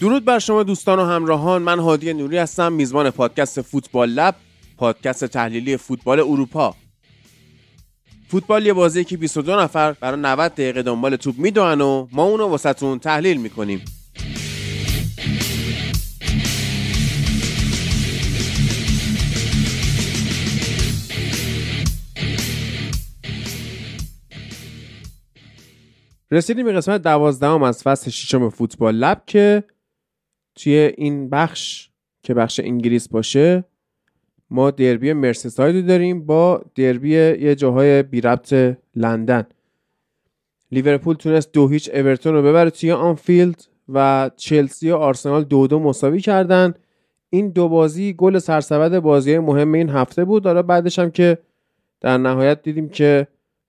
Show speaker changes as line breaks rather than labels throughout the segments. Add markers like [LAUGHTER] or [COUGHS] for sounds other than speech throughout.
درود بر شما دوستان و همراهان. من هادی نوری هستم میزبان پادکست فوتبال لب پادکست تحلیلی فوتبال اروپا. فوتبال یه بازی که 22 نفر برای 90 دقیقه دنبال توپ می‌دونن و ما اونو واسهتون تحلیل می‌کنیم. رسیدیم به قسمت دوازدهم از فصل ششم فوتبال لب که توی این بخش که بخش انگلیس باشه ما دربی مرسیساید داریم با دربی یه جاهای بی ربط لندن. لیورپول تونست دو هیچ اورتون رو ببره توی آنفیلد و چلسی و آرسنال دو دو مساوی کردن. این دو بازی گل سرسبد بازی مهم این هفته بود. حالا بعدش هم که در نهایت دیدیم که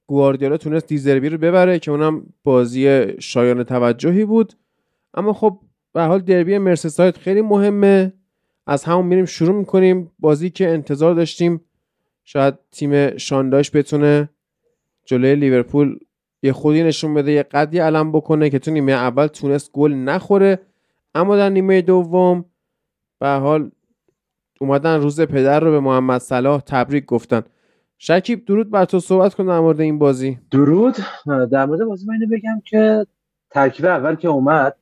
گواردیولا تونست دیزربی رو ببره که اونم بازی شایان توجهی بود. اما خب به حال دربی مرسیساید خیلی مهمه. از همون میریم شروع می‌کنیم. بازی که انتظار داشتیم شاید تیم شانداش بتونه جلوی لیورپول یه خودی نشون بده یه قدی علم بکنه که تو نیمه اول تونست گل نخوره. اما در نیمه دوم به حال اومدن روز پدر رو به محمد صلاح تبریک گفتن. شکیب درود بر تو. صحبت کن در مورد این بازی.
درود. در مورد بازی من بگم که ترکیب اول که اومد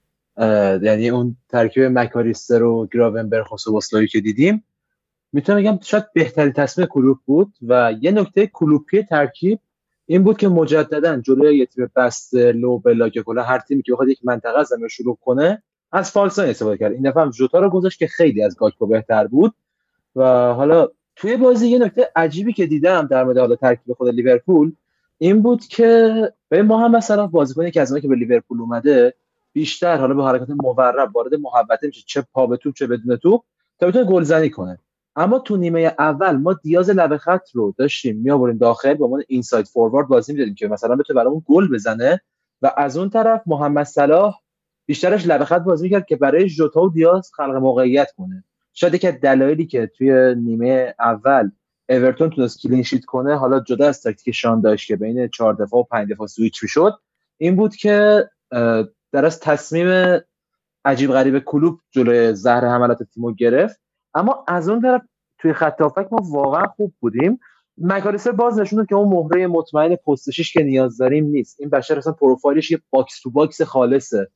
یعنی اون ترکیب مکاریستر و گراونبرگ و سوباسلایی که دیدیم. می‌تونم بگم شاید بهترین تصمیم کلوب بود و یه نکته کلوپی ترکیب این بود که مجددا جلوی یه تیم بست لو بلا کلا هر تیمی که بخواد یک منطقه از زمین شروع کنه از فالسان استفاده کرد. این دفعه هم جوتا رو گذاشت که خیلی از گاکپو بهتر بود. و حالا توی بازی یه نکته عجیبی که دیدم در مورد حالا ترکیب خود لیورپول این بود که به محمد صلاح بازیکنی که از که به لیورپول اومده بیشتر حالا به حرکت مورب وارد محوطه میشه چه پا به توپ چه بدون توپ تا بتونه گلزنی کنه. اما تو نیمه اول ما دیاز لبه خط رو داشتیم میآوریم داخل با عنوان اینساید فوروارد بازی می‌دادیم که مثلا بتونه برامون گل بزنه. و از اون طرف محمد صلاح بیشترش لبه خط بازی می‌کرد که برای ژوتا و دیاز خلق موقعیت کنه. شاید که دلایلی که توی نیمه اول اورتون تونست کلین شیت کنه حالا جدا از تاکتیک شان داشت که بین چهار دفاع و پنج دفاع سویچ می‌شد این بود که در از تصمیم عجیب غریب کلوب جلوی زهر حملات تیمو گرفت. اما از اون طرف توی خط ما واقعا خوب بودیم. مکالیستر باز نشون که اون مهره مطمئن پست که نیاز داریم نیست. این بشر اصلا پروفایلش یه box to box خالصه.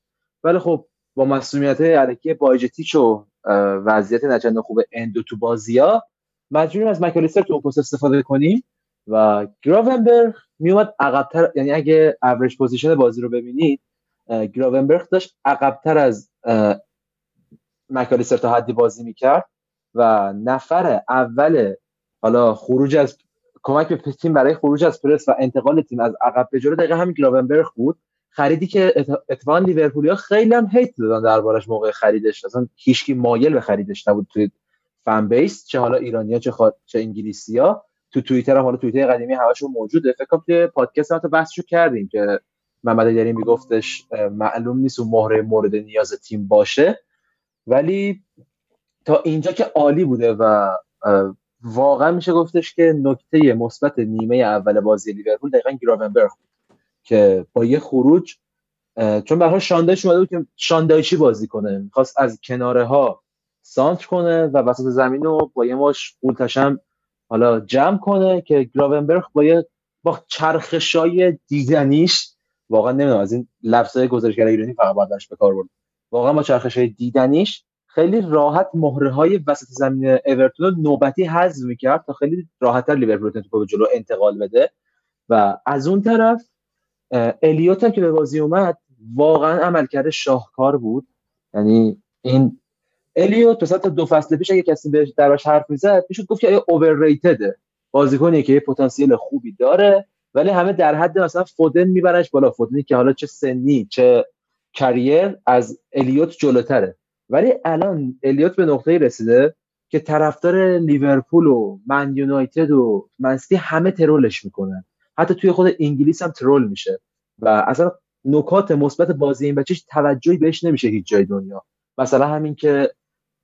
ولی خب با مصدومیت الکی بایچتیچ و وضعیت نه چندان خوب اندو تو بازیا مجبوریم از مکالیستر تو پست استفاده کنیم و گراونبرگ میومد عقبتر. یعنی اگه average position بازی رو ببینید گراونبرگ داشت عقبتر از مکالیستر تا حدی بازی می‌کرد و نفر اول حالا خروج از کمک به تیم برای خروج از پرس و انتقال تیم از عقب به جلو دقیقا همین گراونبرگ بود. خریدی که اتفاقا لیورپولیا خیلی هم هیت دادن دربارش موقع خریدش. اصلا هیچکی مایل به خریدش نبود توی فن بیس چه حالا ایرانیا چه خوا... چه انگلیسیا. تو توییتر هم حالا توییتر قدیمی همشون موجوده. فکر کنم توی پادکست ما تو بحثشو کردیم که محمد داری میگفتش معلوم نیست اون مهره مورد نیاز تیم باشه. ولی تا اینجا که عالی بوده و واقعا میشه گفتش که نکته مثبت نیمه اول بازی لیورپول دقیقا گراونبرگ بود که با یه خروج چون به شاندایش اومده بود که شاندایچی بازی کنه. می‌خواست از کناره ها سانتر کنه و وسط زمین رو با یه ماش قولتشم حالا جمع کنه که گراونبرگ با یه با چرخشای دیدنیش واقعا نمی‌دونم از این لفظای گزارشگر ایرانی فقط برداشت به کار برد. واقعا با چرخشای دیدنیش خیلی راحت مهره های وسط زمین اورتون نوبتی حذف می‌کرد تا خیلی راحتتر لیورپول تو به جلو انتقال بده. و از اون طرف الیوت که به بازی اومد واقعا عملکرد شاهکار بود. یعنی این الیوت مثلا تا دو فصل پیش اگه کسی بهش درش حرف می‌زد می‌شد گفت که اوورریتده بازیکنی که پتانسیل خوبی داره. ولی همه در حد مثلا فودن میبرنش بالا. فودنی که حالا چه سنی چه کریر از الیوت جلوتره. ولی الان الیوت به نقطه رسیده که طرفدار لیورپول و من یونایتد و منسیتی همه ترولش می‌کنن حتی توی خود انگلیس هم ترول میشه. و اصلا نکات مثبت بازی این بچهش توجهی بهش نمیشه هیچ جای دنیا. مثلا همین که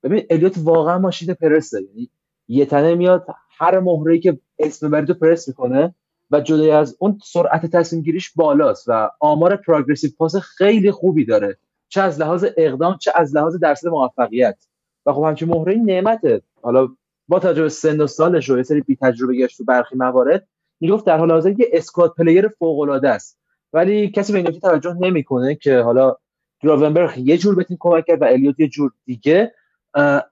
ببین الیوت واقعا ماشین پرسه. یعنی یه تنه میاد هر مهره که اسم برید پرس می‌کنه. و جدای از اون سرعت تصمیم گیریش بالاست و آمار progressive pass خیلی خوبی داره. چه از لحاظ اقدام چه از لحاظ درصد موفقیت. و خب همچین مهره نعمته. حالا با توجه به سن و سالش و یه سری بی تجربگیش تو برخی موارد می‌گفت در حال حاضر یه squad player فوق العاده است. ولی کسی به این توجه نمی‌کنه که حالا گراونبرگ یه جور به تیم کمک کرد و الیوت یه جور دیگه.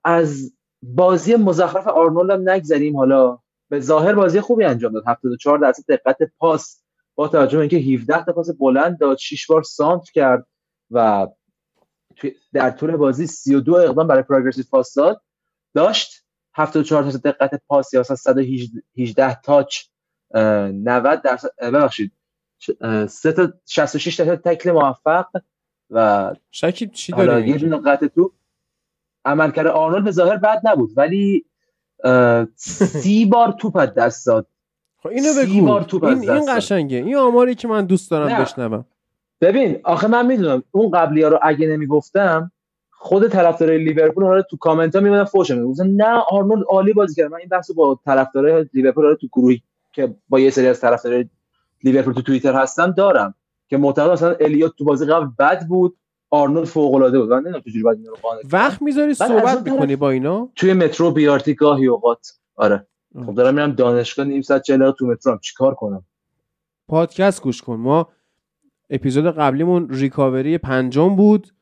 از بازی مزخرف آرنولد هم نگذریم. حالا به ظاهر بازی خوبی انجام داد. 74 درصد دقت پاس با توجه به اینکه 17 تا پاس بلند داد 6 بار سانت کرد و در طول بازی 32 اقدام برای پروگرسیو پاس داد. داشت 74 درصد دقت پاس یا 118 تاچ 90 درصد ببخشید. سه تا 66 درصد تکل موفق و
شکیب چی داره
یه دونه قطع تو. عملکرد آرنولد به ظاهر بد نبود ولی سی بار توپ از دست داد.
خب اینو بگو. بار توپ این, این قشنگه. این آماری که من دوست دارم بشنوم.
ببین آخه من می‌دونم اون قبلی ها رو اگه نمی‌گفتم خود طرفدارای لیورپول رو تو کامنت ها میمونن فوش می‌گفتن نه آرنولد عالی بازی کرد. من این بحثو با طرفدارای لیورپول تو گروهی که با یه سری از طرفدارای لیورپول تو توییتر هستم دارم که معتقد مثلا الیوت تو بازی قبل بد بود. آرنولد فوق العاده بود. من نمی‌دونم چجوری باید اینو رو قانع
وقت می‌ذاری صحبت می‌کنی با اینا؟
توی مترو بیارتی گاهی اوقات. آره. خب دارم میرم دانشگاه نیم ساعت 40 تو مترو چیکار کنم؟
پادکست گوش کن. ما اپیزود قبلیمون ریکاوری پنجم بود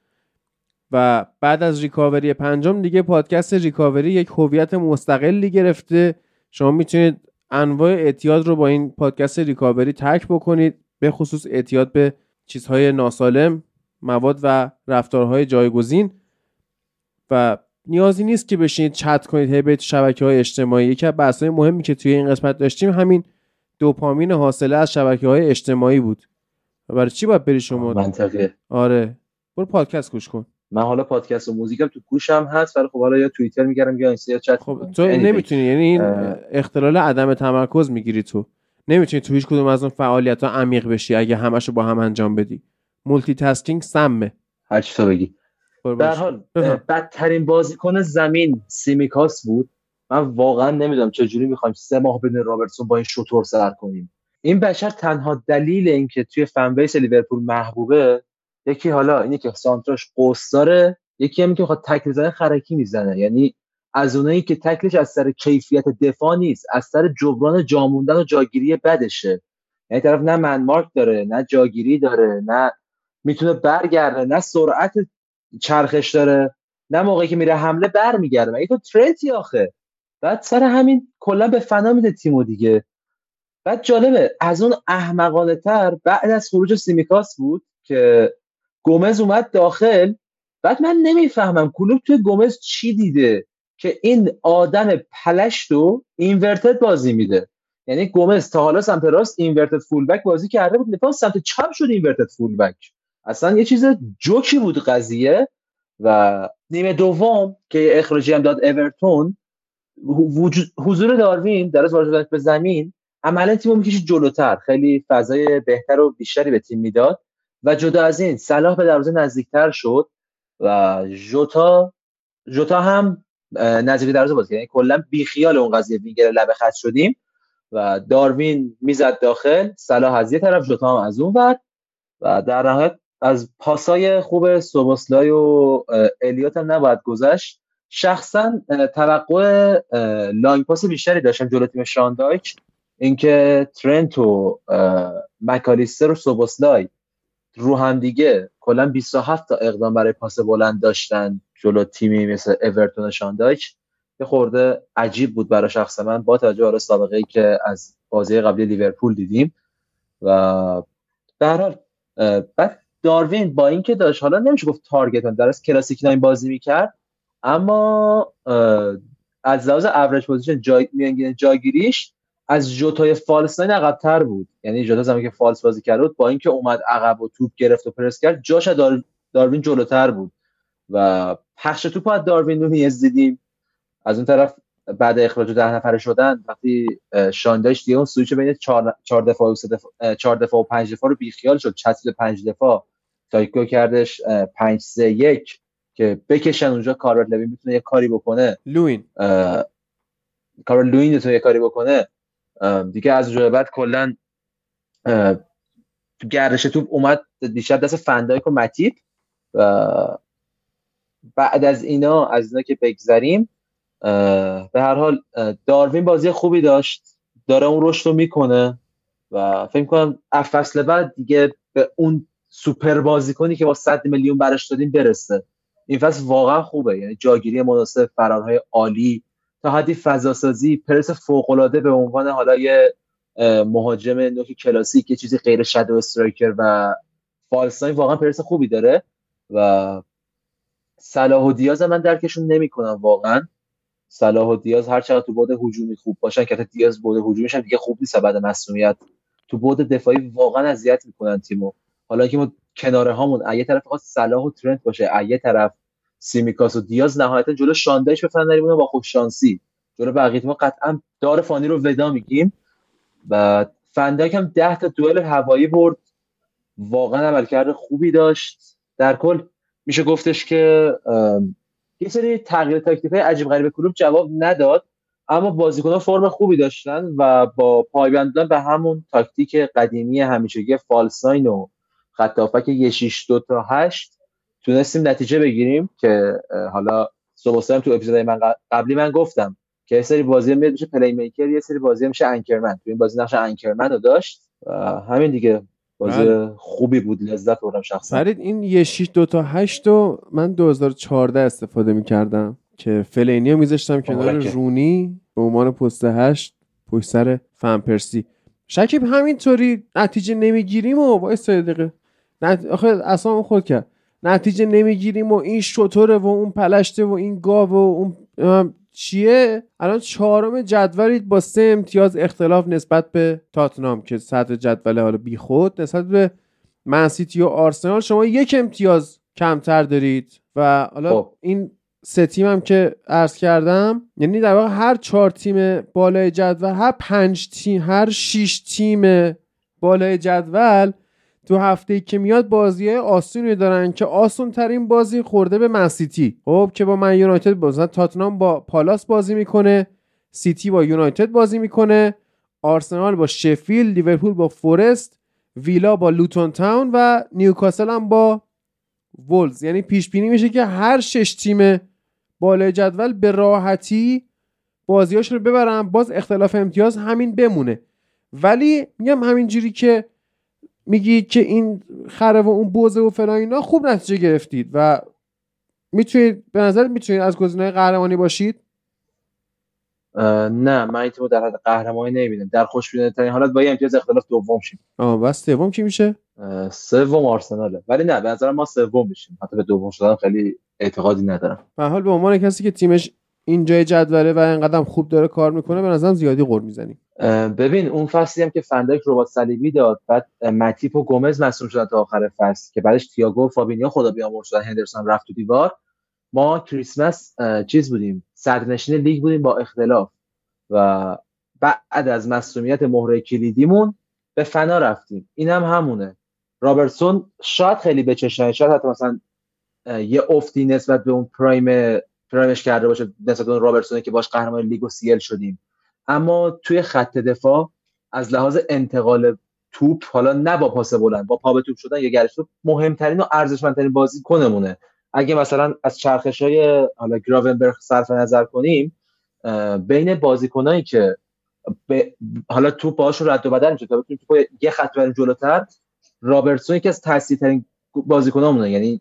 و بعد از ریکاوری پنجم دیگه پادکست ریکاوری یک هویت مستقلی گرفته. شما می‌تونید انواع اعتیاد رو با این پادکست ریکاوری ترک بکنید به خصوص اعتیاد به چیزهای ناسالم. مواد و رفتارهای جایگزین و نیازی نیست که بشینید چت کنید هی به شبکه های اجتماعی. یکی از بحث مهمی که توی این قسمت داشتیم همین دوپامین حاصله از شبکه های اجتماعی بود. و برای چی باید بری شما؟
منطقه
آره. برو پادکست گوش کن.
من حالا پادکست و موزیکم تو گوشم هست ولی خب حالا یا توییتر میگرم یا اینستا چت.
خب تو نمی‌تونی یعنی این اختلال عدم تمرکز می‌گیری تو. نمی‌تونی تو هیچ کدوم از اون فعالیت ها عمیق بشی اگه همشو با هم انجام بدی. multitasking سمه.
هر چی تو بگی. در حال بدترین بازیکن زمین سیمیکاس بود. من واقعا نمی‌دونم چجوری می‌خوایم سه ماه بدون رابرتسون با این شطور سر کنیم. این بشر تنها دلیل اینکه توی fan base لیورپول محبوبه یکی حالا اینه که سانتراش قوس داره یکی هم که می‌خواد تکل زنه خرکی می‌زنه. یعنی از اونایی که تکلش از سر کیفیت دفاع نیست از سر جبران جاموندن و جاگیری بدشه. یعنی طرف نه منمارک داره نه جاگیری داره نه می‌تونه برگرده نه سرعت چرخش داره نه موقعی که میره حمله برمیگرده. مگه تو ترنتی آخه. بعد سر همین کلا به فنا میده تیمو دیگه. بعد جالبه از اون احمقانه تر بعد از خروج سیمیکاس بود که گومز اومد داخل. بعد من نمی‌فهمم کلوب توی گومز چی دیده که این آدم پلشت و اینورتد بازی میده. یعنی گومز تا حالا سمت راست اینورتد فولبک بازی کرده بود نفاس سمت چپ شد اینورتد فولبک. اصلا یه چیز جوکی بود قضیه و نیمه دوم که اخراجی هم داد اورتون حضور داروین در از وارد به زمین عملا تیم می‌کشید جلوتر. خیلی فضای بهتر و بیشتری به تیم می‌داد و جدا از این صلاح به دروازه نزدیکتر شد و جوتا جوتا هم نزدیک دروازه بازی یعنی کلا بیخیال اون قضیه. وینگر لبه خط شدیم و داروین می‌زد داخل صلاح از یه طرف جوتا هم از اون ور و در نهایت از پاسای خوب سوبوسلای و الیوت هم نباید گذشت. شخصا توقع لانگ پاس بیشتری داشتم جلو تیم شاندایک اینکه ترنت و مکالیستر و سوبوسلای رو هم دیگه کلا 27 تا اقدام برای پاس بلند داشتن جلو تیمی مثل اورتون شاندایک یه خورده عجیب بود برای شخص من. با توجه به سابقه ای که از بازی قبلی لیورپول دیدیم. و در حال بعد داروین با اینکه داشت حالا نمیشه گفت تارگت در از کلاسیک ناین بازی می‌کرد اما از لحاظ اوریج پوزیشن جای میانگین جاگیریش از جوتای فالس ناین عقبتر بود. یعنی جوتا زمانی که فالس بازی کرد بود با اینکه اومد عقب و توپ گرفت و پرس کرد جاش دار... داروین جلوتر بود و پخش توپ از داروین نونیز دیدیم از اون طرف بعد اخراج ده نفره شدن وقتی شاندایش دیگه اون سویچ بین چهار دفاع و دفاع چهار دفاع و پنج دفاع رو بیخیال شد. چسبید پنج دفاع تایکو کردش پنج سه یک که بکشن اونجا. کارل لوین می‌تونه یه کاری بکنه.
لوین.
کارل لوین می‌تونه یه کاری بکنه. دیگه از اونجا بعد کلا گردش توپ اومد دیشب دست فندایک و متیب و بعد از اینا از اینا که بگذریم به هر حال داروین بازی خوبی داشت. داره اون رشد رو می‌کنه. و فکر کنم فصل بعد دیگه به اون سوپر بازیکنی که با 100 میلیون برش دادیم برسه. این فصل واقعا خوبه. یعنی جاگیری مناسب فرارهای عالی تا حدی فضاسازی پرس فوق العاده به عنوان حالا یه مهاجم نوک کلاسیک یه چیزی غیر شادو استرایکر و فالساین واقعا پرس خوبی داره و صلاح و دیاز من درکشون نمی‌کنم واقعا. صلاح و دیاز هر چقدر تو بود هجومی خوب باشن که دیاز بود هجومیش هم دیگه خوب نیست بعد مسئولیت. تو بود دفاعی واقعا اذیت می‌کنن تیمو. حالا که ما کناره هامون یه طرف فقط صلاح و ترنت باشه یه طرف سیمیکاس و دیاز نهایتا جلو شاندایش بفرن نریمونه با خوش شانسی جلو بقیه ما قطعا دار فانی رو ودا میگیم. و فندک هم ده تا دوئل هوایی برد. واقعا عملکرد خوبی داشت. در کل میشه گفتش که یه سری تغییر تاکتیک های عجیب غریب کلوب جواب نداد اما بازیکنان فرم خوبی داشتن و با پایبند به همون تاکتیک قدیمی همیشگی false nine و خط یه 6 2 تا 8 تونستیم نتیجه بگیریم که حالا سوبو تو اپیزود من قبلی من گفتم که یه سری بازی میاد میشه playmaker یه سری بازی میشه anchorman تو این بازی نقش anchorman رو داشت. و همین دیگه. بازی بله. خوبی بود لذت بردم شخصا.
فرید این یه 6 2 تا 8 رو من 2014 استفاده می‌کردم که فلینی رو میذاشتم کنار رونی به عنوان پست 8 پشت سر فنپرسی شکیب همینطوری نتیجه نمی‌گیریم و وایس دقیقه. نت... آخه اصلا خود کرد نتیجه نمی‌گیریم و این شطوره و اون پلشته و این گاو و اون چیه الان چهارم جدولید با سه امتیاز اختلاف نسبت به تاتنام که صدر جدول حالا بیخود نسبت به منسیتی و آرسنال شما یک امتیاز کمتر دارید و حالا خب. این سه تیم هم که عرض کردم یعنی در واقع هر چهار تیم بالای جدول هر پنج تیم هر شیش تیم بالای جدول تو هفته که میاد بازی آسونی دارن که آسون ترین بازی خورده به منسیتی خب که با من یونایتد بازن تاتنام با پالاس بازی می‌کنه سیتی با یونایتد بازی می‌کنه آرسنال با شفیلد لیورپول با فورست ویلا با لوتون تاون و نیوکاسل هم با وولز. یعنی پیش بینی میشه که هر شش تیم بالای جدول به راحتی بازیاش رو ببرن باز اختلاف امتیاز همین بمونه. ولی میگم همینجوری که میگید که این خره و اون بوزه و فلان اینا خوب نتیجه گرفتید و می‌تونید به نظر می‌تونید از گزینه‌های قهرمانی باشید؟
نه من این تیمو در حد قهرمانی نمی‌بینم. در خوشبینانه ترین حالت با یه امتیاز اختلاف دوم شیم.
آه بس دوم کی میشه؟
سوم آرسناله. ولی نه به نظر ما سوم میشیم. حتی به دوم شدن خیلی اعتقادی ندارم.
به حال به عنوان کسی که تیمش اینجای جدوله و اینقدر خوب داره کار می‌کنه به نظرم زیادی غر می‌زنیم.
ببین اون فصلی هم که فن‌دایک رباط صلیبی داد بعد متیپ و گومز مصدوم شدن تا آخر فصل که بعدش تییاگو و فابینیو خدا بیامرز شدن هندرسون رفت تو دیوار. ما کریسمس چیز بودیم صدرنشین لیگ بودیم با اختلاف. و بعد از مسئولیت مهره کلیدیمون به فنا رفتیم. این هم همونه. رابرتسون شاید خیلی بچشنه شاید حتی مثلا یه افتی نسبت به اون پرایم پرایمش کرده باشه نسبت اون رابرتسونی که باش قهرمان لیگ و سیل شدیم. اما توی خط دفاع از لحاظ انتقال توپ حالا نه با پاس بلند با پا به توپ شدن یا گرش توپ مهمترین و ارزشمندترین بازی کنمونه اگه مثلا از چرخش های حالا گراونبرگ صرف نظر کنیم بین بازیکنایی که حالا توپ باشون رد و بدل میشه تا بتونیم یه خط بریم جلوتر رابرتسون یکی از تاثیرترین بازیکنامونه. یعنی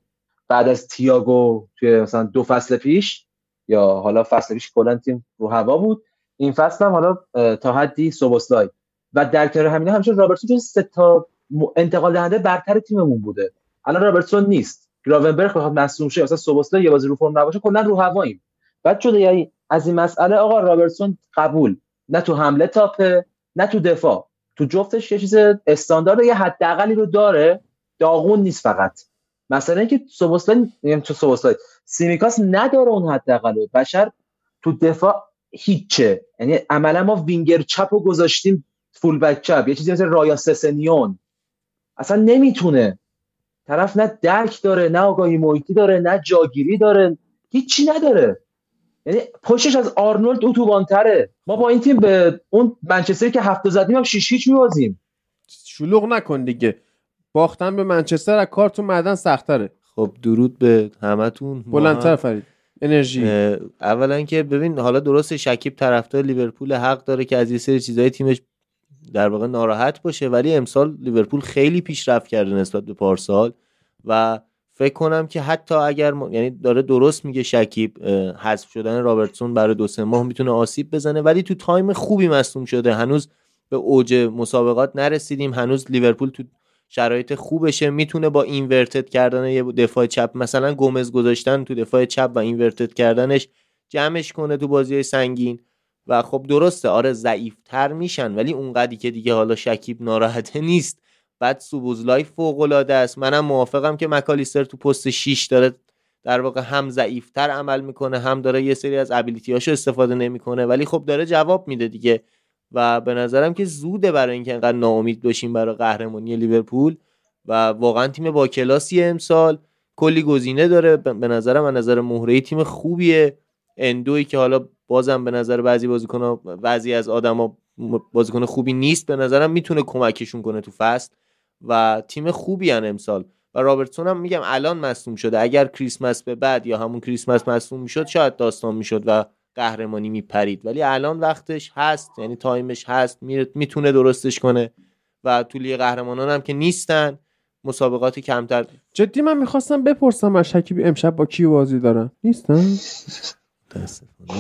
بعد از تییاگو توی مثلا دو فصل پیش یا حالا فصل پیش کلا تیم رو هوا بود. این فصل هم حالا تا حدی سوبوسلای. و در کنار همین همیشه رابرتسون جز سه تا انتقال دهنده برتر تیممون بوده. الان رابرتسون نیست. گراونبرگ بخواد مصدوم شه مثلا سوبوسلای یه بازی رو فرم نباشه کلا رو هواییم. بعد شده یعنی از این مسئله آقا رابرتسون قبول. نه تو حمله top ه نه تو دفاع. تو جفتش یه چیز استاندارد یه حداقلی رو داره. داغون نیست فقط. مثلا اینکه سوبوسلای میگم تو سوبوسلای سیمیکاس نداره اون حداقل. بشر تو دفاع هیچه. یعنی عملا ما وینگر چپ رو گذاشتیم fullback چپ. یه چیزی مثل رایان سسنیون. اصلا نمی‌تونه. طرف نه درک داره نه آگاهی محیطی داره نه جاگیری داره. هیچی نداره. یعنی پشتش از آرنولد اتوبانتره. ما با این تیم به اون منچستری که هفته زدیم هم شیش هیچ میوازیم
شلوغ نکن دیگه. باختن به منچستر از کارتون معدن سختره.
خب درود به همتون.
بلندتر فرید. انرژی.
اولا که ببین حالا درست شکیب طرفدار لیورپول حق داره که از یه سری چیزای تیمش در واقع ناراحت باشه ولی امسال لیورپول خیلی پیشرفت کرده نسبت به پارسال و فکر کنم که حتی اگر یعنی داره درست میگه شکیب حذف شدن رابرتسون برای دو سه ماه می‌تونه آسیب بزنه ولی تو time خوبی مصدوم شده. هنوز به اوج مسابقات نرسیدیم. هنوز لیورپول تو شرایط خوبشه می‌تونه با inverted کردن یه دفاع چپ مثلا گومز گذاشتن تو دفاع چپ و inverted کردنش جمعش کنه تو بازی سنگین. و خب درسته آره ضعیفتر میشن ولی اونقدی که دیگه حالا شکیب ناراحته نیست. بعد سوبوزلای فوق العاده است. منم موافقم که مکالیستر تو پست 6 داره در واقع هم ضعیفتر عمل می‌کنه هم داره یه سری از ابیلیتیاشو استفاده نمی‌کنه ولی خب داره جواب میده دیگه. و به نظرم که زوده برای اینکه انقدر ناامید باشیم برای قهرمانی لیورپول و واقعا تیم با کلاسی امسال. کلی گزینه داره. به نظرم از نظر مهره تیم خوبیه. اندوی که حالا بازم به نظر بعضی بازیکن بعضی از آدما بازیکن خوبی نیست به نظرم می‌تونه کمکشون کنه تو فصل و تیم خوبی هن امسال. و رابرتسون هم میگم الان مصدوم شده. اگر کریسمس به بعد یا همون کریسمس مصدوم می‌شد شاید داستان می‌شد و قهرمانی میپرید. ولی الان وقتش هست یعنی time ش هست می‌تونه درستش کنه. و تو لیگ قهرمانان هم که نیستن مسابقات کمتر.
جدی من می‌خواستم بپرسم از شکیب امشب با کی بازی دارن؟ نیستن؟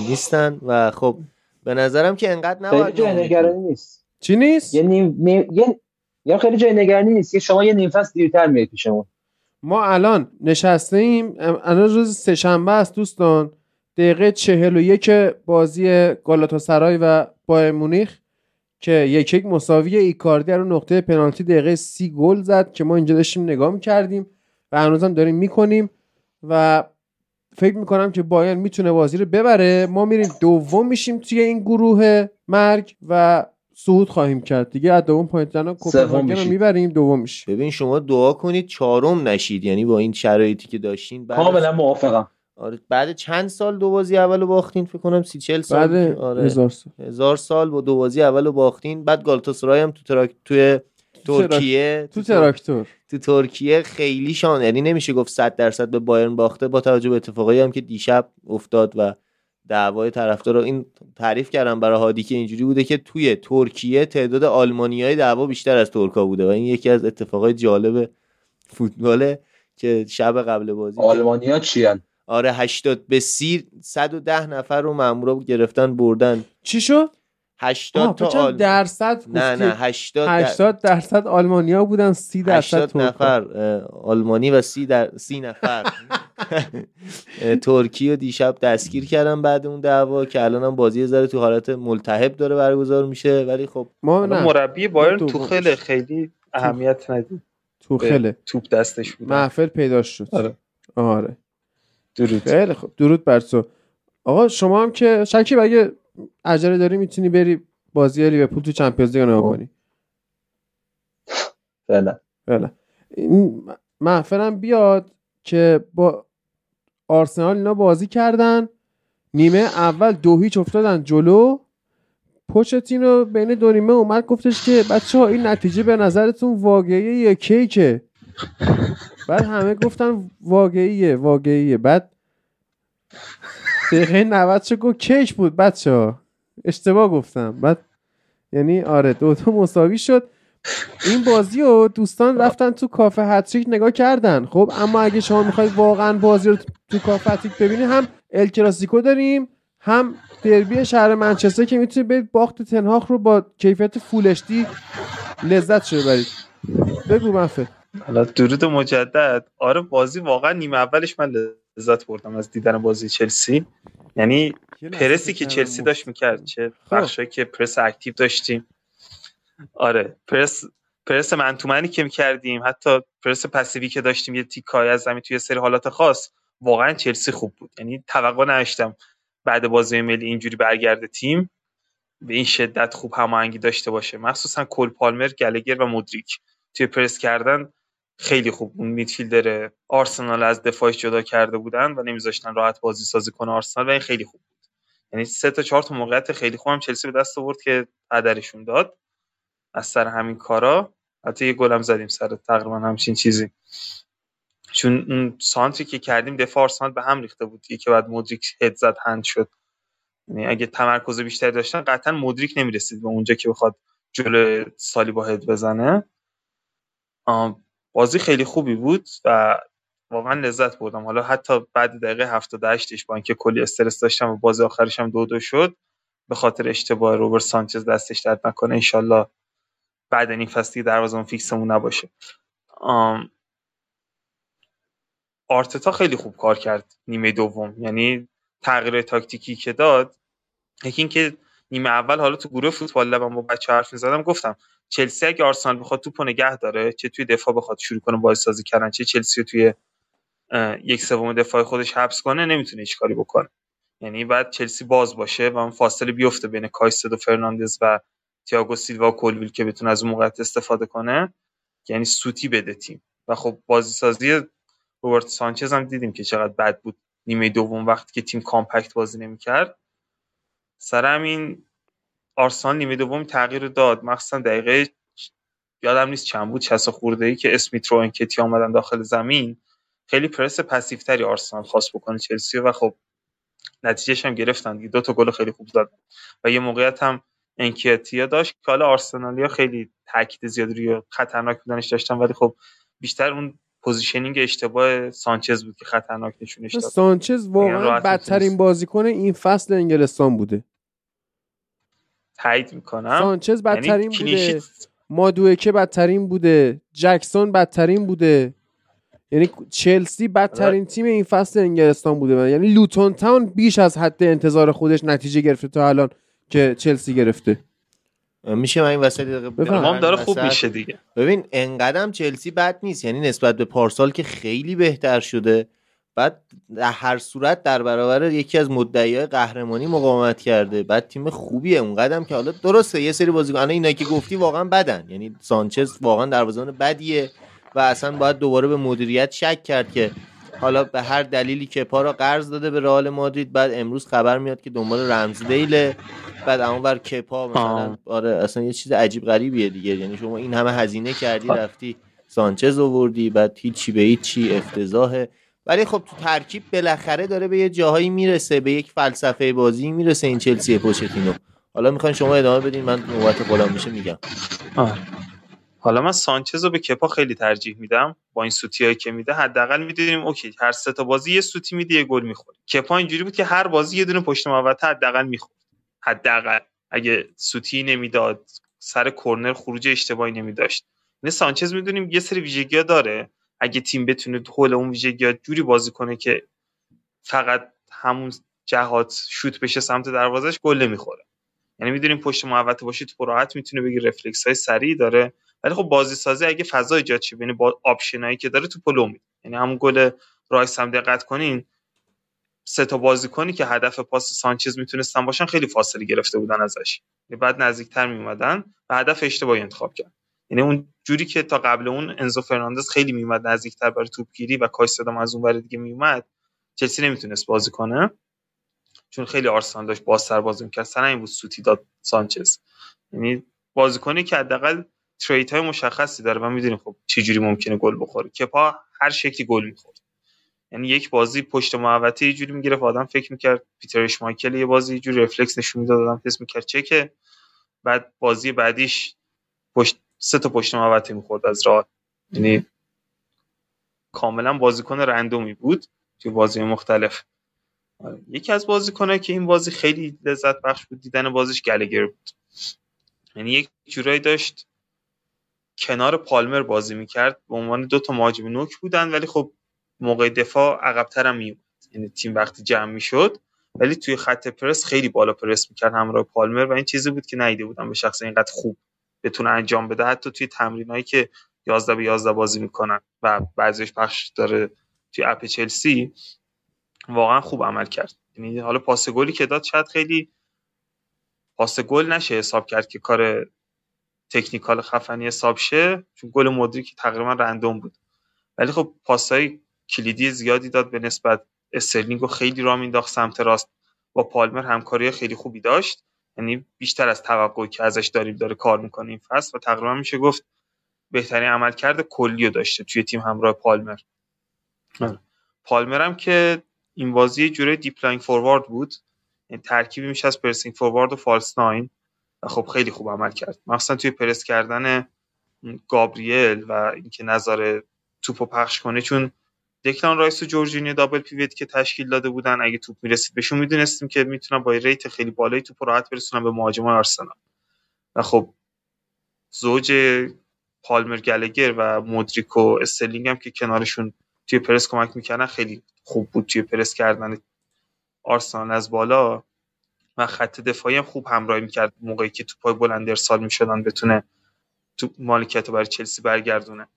نیستن. و خب به نظرم که انقدر نباید
جای نگرانی نیست.
چی نیست؟
یه نیم, یه یا خیلی جای نگرانی نیست. که شما یه نیم فصل دیرتر میاد پیشمون
ما. الان نشسته ایم الان روز سهشنبه است دوستان. دقیقه چهل و یک بازی گالاتاسرای و بایر مونیخ که یک یک مساوی ایکاردی رو نقطه پنالتی دقیقه سی گل زد که ما اینجا داشتیم نگاه می‌کردیم و هنوزم داریم می‌کنیم و فکر می‌کنم که باین می‌تونه بازی رو ببره. ما میریم دوم میشیم توی این گروه مرگ و صعود خواهیم کرد. دیگه از دوم پوینت زنان کوپنهاگن رو می‌بریم دوم میشیم.
ببین شما دعا کنید چهارم نشید. یعنی با این شرایطی که داشتین
کاملا موافقم.
آره بعد چند سال دو بازی اولو باختین؟ فکر کنم سی چل سال
بعد آره. هزار سال.
هزار سال با دو بازی اولو باختین. بعد گالتاسرای هم تو تراک توی ترکیه
تو تراکتور.
تو ترکیه خیلی شان یعنی نمیشه گفت 100 درصد به بایرن باخته. با توجه به اتفاقایی هم که دیشب افتاد و دعوای طرفدار این تعریف کردم برای هادی که اینجوری بوده که توی ترکیه تعداد آلمانیای دعوا بیشتر از ترکا بوده و این یکی از اتفاقای جالب فوتباله که شب قبل بازی
آلمانیا چی
آره 80 به 30 110 نفر رو مامورا گرفتن بردن.
چی شد؟
80 تا آل...
درصد
نه نه 80
80 درصد آلمانیا بودن 30 درصد
نفر آلمانی و 30 در 30 نفر. [LAUGHS] ترکیه و دیشب دستگیر کردن بعد اون دعوا که الان هم بازی ذره تو حالت ملتهب داره برگزار میشه ولی خب
ما نه. مربی بایرن تو خیلی خیلی اهمیت ندید.
تو خیلی.
توپ دستش بود
محفل پیدا شد.
آره.
آره.
درود.
خیلی خوب. درود بر تو. آقا شما هم که شکی اگه عجله داری می‌تونی بری بازی لیورپول تو چمپیونز لیگ نگاه. کنی.
بله.
بله. این محفلم بیاد که با آرسنال اینا بازی کردن. نیمه اول دو هیچ افتادن جلو. پوچتینو بین دو نیمه اومد گفتش که بچه ها این نتیجه به نظرتون واقعیه یا کیکه بعد همه گفتن واقعیه واقعیه. بعد دقیقه 90 چه گفت کیک بود بچه ها اشتباه گفتم. بعد یعنی آره دو تا مساوی شد. این بازی رو دوستان رفتن تو کافه هتریک نگاه کردن. خب اما اگه شما می‌خواید واقعا بازی رو تو کافه هتریک ببینید هم ال کلاسیکو داریم هم دربی شهر منچستر که می‌تونید برید باخت تنهاخ رو با کیفیت فولشتی لذت شده برید بگو منفه
حالا درود مجدد. آره بازی واقعا نیمه اولش من لذت بردم از دیدن بازی چلسی. یعنی پرسی که چلسی داشت می‌کرد چه خب. بخشایی که پرس اکتیو داشتیم. آره پرس پرس منتومنی که می‌کردیم حتی پرس پسیوی که داشتیم یه تیکای از زمین توی سری حالات خاص واقعا چلسی خوب بود. یعنی توقع نداشتم بعد بازی ملی اینجوری برگرده تیم به این شدت خوب هماهنگی داشته باشه. مخصوصا کل پالمر گلگر و مدریک توی پرس کردن خیلی خوب اون میدفیلدر آرسنال از دفاعش جدا کرده بودن و نمیذاشتن راحت بازی سازی کنه آرسنال و این خیلی خوب بود. یعنی سه تا چهار تا موقعیت خیلی خوب هم چلسی به دست آورد که قدرشون داد. از سر همین کارا. حتی یه گلم زدیم سر تقریبا همچین چیزی. چون اون سانتری که کردیم دفاع آرسنال به هم ریخته بود. که بعد مودریک هد زد هند شد. یعنی اگه تمرکز بیشتری داشتن قطعا مودریک نمی‌رسید به اونجا که بخواد جلو سالی با هد بزنه. بازی خیلی خوبی بود و واقعا لذت بردم. حالا حتی بعد دقیقه 78 با اینکه کلی استرس داشتم و بازی آخرش هم دو دو شد به خاطر اشتباه روبرت سانچز دستش درد نکنه انشالله بعد این فصلی دروازه‌بان فیکسمون نباشه. آرتتا خیلی خوب کار کرد نیمه دوم. یعنی تغییر تاکتیکی که داد یکی اینکه نیمه اول حالا تو گروه فوتبال لبم با بچه حرف می‌زدم گفتم چلسی اگه آرسنال بخواد توپو نگه داره چه توی دفاع بخواد شروع کنه بازی سازی کردن چه چلسی توی یک سوم دفاع خودش حبس کنه نمی‌تونه هیچ کاری بکنه. یعنی بعد چلسی باز باشه و اون فاصله بیفته بین کایسدو و فرناندز و تییاگو سیلوا و کولویل که بتونه از اون موقعیت استفاده کنه یعنی سوتی بده تیم. و خب بازی سازی روبرت سانچز هم دیدیم که چقدر بد بود. نیمه دوم وقتی که تیم compact بازی نمی‌کرد. سر همین آرسنال نیمه دوم تغییر داد. مخصوصا دقیقه یادم نیست چند بود 60 خورده ای که اسمیت رو انکتیا آمدن داخل زمین. خیلی پرس passive تری آرسنال خواست بکنه چلسی و خب نتیجهش هم گرفتن دو تا گل خیلی خوب زدن و یه موقعیت هم انکیتیا داشت که حالا آرسنالیا خیلی تاکید زیاد روی خطرناک بودنش داشتن ولی خب بیشتر اون positioning اشتباه سانچز بود که خطرناک نشونش داد.
سانچز واقعا بدترین بازیکن این فصل انگلستان بوده.
تایید می‌کنم.
سانچز یعنی بدترین بوده. مادوکه بدترین بوده. جکسون بدترین بوده. یعنی چلسی بدترین تیم این فصل انگلستان بوده. یعنی لوتون تاون بیش از حد انتظار خودش نتیجه گرفته تا الان که چلسی گرفته.
میشه من این وسط
دقیقه داره خوب میشه دیگه.
ببین انقدرم چلسی بد نیست. یعنی نسبت به پارسال که خیلی بهتر شده. بعد در هر صورت در برابر یکی از مدعیای قهرمانی مقاومت کرده. بعد تیم خوبیه. اون قدم که حالا درسته یه سری بازیکن اینا که گفتی واقعا بدن. یعنی سانچز واقعا دروازه‌بان بدیه و اصلا باید دوباره به مدیریت شک کرد که حالا به هر دلیلی که پا را قرض داده به رئال مادرید بعد امروز خبر میاد که دنبال رمز دیله بعد اونور کپا مثلا. آره اصلا یه چیز عجیب غریبیه دیگه. یعنی شما این همه هزینه کردی رفتی سانچز آوردی بعد هیچی به هیچی افتضاحه ولی خب تو ترکیب بالاخره داره به یه جاهایی می‌رسه به یک فلسفه بازی می‌رسه این چلسی پوچتینو. حالا می‌خواین شما ادامه بدین من نوبت خودم میشه میگم.
حالا من سانچز رو به کپا خیلی ترجیح میدم. با این سوتی که میده حداقل می‌دونیم اوکی هر سه تا بازی یه سوتی میده یه گل می‌خوره. کپا اینجوری بود که هر بازی یه دونه پشت محوطه حداقل می‌خورد. حداقل. اگه سوتی نمی‌داد سر کرنر خروج اشتباهی نمیداشت. نه سانچز می‌دونیم یه سری ویژگی داره. اگه تیم بتونه حول اون ویژگی جوری بازی کنه که فقط همون جهات شوت بشه سمت دروازش گل نمی‌خوره. یعنی می‌دونیم پشت محوطه باشه تو راحت می‌تونه بگی رفلکس های سریع داره ولی خب بازی سازی اگه فضا ایجاد شه بین با option ایی که داره تو پلو یعنی همون گل رایس هم دقت کنین سه تا بازیکنی که هدف پاس سانچز می‌تونستن باشن خیلی فاصله گرفته بودن ازش. یعنی بعد نزدیکتر میومدن و هدف اشتباهی انتخاب کرد. یعنی اون جوری که تا قبل اون انزو فرناندز خیلی میومد نزدیکتر برای توپگیری و کایسدوام از اون ور دیگه میومد چلسی نمی‌تونست بازی کنه. چون خیلی آرسنال داشت بازتر بازی می‌کرد. سر این بود سوتی داد سانچز. یعنی بازیکنی که حداقل تریت های مشخصی داره و می‌دونیم خب چه جوری ممکنه گل بخوره. کپا هر شکلی گل می‌خورد. یعنی یک بازی پشت محوطه یه جوری می‌گرفت. آدم فکر می‌کرد پیتر اشمایکل یه بازی یه جوری رفلکس نشون می‌داد. آدم حس می‌کرد چکه. بعد بازی بعدیش پشت سه تا پشت محوطه می‌خورد از راه. یعنی کاملا بازیکن رندومی بود توی بازی مختلف. یکی از بازیکنایی که این بازی خیلی لذت بخش بود دیدن بازیش گلگر بود. یعنی یک جورایی داشت کنار پالمر بازی می‌کرد. به عنوان دو تا مهاجم نوک بودن ولی خب موقع دفاع عقبتر هم میومد یعنی تیم وقتی جمع می‌شد ولی توی خط پرس خیلی بالا پرس می‌کرد همراه پالمر. و این چیزی بود که نیده بودم به شخص اینقدر خوب. بتونه انجام بده حتی توی تمرینایی که 11 به 11 بازی می‌کنن و بعضیش پخش داره توی app چلسی واقعا خوب عمل کرد. یعنی حالا پاس گلی که داد شاید خیلی پاس گل نشه حساب کرد که کار technical خفنی حساب شه چون گل مدریک تقریبا random بود. ولی خب پاسای کلیدی زیادی داد به نسبت استرلینگ خیلی راه مینداخت سمت راست با پالمر همکاری خیلی خوبی داشت. یعنی بیشتر از توقعی که ازش داریم داره کار می‌کنه این فصل و تقریبا میشه گفت بهترین عملکرد کلی رو داشته توی تیم همراه پالمر. آره. پالمرم که این بازی جوره deep-lying forward بود. یعنی ترکیبی میشه از pressing forward و false nine و خب خیلی خوب عمل کرد. مخصوصا توی پرس کردن گابریل و اینکه نذاره توپو پخش کنه چون دکلان رایس و جورجینیو double pivot که تشکیل داده بودن اگه توپ می‌رسید بهشون می‌دونستیم که می‌تونن با rate خیلی بالایی توپ راحت برسونن به مهاجمان آرسنال. و خب زوج پالمر گلگر و مودریک و استرلینگ هم که کنارشون توی پرس کمک می‌کردن خیلی خوب بود توی پرس کردن آرسنال از بالا. و خط دفاعی هم خوب همراهی می‌کرد موقعی که توپای بلند ارسال می‌شدن بتونه تو مالکیت برای چلسی برگردونه.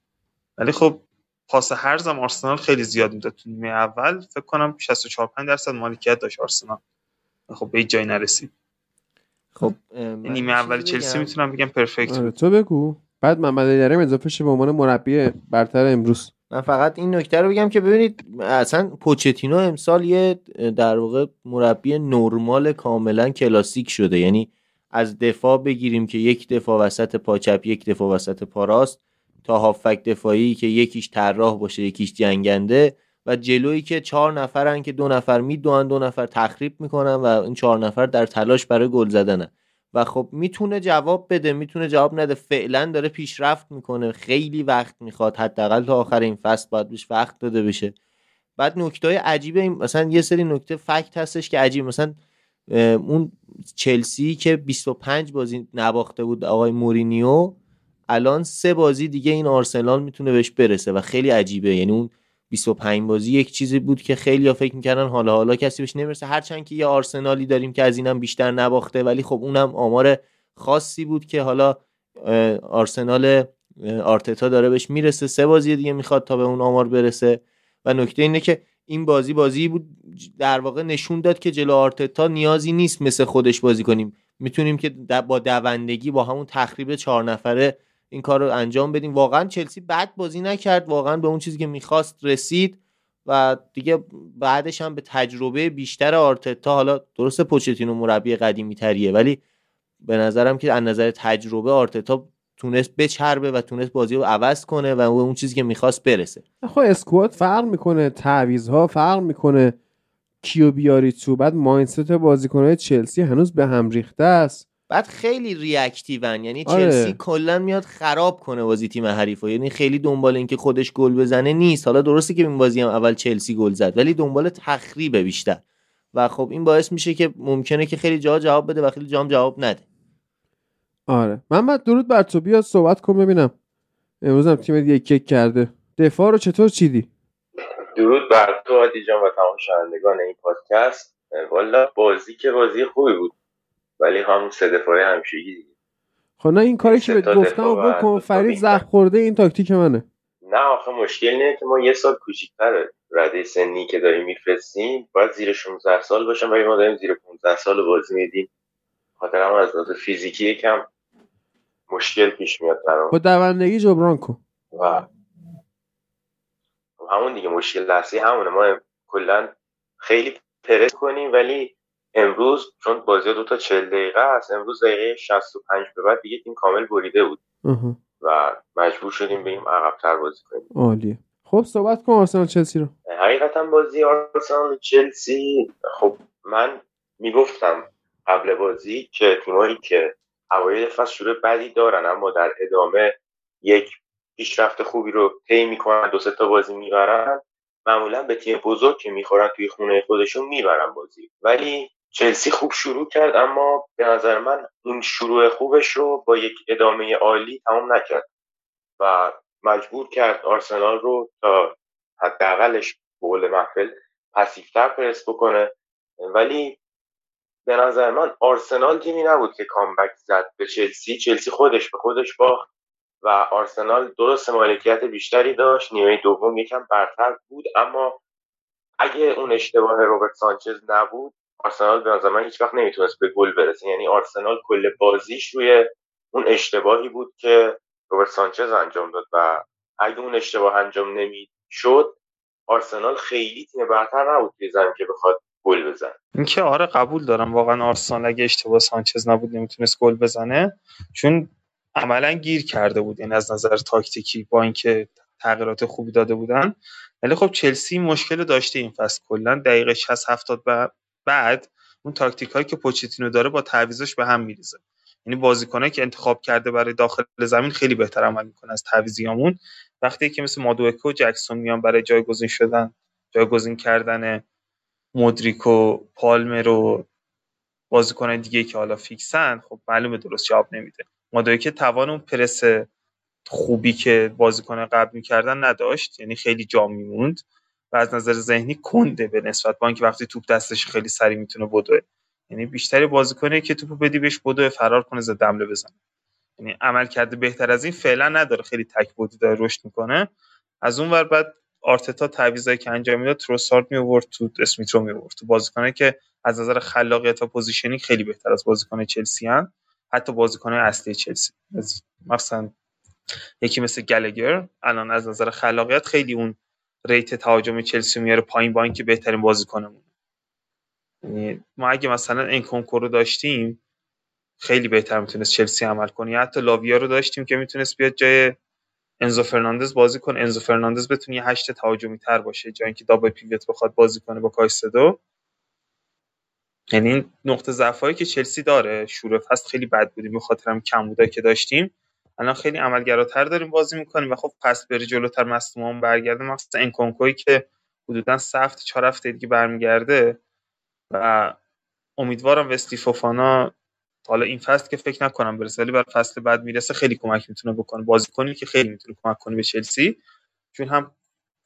ولی خب پاس هرزم آرسنال خیلی زیاد می‌داد تو نیمه اول. فکر کنم 64 5 درصد مالکیت داشت آرسنال. خب به جای نرسید.
خب
نیمه اول چلسی می‌تونم بگم پرفکت
آره تو بگو. بعد محمد علی اضافه شه به عنوان مربی برتر امروز.
من فقط این نکته رو بگم که ببینید اصلا پوچتینو امسال یه در واقع مربی نرمال کاملا کلاسیک شده. یعنی از دفاع بگیریم که یک دفاع وسط پاچپ یک دفاع وسط پاراست تا هافک دفاعی که یکیش طراح باشه یکیش جنگنده و جلویی که چهار نفرن که دو نفر میدوان دو نفر تخریب می‌کنن و این چهار نفر در تلاش برای گل زدنه و خب می‌تونه جواب بده می‌تونه جواب نده. فعلا داره پیشرفت می‌کنه. خیلی وقت می‌خواد. حداقل تا آخر این فصل باید بهش وقت داده بشه. بعد نکته عجیبه این مثلا یه سری نکته فکت هستش که عجیب. مثلا اون چلسی که 25 بازی نباخته بود آقای مورینیو الان سه بازی دیگه این آرسنال می‌تونه بهش برسه و خیلی عجیبه. یعنی اون 25 بازی یک چیزی بود که خیلی ها فکر می‌کردن حالا حالا کسی بهش نمی‌رسه. هرچند که یه آرسنالی داریم که از اینم بیشتر نباخته ولی خب اونم آمار خاصی بود که حالا آرسنال آرتتا داره بهش می‌رسه. سه بازی دیگه می‌خواد تا به اون آمار برسه. و نکته اینه که این بازی بازی بود در واقع نشون داد که جلو آرتتا نیازی نیست مثل خودش بازی کنیم. می‌تونیم که با دوندگی با همون تخریب چهار نفره این کار رو انجام بدیم. واقعا چلسی بد بازی نکرد. واقعا به اون چیزی که می‌خواست رسید و دیگه بعدش هم به تجربه بیشتر آرتتا حالا درست پوچتینو مربی قدیمی تریه ولی به نظرم که از نظر تجربه آرتتا تونست بچربه و تونست بازی رو عوض کنه و اون چیزی که می‌خواست برسه.
خب اسکواد فرق می‌کنه تعویض فرق می‌کنه. کیو بیاری تو؟ بعد ماینست بازیکنهای چلسی هنوز به هم ریخته است.
بعد خیلی ریاکتیون یعنی آره. چلسی کلا میاد خراب کنه بازی تیم حریفو. یعنی خیلی دنبال اینکه خودش گل بزنه نیست. حالا درسته که این بازی هم اول چلسی گل زد ولی دنبال تخریب بیشتر. و خب این باعث میشه که ممکنه که خیلی جا جواب بده و خیلی جام جواب نده.
آره. محمد درود بر تو. بیا صحبت کن ببینم. امروز هم تیمت یک کیک کرده. دفاع رو چطور چیدی؟
درود بر تو عادی جان و تمام شنوندگان این پادکست. والا بازی که بازی خوبی بود. ولی هم سه دفاعی همشگی دیگه.
خب نه این کاری که بهت گفتم بکن فرید زخ خورده این تاکتیک منه.
نه آخه مشکل اینه که ما یه سال کوچیک‌تره. رده سنی که داریم میفرستیم باید زیر 16 سال باشم ولی ما داریم زیر 15 سال بازی میدیم. خاطر هم از لحاظ فیزیکی یکم مشکل پیش میاد برام.
با دوندگی جبران کن. و
همون دیگه مشکل اصلی همونه. ما کلا خیلی پرس کنیم ولی امروز چون بازی دو تا 40 دقیقه است امروز دقیقه 65 به بعد دیگه تیم کامل بریده بود. و مجبور شدیم بریم عقب‌تر بازی کنیم.
عالیه. خب صحبت کن آرسنال چلسی رو.
حقیقتا بازی آرسنال چلسی خب من می‌گفتم قبل بازی که تیمایی که اوایل فصل شروع بدی دارن اما در ادامه یک پیشرفت خوبی رو طی می‌کنن دو سه تا بازی می‌برن معمولا به تیم بزرگ که می‌خورن توی خونه خودشون می‌برن بازی. ولی چلسی خوب شروع کرد اما به نظر من اون شروع خوبش رو با یک ادامه عالی تمام نکرد و مجبور کرد آرسنال رو تا حداقلش به قول محفل پسیفتر پرس بکنه. ولی به نظر من آرسنال تیمی نبود که کامبک زد به چلسی. چلسی خودش به خودش باخت و آرسنال درست مالکیت بیشتری داشت. نیمه دوم یکم برتر بود اما اگه اون اشتباه روبرت سانچز نبود آرسنال به نظر من هیچ وقت نمی‌تونست به گل برسه. یعنی آرسنال کل بازیش روی اون اشتباهی بود که روبرت سانچز انجام داد و اگه اون اشتباه انجام نمی‌شد آرسنال خیلی تیم برتر نبود که زمین که بخواد گل بزنه.
اینکه آره قبول دارم. واقعا آرسنال اگه اشتباه سانچز نبود نمی‌تونست گل بزنه چون عملا گیر کرده بود. این یعنی از نظر تاکتیکی با اینکه تغییرات خوبی داده بودن. ولی خب چلسی مشکل داشته این فصل. کلا دقیقه 60 70 بعد اون تاکتیک هایی که پوچتینو داره با تعویضش به هم میریزه. یعنی بازیکنایی که انتخاب کرده برای داخل زمین خیلی بهتر عمل می‌کنه از تعویضیامون. وقتی که مثل مادوکو و جکسون میان برای جایگزین شدن جایگزین کردن مودریک و پالمر و بازیکن دیگه که حالا فیکسن خب معلومه درست جواب نمیده. مادوکو توان اون پرس خوبی که بازیکن قبل می‌کردن نداشت یعنی خیلی جا میموند. و از نظر ذهنی کنده به نسبت با اینکه وقتی توپ دستش خیلی سریع می‌تونه بدوه یعنی بیشتری بازیکنه که توپو بدی بهش بدوه فرار کنه زد دمله بزنه. یعنی عمل کرده بهتر از این فعلا نداره خیلی تک بودی داره رشد می‌کنه. از اون ور بعد آرتتا تعویضایی که انجام می‌داد تروسارد می آورد تو اسمیت رو می آورد تو بازیکنایی که از نظر خلاقیت و positioning خیلی بهتر از بازیکن چلسی هن. حتی بازیکن اصلی چلسی. مثلا یکی مثل گلگر الان از نظر خلاقیت خیلی اون rate تهاجم چلسی میاره پایین با اینکه بهترین بازیکنمون. یعنی ما اگه مثلا انکونکو رو داشتیم خیلی بهتر می‌تونست چلسی عمل کنه. یا حتی لاویا رو داشتیم که می‌تونست بیاد جای انزو فرناندز بازی کنه. انزو فرناندز بتونه یه هشت تهاجمی تر باشه جای اینکه double pivot بخواد بازی کنه با کایسدو. یعنی نقطه ضعفایی که چلسی داره شروع فصل خیلی بد بودیم به خاطر هم کمبودی که داشتیم. الان خیلی عملگراتر داریم بازی می‌کنیم و خب پس بری جلوتر مصدومان برگرده مخصوصا انکونکوی که حدودا سه چهار هفته دیگه برمیگرده و امیدوارم وسلی فوفانا حالا این فصل که فکر نکنم برسه ولی برا فصل بعد می‌رسه خیلی کمک می‌تونه بکنه. بازیکنی که خیلی می‌تونه کمک کنه به چلسی چون هم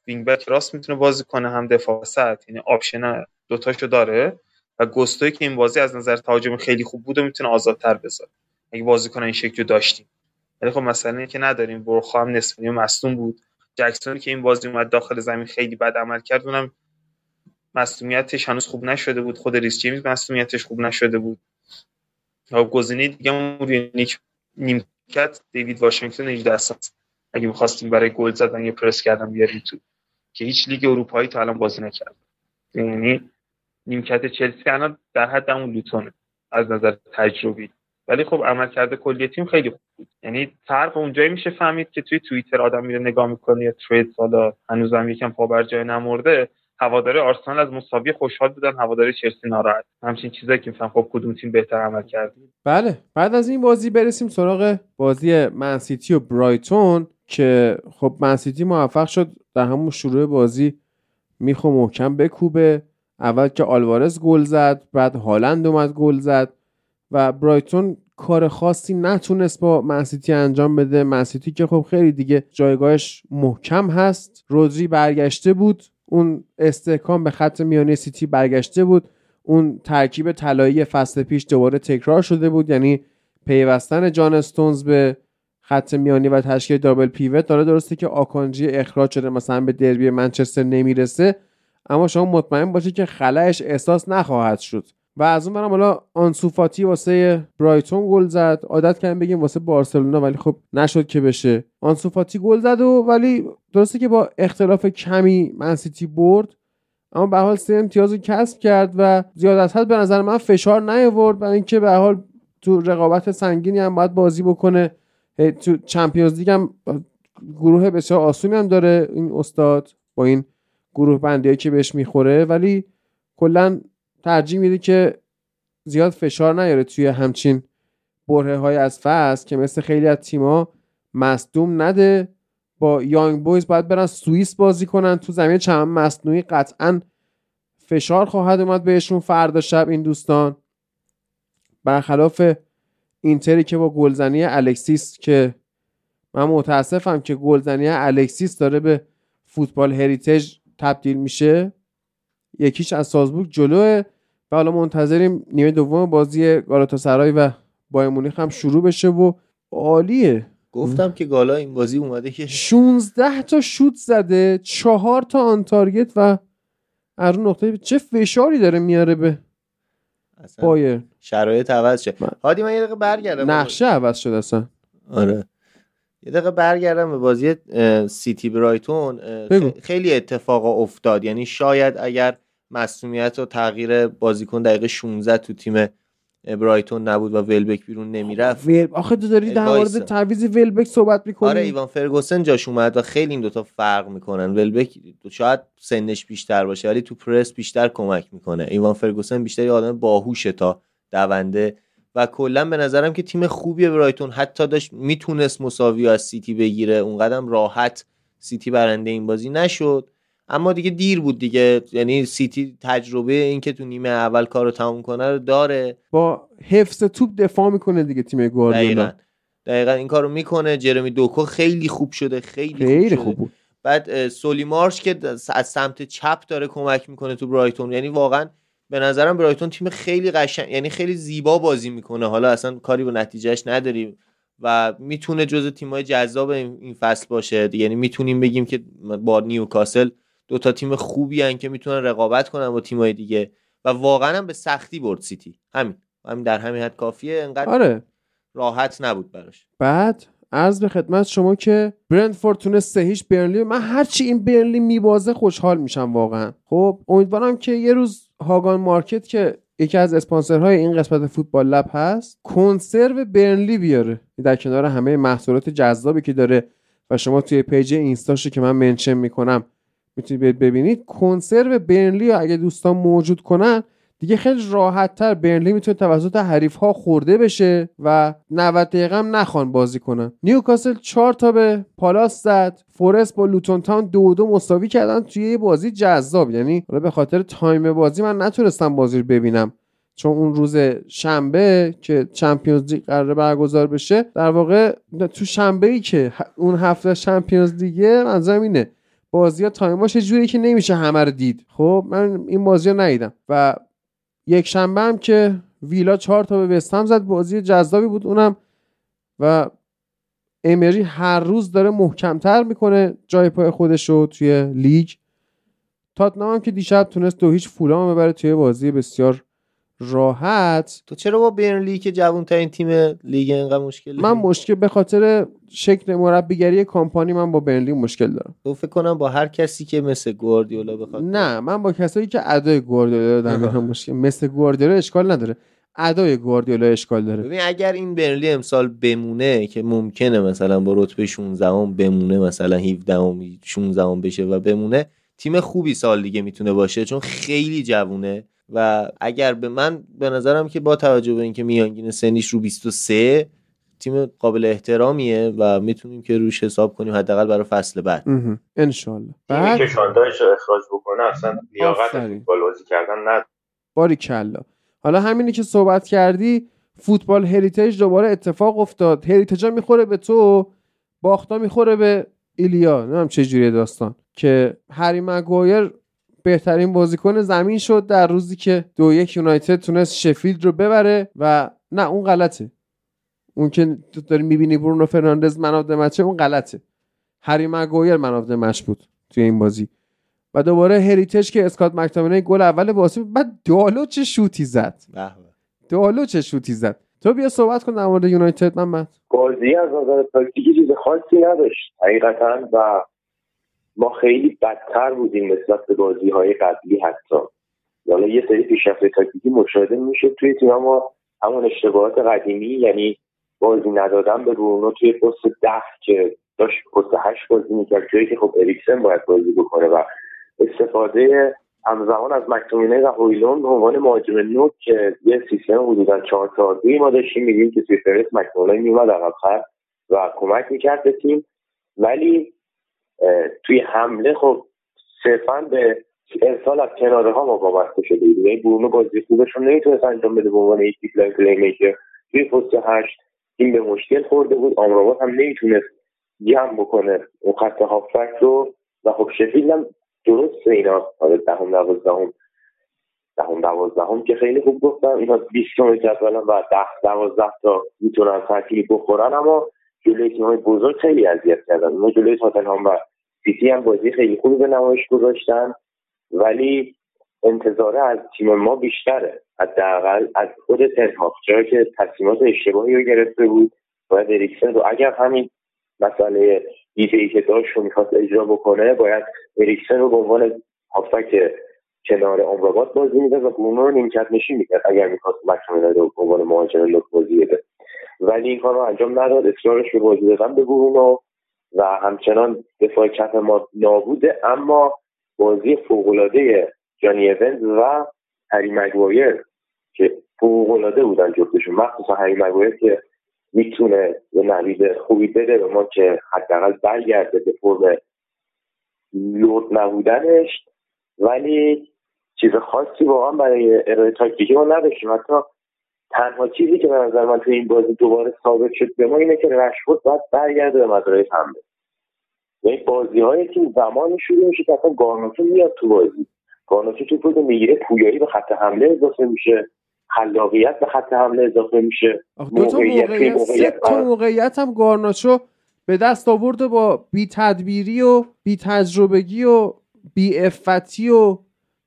wing back راست می‌تونه بازی کنه هم دفاع وسط یعنی option دوتاشو داره و گستوی که این بازی از نظر تهاجمی خیلی خوب بود و می‌تونه آزادتر بذاره. اگه بازیکن این شکلی داشتیم. ولی خب مثلا که نداریم برخا هم نصف مصدوم بود. جکسونی که این بازی اومد داخل زمین خیلی بد عمل کرد اونم مصونیتش هنوز خوب نشده بود. خود ریس جیمز مصونیتش خوب نشده بود. خب گزینه دیگه روی نیک نیمکت دیوید واشنگتن 18 سال اگه می‌خواستیم برای گل زدن یه پرس کردن بیاریم تو که هیچ لیگ اروپایی تا الان بازی نکرد. یعنی نیمکت چلسی الان در حد همون لوتونه از نظر تجربی. ولی خب عمل کرده کلی تیم خیلی خوب. یعنی فرق اونجایی میشه فهمید که توی توییتر آدم میره نگاه می‌کنه یا ترید حالا هنوزم یکم پا بر جای نمورده هواداری آرسنال از مساوی خوشحال بودن هواداری چلسی ناراحت. همچین چیزایی که مثلا خب کدوم تیم بهتر عمل کرد
بله بعد از این بازی برسیم سراغ بازی منسیتی و برایتون که خب منسیتی موفق شد در همون شروع بازی میخو محکم بکوبه. اول که آلوارز گل زد بعد هالند اومد گل زد و برایتون کار خاصی نتونست با منسیتی انجام بده. منسیتی که خب خیلی دیگه جایگاهش محکم هست. رودری برگشته بود. اون استحکام به خط میانی سیتی برگشته بود. اون ترکیب طلایی فصل پیش دوباره تکرار شده بود. یعنی پیوستن جان استونز به خط میانی و تشکیل دابل پیوت داره درسته که آکانجی اخراج شده مثلا به دربی منچستر نمی‌رسه. اما شما مطمئن باشید که خلایش احساس نخواهد شد. و از اون برم حالا آنسوفاتی واسه برایتون گل زد. عادت کردیم بگیم واسه بارسلونا ولی خب نشد که بشه. آنسوفاتی گل زد و ولی درسته که با اختلاف کمی منسیتی برد اما به حال سه امتیاز کسب کرد و زیاد از حد به نظر من فشار نیاورد برای اینکه به حال تو رقابت سنگینی هم باید بازی بکنه. تو چمپیونز لیگ هم گروه بسیار آسونی هم داره این استاد با این گروه بندی که بهش می‌خوره. ولی کلا ترجیح میده که زیاد فشار نیاره توی همچین بره های از فصل که مثل خیلی از تیما مصدوم نده. با یانگ بویز باید برن سوئیس بازی کنن. تو زمین چند مصنوعی قطعا فشار خواهد اومد بهشون فردا شب این دوستان. برخلاف اینتری که با گلزنی الکسیس که من متاسفم که گلزنی الکسیس داره به فوتبال heritage تبدیل میشه. یکیش از سالزبورگ جلوه. و حالا منتظریم نیمه دوم بازی سرای و بایر مونیخ هم شروع بشه و عالیه.
گفتم که گالا این بازی اومده که
16 تا شوت زده چهار تا on target و از اون نقطه چه فشاری داره میاره به بایر
شرایط عوض شد هادی من یه دقیقه برگردم.
نقشه عوض شده اصلا.
آره. یه دقیقه برگردم به بازی سیتی برایتون. خیلی اتفاق افتاد. یعنی شاید اگر مسئولیت و تغییر بازیکن دقیقه 16 تو تیم برایتون نبود و ولبک بیرون نمی‌رفت.
آخه تو داری در مورد تعویض ولبک صحبت می‌کنی؟
آره ایوان فرگوسن جاش اومد و خیلی این دوتا فرق می‌کنن. ولبک شاید سنش بیشتر باشه ولی تو پرس بیشتر کمک می‌کنه. ایوان فرگوسن بیشتر یه آدم باهوشه تا دونده و کلا به نظرم که تیم خوبیه برایتون حتی داشت می‌تونست مساوی از سیتی بگیره. اونقدر راحت سیتی برنده این بازی نشد. اما دیگه دیر بود دیگه. یعنی سیتی تجربه اینکه تو نیمه اول کارو تموم کنه رو داره.
با حفظ توپ دفاع می‌کنه دیگه تیم گواردیولا.
دقیقا. دقیقا این کارو می‌کنه. جرمی دوکو خیلی خوب شده. خیلی,
خیلی
خوب,
خوب بود.
بعد سولی مارش که از سمت چپ داره کمک می‌کنه تو برایتون. یعنی واقعا به نظرم برایتون تیم خیلی قشنگ یعنی خیلی زیبا بازی می‌کنه. حالا اصلا کاری به نتیجهش نداریم و می‌تونه جز تیمای جذاب این فصل باشه. یعنی می‌تونیم بگیم که با نیوکاسل دو تا تیم خوبی هن که می‌تونن رقابت کنن با تیمای دیگه و واقعا هم به سختی برد سیتی. همین. همین در همین حد کافیه. انقدر
آره.
راحت نبود براش.
بعد عرض به خدمت شما که برندفورد تونست هیچ برنلی من هرچی این برنلی میبازه خوشحال میشم واقعا. خب امیدوارم که یه روز هاگان مارکت که یکی از اسپانسرهای این قسمت فوتبال لب هست کنسرو برنلی بیاره. در کنار همه محصولات جذابی که داره و شما توی page اینستاشو که من mention می‌کنم می‌تونید ببینید. کنسرو برنلی اگه دوستان موجود کنن دیگه خیلی راحت تر برنلی می‌تونه توسط حریف ها خورده بشه و 90 دقیقه هم نخوان بازی کنن. نیوکاسل 4 تا به پالاس زد. فورست با لوتون تاون دو دو مساوی کردن توی یه بازی جذاب. یعنی حالا به خاطر time بازی من نتونستم بازی رو ببینم. چون اون روز شنبه که Champions League قرار برگزار بشه در واقع تو شنبه ای که اون هفته چمپیونز لیگه منظورم اینه. بازی ها تایماش جوری که نمیشه همه رو دید. خب من این بازی ها ندیدم. و یک شنبه هم که ویلا چهار تا به وستهم زد. بازی جذابی بود اونم. و امری هر روز داره محکمتر می‌کنه جای پای خودش رو توی لیگ. تاتنام هم که دیشب تونست دو هیچ فولام ببره توی بازی بسیار راحت.
تو چرا با برنلی که جوان ترین تیم لیگ اینقدر مشکل
من مشکل به خاطر شکل مربیگری کمپانی من با برنلی مشکل دارم.
تو فکر کنم با هر کسی که مثل گواردیولا بخواد
نه من با کسایی که ادای گواردیولا دارم مشکل مثل گواردیولا اشکال نداره. ادای گواردیولا اشکال داره.
ببین اگر این برنلی امسال بمونه که ممکنه مثلا با رتبه 16 ام بمونه مثلا 17 ام 16 ام بشه و بمونه تیم خوبی سال دیگه می‌تونه باشه چون خیلی جوونه. و اگر به من به نظرم که با توجه به اینکه میانگین سنیش رو 23 تیم قابل احترامیه و می‌تونیم که روش حساب کنیم حداقل برای فصل بعد.
انشالله.
بعد؟ که شاندایش رو اخراج بکنه اصلا لیاقت فوتبال بازی کردن ند
باری کلا. حالا همینی که صحبت کردی فوتبال هریتیج دوباره اتفاق افتاد. هریتیجا می‌خوره به تو باختا می‌خوره به ایلیا. نمی‌دونم چه جوری داستان. که هری مگوایر بهترین بازیکن زمین شد در روزی که دو یک یونایتد تونست شفیلد رو ببره و نه اون غلطه. اون که تو داری می‌بینی برونو فرناندز man match ه اون غلطه. هری مگویر man match بود توی این بازی. و دوباره heritage که اسکات مکتامینه گل اول بازی بعد دالو چه شوتی زد. دالو چه شوتی زد. تو بیا صحبت کن در مورد یونایتد من
بازی از نظر تاکتیکی چیز خاصی نداشت. حقیقتا و ما خیلی بدتر بودیم نسبت به بازی های قبلی حتی. حالا یه سری پیشرفت تاکتیکی مشاهده میشه توی تیم ما. همون اشتباهات قدیمی یعنی بازی ندادن به رونو توی پست ده که داشت پست هشت بازی می‌کرد جایی که خب اریکسن باید بازی بکنه. و استفاده همزمان از مکتومینه و هویلون به عنوان مهاجم نوک که یه سیستم حدودا چهار تا ما داشتیم میدیم که توی فرست مکتومینه میومد عقبتر و کمک می‌کرد به تیم. ولی توی حمله خب صرفا به ارسال از کناره ها ما وابسته شده بودیم. یعنی برونو بازی خوبش رو نمی‌تونست انجام بده به عنوان یک deep-lying playmaker توی پست هشت این به مشکل خورده بود. آمرابات هم نمی‌تونست جمع بکنه اون خط هافک رو. و خب شفیلد هم درست اینا حالا دهم دوازدهم دهم دوازدهم که خیلی خوب گفتم اینا بیستم جدولن و ده دوازده تا می‌تونن ترکیب بخورن. اما جلوی تیم‌های بزرگ خیلی اذیت کردن. اونا جلوی تاتنهام و سیتی هم بازی خیلی خوبی به نمایش گذاشتن ولی انتظاره از تیم ما بیشتره. حداقل از خود تنهاف چرا که تصمیمات اشتباهی رو گرفته بود باید اریکسن رو. اگر همین مسئله ایده ای که داشت رو می‌خواست اجرا بکنه باید اریکسن رو به عنوان هافک کنار آمرابات بازی می‌داد و برونو رو نیمکت نشین می‌کرد اگر می‌خواست مکسیمل رو به عنوان مهاجم لوک بازی بده. ولی این کار رو انجام نداد اصرارش به بازی دادن به برونو و همچنان دفاع کف ما نابوده اما بازی فوقالعاده جانی ایونز و هری مگوایر که فوقالعاده بودن جفتشون. مخصوصا هری مگوایر که می‌تونه یه نوید خوبی بده به ما که حداقل برگرده به فرم لورد نبودنش. ولی چیز خاصی واقعا برای ارائه تاکتیکی ما نداشتیم. حتی تنها چیزی که به نظر من تو این بازی دوباره ثابت شد به ما اینه که رشفورد باید برگرده به مدارای حمله یعنی بازی های که زمانی شروع میشه که اصلا گارناتو میاد تو بازی. گارناتو تو بود می‌گیره پویایی به خط حمله اضافه میشه. خلاقیت به خط حمله اضافه میشه.
دو تا موقعیت, سه تا موقعیت هم گارناچو به دست آورده با بی تدبیری و بی تجربگی و بی افتی و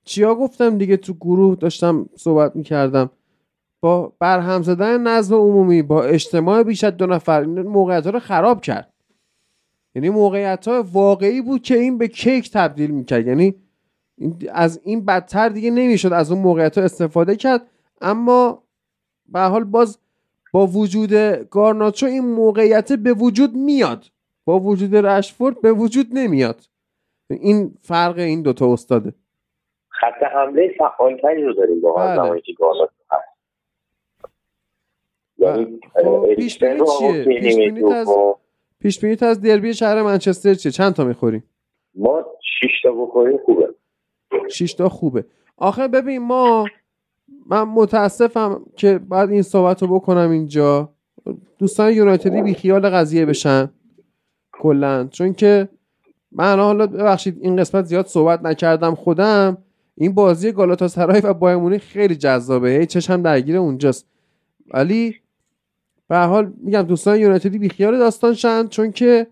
چیا گفتم دیگه تو گروه داشتم صحبت می‌کردم. با برهم زدن نظم عمومی با اجتماع بیش از دو نفر موقعیت ها رو خراب کرد. یعنی موقعیت ها واقعی بود که این به کیک تبدیل می‌کرد. یعنی از این بدتر دیگه نمی‌شد از اون موقعیت ها استفاده کرد. اما به حال باز با وجود گارناچو این موقعیت به وجود میاد. با وجود رشفورد به وجود نمیاد. این فرق این دوتا استاده.
خط حمله فعالتری رو داریم با بله. که گارناچو
یعنی خب پیش چیه؟ پیش بینیت از دربی شهر منچستر چیه؟ چند تا می‌خوریم؟
ما 6 تا بخوریم خوبه.
6 تا خوبه. آخه ببین ما من متاسفم که بعد این صحبت رو بکنم اینجا. دوستان یونایتدی بی خیال قضیه بشن. کلا. چون که من حالا ببخشید این قسمت زیاد صحبت نکردم خودم. این بازی گالاتا سرای و بایمونی خیلی جذابه. هی چشم درگیر اونجاست. ولی به حال میگم دوستان یونایتدی بی خیال داستان شن چون که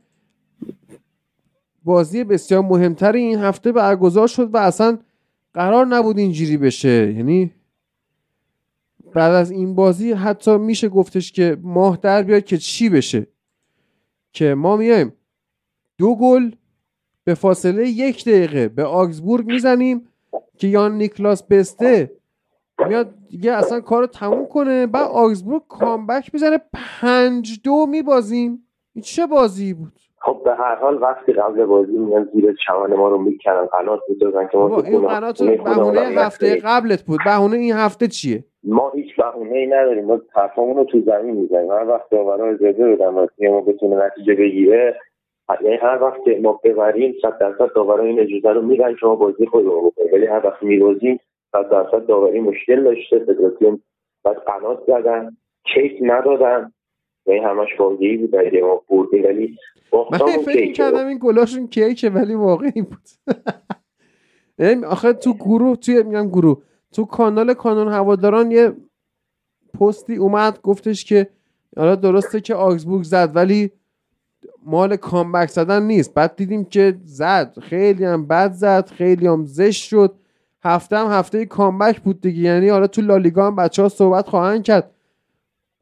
بازی بسیار مهمتر این هفته برگزار شد و اصلا قرار نبود اینجوری بشه. یعنی بعد از این بازی حتی میشه گفتش که ماه در بیاد که چی بشه. که ما میایم دو گل به فاصله یک دقیقه به آگزبورگ می‌زنیم که یان نیکلاس بسته میاد دیگه اصلا کارو تموم کنه. بعد آگزبورگ کامبک می‌زنه. پنج دو میبازیم. این چه بازی بود؟
خب به هر حال وقتی قبل بازی میان زیر چمان ما رو می‌کنن قنات میدازن که ما
این قنات بهونه هفته قبلت بود. بهونه این هفته چیه؟
ما هیچ بهونه ای نداریم. ما طرفمون رو تو زمین می‌زنیم. هر وقت داورا اجازه بدن و ما بتونه نتیجه بگیره یعنی هر وقت که ما ببریم صد درصد داورا این اجازه رو میدن شما بازی خود رو بکنید ولی هر وقت میبازیم صد درصد داوری مشکل داشته فدراسیون بعد قنات زدن کیک ندادن. یعنی همش واقعی بود در ما بردیم ولی
من فکر کردم این گلاشون کیکه ولی واقعی بود. آخه تو گروه توی میگم گروه تو کانال کانون هواداران یه پستی اومد گفتش که حالا درسته که آگزبورگ زد ولی مال کامبک زدن نیست. بعد دیدیم که زد خیلی هم بد زد خیلی هم زشت شد. هفته هم هفته کامبک بود دیگه. یعنی حالا تو لالیگا هم بچه ها صحبت خواهند کرد.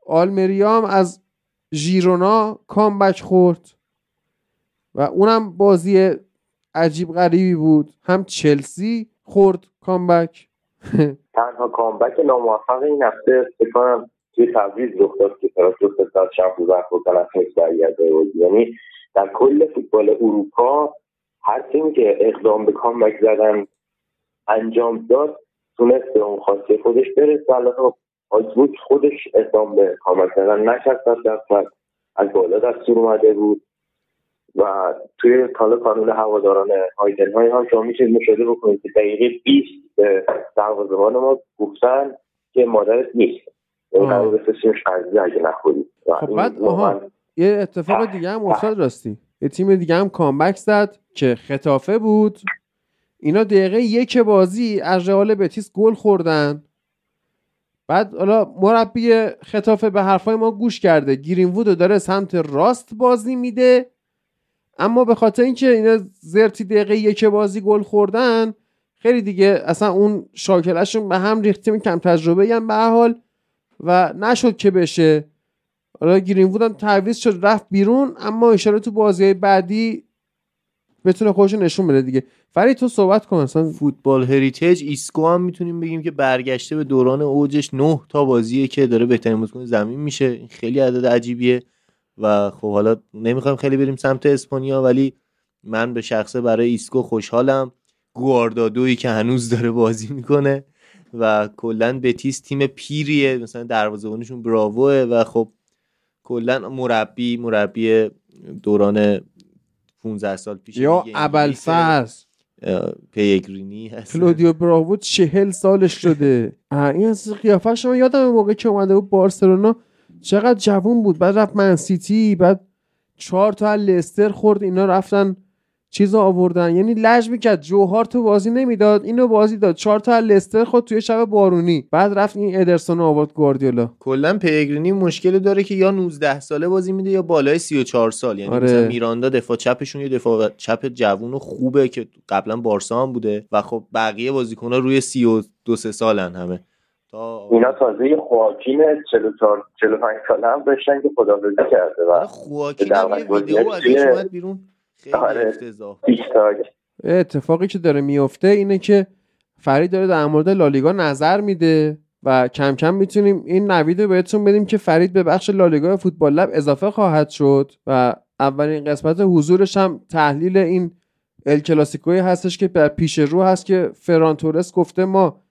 آلمریا هم از ژیرونا کامبک خورد. و اونم بازی عجیب غریبی بود. هم چلسی خورد کامبک. [LAUGHS]
تنها کامبک ناموفق این هفته بکنم توی تبریز رخ داد که دو ساعت شب رو برخورد نتونست برگرده یعنی در کل فوتبال اروپا هر تیمی که اقدام به کامبک زدن انجام داد تونست به اون خواسته خودش برسه. الان آزبوک خودش اقدام به کامبک زدن نکرد در از بالا دستور اومده بود. و توی کالا کانون هواداران هایدن های هم شما می‌تونید مشاهده بکنید که دقیقه 20 به دروازه‌بان ما گفتن که مادرت نیست. این بفرستیمش اگه نخورید.
خب بعد آها. یه اتفاق دیگه هم افتاد راستی. یه تیم دیگه هم کامبک زد که خطافه بود. اینا دقیقه یک بازی از رئال بتیس گل خوردن. بعد حالا مربی خطافه به حرفای ما گوش کرده. گیرین وودو داره سمت راست بازی میده. اما به خاطر اینکه اینا زرتی دقیقه یک بازی گل خوردن خیلی دیگه اصلا اون شاکلشون به هم ریختیم کم تجربه هم به حال و نشد که بشه. حالا گرین هم تعویض شد رفت بیرون اما ایشالا تو بازی بعدی بتونه خودش نشون بده دیگه. فرید تو صحبت کن اصلا.
فوتبال heritage ایسکو هم می‌تونیم بگیم که برگشته به دوران اوجش نه تا بازیه که داره بهترین بازیکن زمین میشه. خیلی عدد عجیبیه و خب حالا نمی‌خوایم خیلی بریم سمت اسپانیا ولی من به شخصه برای ایسکو خوشحالم. گواردادویی که هنوز داره بازی می‌کنه و کلا بتیس تیم پیریه. مثلا دروازه‌بانشون براووه و خب کلا مربی مربی دوران 15 سال پیش
یا ابلفضل
پیگرینی هست.
کلودیو براوو چهل سالش شده. [LAUGHS] این از قیافه شما یادم موقع که اومده بود بارسلونا. چقدر جوون بود. بعد رفت من سیتی بعد چهار تا لستر خورد. اینا رفتن چیز آوردن. یعنی لج می‌کرد. جوهار تو بازی نمی‌داد. اینو بازی داد. چهار تا لستر خود توی شب بارونی. بعد رفت این ادرسون آورد گواردیولا.
کلا پیگرینی مشکل داره که یا 19 ساله بازی میده یا بالای 34 سال. یعنی آره. مثلا میراندا دفاع چپشون یه دفاع چپ جوون و خوبه که قبلا بارسا هم بوده و خب بقیه بازیکن‌ها روی 32 سه سالن همه.
تا اینا تازه خواکین 44 45 ساله هم داشتن که خداحافظی کرده و
خواکین هم یه ویدیو ازش اومد بیرون. خیلی آره.
اتفاقی که داره میفته اینه که فرید داره در مورد لالیگا نظر میده و کم کم می‌تونیم این نوید رو بهتون بدیم که فرید به بخش لالیگا فوتبال لب اضافه خواهد شد و اولین قسمت حضورش هم تحلیل این ال کلاسیکوی هستش که در پیش رو هست که فران تورس گفته ما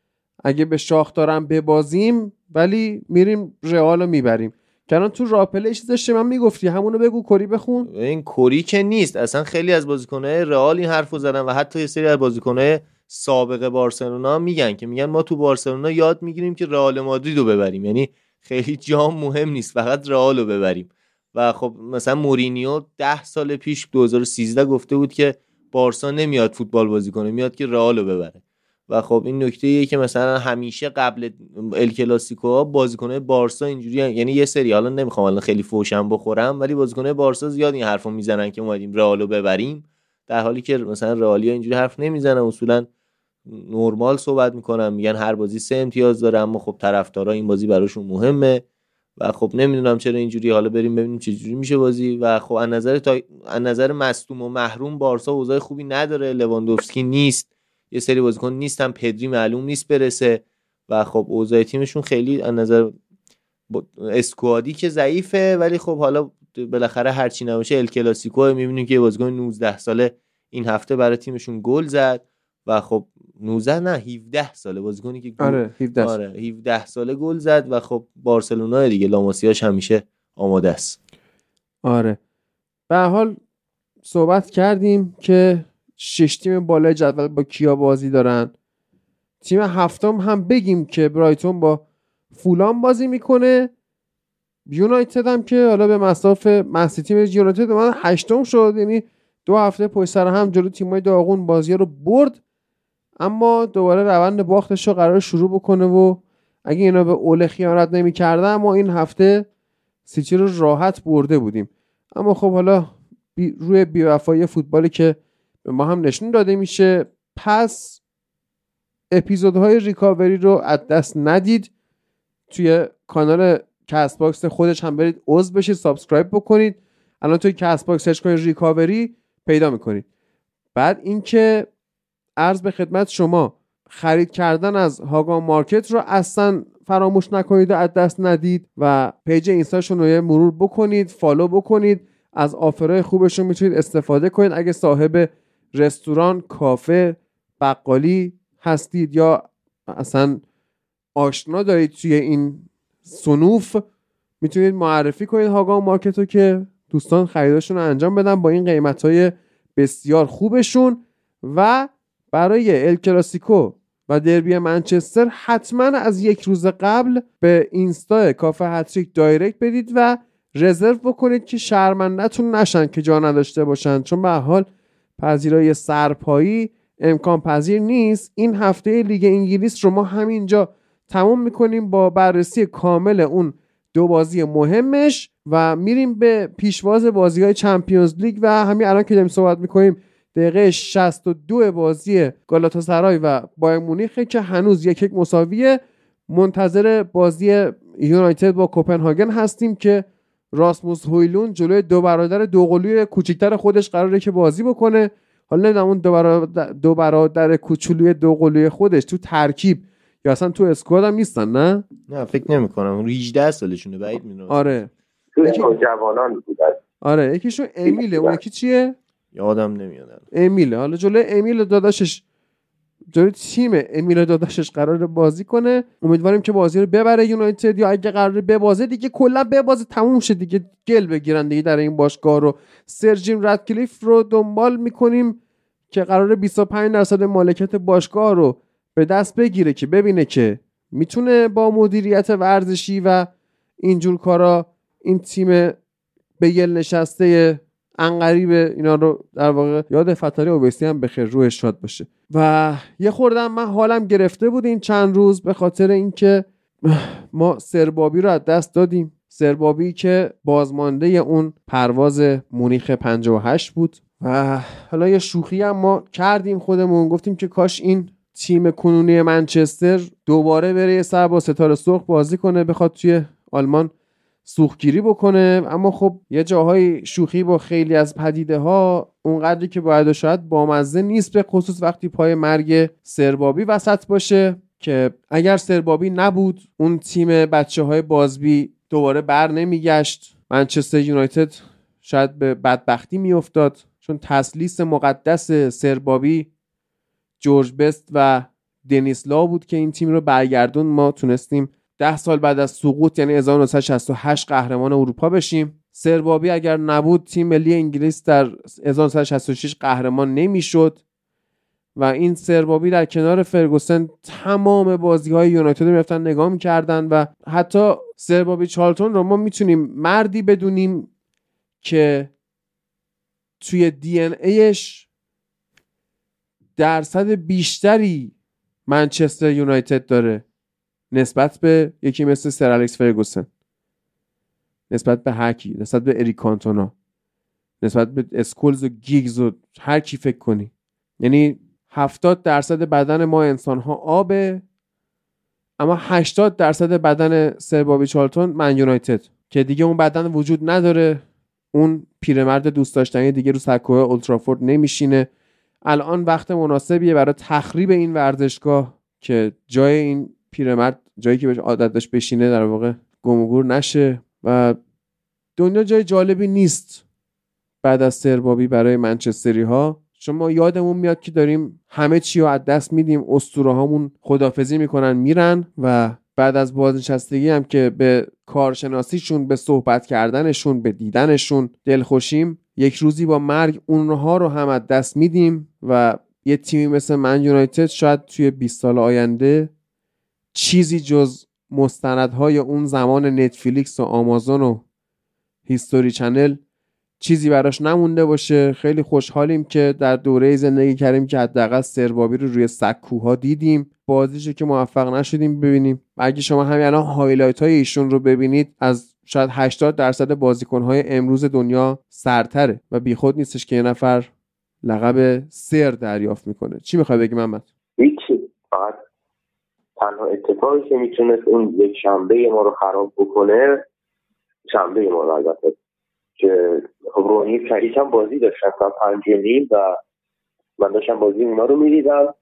اگه به شاخ دارم ببازیم ولی میریم رئال رو می‌بریم. کنان تو راپله چیز داشته من می‌گفتی همونو بگو کری بخون.
این کری که نیست. اصلا خیلی از بازیکنهای رئال این حرفو زدن و حتی یه سری از بازیکنهای سابق بارسلونا میگن که میگن ما تو بارسلونا یاد می‌گیریم که رئال مادرید رو ببریم. یعنی خیلی جام مهم نیست فقط رئال رو ببریم. و خب مثلا مورینیو ده سال پیش 2013 گفته بود که بارسا نمیاد فوتبال بازی کنه میاد که رئال رو ببره. و خب این نکته ایه که مثلا همیشه قبل ال کلاسیکو بازیکن‌های بارسا اینجوری یعنی یه سری حالا نمی‌خوام الان خیلی فوشم بخورم ولی بازیکن‌های بارسا زیاد این حرفو می‌زنن که اومدیم رئالو ببریم. در حالی که مثلا رئالیا اینجوری حرف نمی‌زنن اصولا نرمال صحبت می‌کنن میگن هر بازی سه امتیاز داره اما خب طرفدارا این بازی براشون مهمه و خب نمی‌دونم چرا اینجوری. حالا بریم ببینیم چه جوری میشه بازی و خب از نظر تا از نظر مصدوم و محروم بارسا اوضاع خوبی نداره لواندوفسکی نیست. یه سری بازیکن نیستن پدری معلوم نیست برسه و خب اوضاع تیمشون خیلی از نظر اسکوادی که ضعیفه ولی خب حالا بالاخره هرچی نباشه ال کلاسیکو می‌بینیم که یه بازیکن 19 ساله این هفته برای تیمشون گل زد و خب 19 نه 17 ساله بازیکنی که
گل آره 17
آره 17 ساله گل زد و خب بارسلونا دیگه لاماسیاش همیشه آماده است.
آره. به حال صحبت کردیم که شش تیم بالای جدول با کیا بازی دارن. تیم هفتم هم بگیم که برایتون با فولان بازی می‌کنه. یونایتد هم که حالا به مساف مسی تیم یونایتد من هشتم شد. یعنی دو هفته پشت سر هم جلو تیمای داغون بازی رو برد. اما دوباره روند باختش رو قرار شروع بکنه و اگه اینا به اول خیانت نمی‌کردن ما این هفته سیچی رو راحت برده بودیم. اما خب حالا بی روی بیوفایی فوتبالی که به ما هم نشون داده میشه. پس اپیزودهای ریکاوری رو از دست ندید. توی کانال Castbox خودش هم برید عضو بشید subscribe بکنید. الان توی Castbox search کنید ریکاوری پیدا می‌کنید. بعد اینکه عرض به خدمت شما خرید کردن از هاگان مارکت رو اصلا فراموش نکنید و از دست ندید و پیج اینستاشون رو مرور بکنید فالو بکنید. از آفرهای خوبشون می‌تونید استفاده کنید. اگه صاحب رستوران کافه بقالی هستید یا اصلا آشنا دارید توی این صنوف می‌تونید معرفی کنید هاگان مارکت رو که دوستان خریداشون رو انجام بدن با این قیمت های بسیار خوبشون. و برای ال کلاسیکو و دربی منچستر حتما از یک روز قبل به اینستا کافه هت‌تریک دایرکت بدید و رزرو بکنید که شرمندهتون نشن که جا نداشته باشن. چون به هر حال پذیرای سرپایی امکان پذیر نیست. این هفته لیگ انگلیس رو ما همینجا تموم می‌کنیم با بررسی کامل اون دو بازی مهمش و میریم به پیشواز بازی های چمپیونز لیگ و همین الان که داریم صحبت می‌کنیم دقیقه 62 بازی گالاتاسرای و بایر مونیخ که هنوز یک یک مساویه. منتظر بازی یونایتد با کوپنهاگن هستیم که راسموس هویلون جلوی دو برادر دوقلوی کوچکتر خودش قراره که بازی بکنه. حالا نمی‌دونم اون دو برادر, دو برادر کوچولوی دو قلوی خودش تو ترکیب یا اصلا تو اسکواد هم نیستن نه؟
نه فکر نمی کنم 18 سالشونه بعید می‌دونم.
آره.
توی جوانان بودن
آره یکیشون امیله. اون یکی چیه؟
یادم نمیاد
امیله. حالا جلوی امیل داداشش جلوی تیم امیل داداشش قرار بازی کنه. امیدواریم که بازی رو ببره یونایتد یا اگه قرار ببازه دیگه کلا ببازه تموم شه دیگه. گل بگیرن دیگه در این باشگاه رو. سرجیم ردکلیف رو دنبال می‌کنیم که قرار 25 درصد مالکیت باشگاه رو به دست بگیره که ببینه که می‌تونه با مدیریت ورزشی و اینجور کارا این تیم به یل نشسته انقریب اینا رو در واقع یاد فتاری اوبسی هم بخیر روش شاد باشه. و یه خوردم من حالم گرفته بود این چند روز به خاطر اینکه ما سربابی رو از دست دادیم. سربابی که بازمانده اون پرواز مونیخ 58 بود. و حالا یه شوخی هم ما کردیم خودمون. گفتیم که کاش این تیم کنونی منچستر دوباره بره یه سر با ستاره سرخ بازی کنه بخواد توی آلمان سوختگیری بکنه. اما خب یه جاهای شوخی با خیلی از پدیده ها اونقدری که باید و شاید بامزه نیست به خصوص وقتی پای مرگ سربابی وسط باشه که اگر سربابی نبود اون تیم بچه های بازبی دوباره بر نمیگشت. منچستر یونایتد شاید به بدبختی میافتاد چون تسلیس مقدس سربابی جورج بست و دنیس لا بود که این تیم رو برگردون. ما تونستیم ده سال بعد از سقوط یعنی 1968 قهرمان اروپا بشیم. سربابی اگر نبود تیم ملی انگلیس در 1966 قهرمان نمی‌شد. و این سربابی در کنار فرگوسن تمام بازی های یونایتد می‌رفتن نگاه می‌کردن و حتی سربابی چالتون رو ما می‌تونیم مردی بدونیم که توی دی ان ایش درصد بیشتری منچستر یونایتد داره. نسبت به یکی مثل سر الکس فرگوسن. نسبت به هرکی نسبت به اریک کانتونا. نسبت به اسکولز و گیگز و هر کی فکر کنی. یعنی 70 درصد بدن ما انسان ها آبه اما 80 درصد بدن سر بابی چارلتون من یونایتد. که دیگه اون بدن وجود نداره. اون پیرمرد دوست داشتنی دیگه رو سکوی اولدترافورد نمیشینه. الان وقت مناسبیه برای تخریب این ورزشگاه که جای این پیرمرد جایی که بهش عادت داشت بشینه در واقع گم نشه و دنیا جای جالبی نیست بعد از سربابی برای منچستری ها چون ما یادمون میاد که داریم همه چی رو از دست میدیم اسطوره هامون خدافزی می‌کنن میرن و بعد از بازنشستگی هم که به کارشناسیشون به صحبت کردنشون به دیدنشون دلخوشیم یک روزی با مرگ اونها رو هم از دست میدیم و یه تیمی مثل من یونایتد شاید توی 20 سال آینده چیزی جز مستندهای اون زمان نتفلیکس و آمازون و هیستوری چنل چیزی براش نمونده باشه. خیلی خوشحالیم که در دوره‌ای زندگی کردیم که حداقل سربابی رو روی سکوها دیدیم. بازیشو که موفق نشدیم ببینیم. و اگه شما همین الان highlight های ایشون رو ببینید از شاید 80 درصد بازیکن های امروز دنیا سرتره و بیخود نیستش که یه نفر لقب سر دریافت می‌کنه. چی می‌خوای بگی محمد؟
هیچی. فقط تنها اتفاقی که می‌تونست اون یک شنبه ما رو خراب بکنه شنبه ما رو البته که خب رونی کریک هم بازی داشتن تا پنج و من داشتم بازی اونا رو می‌دیدم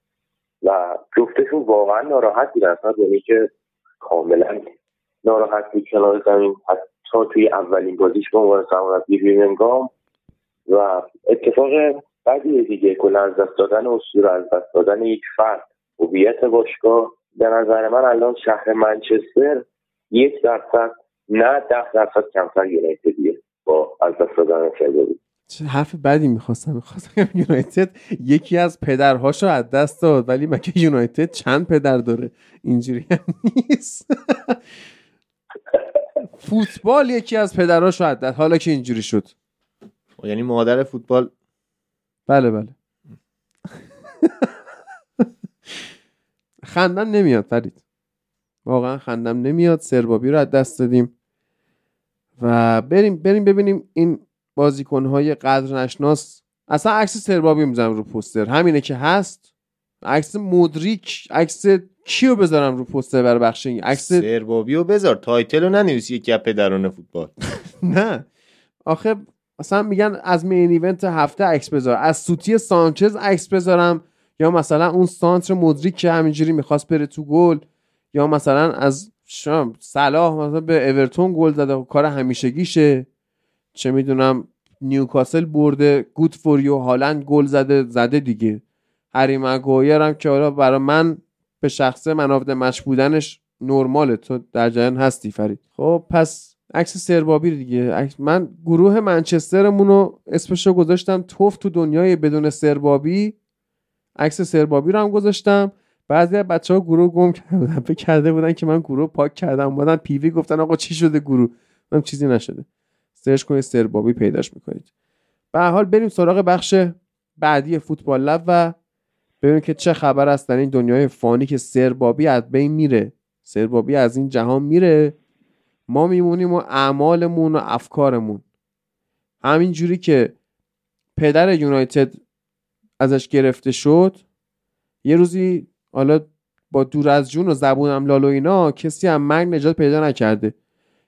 و جفتشون واقعا ناراحت بودن. رونی که کاملا ناراحت بود کنار زمین. حتی توی اولین بازیش به عنوان سرمربی بیرمنگام و اتفاق بعدی دیگه کلا از دست دادن اسطوره از دست دادن یک فرد هویت باشگاه. به نظر من الان شهر منچستر یک درصد نه ده درصد کمتر یونایتدیه با از دست دادن
چه حرف بدی می‌خواستم. می‌خواستم یونایتد یکی از پدرهاش رو از دست داد ولی مگه یونایتد چند پدر داره؟ اینجوری هم نیست. فوتبال یکی از پدرهاش رو از دست حالا که اینجوری شد.
یعنی مادر فوتبال؟
بله بله. [LAUGHS] خندم نمیاد فرید. واقعا خندم نمیاد. سربابی رو از دست دادیم. و بریم بریم ببینیم این بازیکنهای قدر نشناس اصلا عکس سربابی می‌زنم رو پوستر. همینه که هست. عکس مودریک عکس کیو بذارم رو پوستر برای بخش این؟ عکس
سربابی رو بذار. title رو ننویسی. یک گپ درون فوتبال. [LAUGHS]
نه. آخه مثلا میگن از main event هفته عکس بذار. از سوتی سانچز عکس بذارم. یا مثلا اون سانتر مدریک که همینجوری می‌خواست بره تو گل یا مثلا از شم صلاح مثلا به اورتون گل زده کار همیشگیشه. چه می‌دونم نیوکاسل برده good for you هالند گل زده زده دیگه. هری مگوایر هم که حالا برای من به شخصه منافع مش بودنش نرماله. تو در جریان هستی فرید. خب پس عکس سربابی دیگه. من گروه منچسترمون رو اسمش رو گذاشتم توف تو دنیای بدون سربابی. عکس سربابی رو هم گذاشتم. بعضی از بچه ها گروه گم کرده بودن فکر کرده بودن که من گروه پاک کردم. بودن پیوی گفتن آقا چی شده گروه؟ من چیزی نشده. سرچ کنید سربابی پیداش می‌کنید. به حال بریم سراغ بخش بعدی فوتبال لب و ببینیم که چه خبر است در این دنیای فانی که سربابی از بین میره. سربابی از این جهان میره. ما میمونیم و اعمالمون و افکارمون. همین جوری که پدر یونایتد ازش گرفته شد یه روزی حالا با دور از جون و زبونم لال و اینا کسی هم مرگ نجات پیدا نکرده.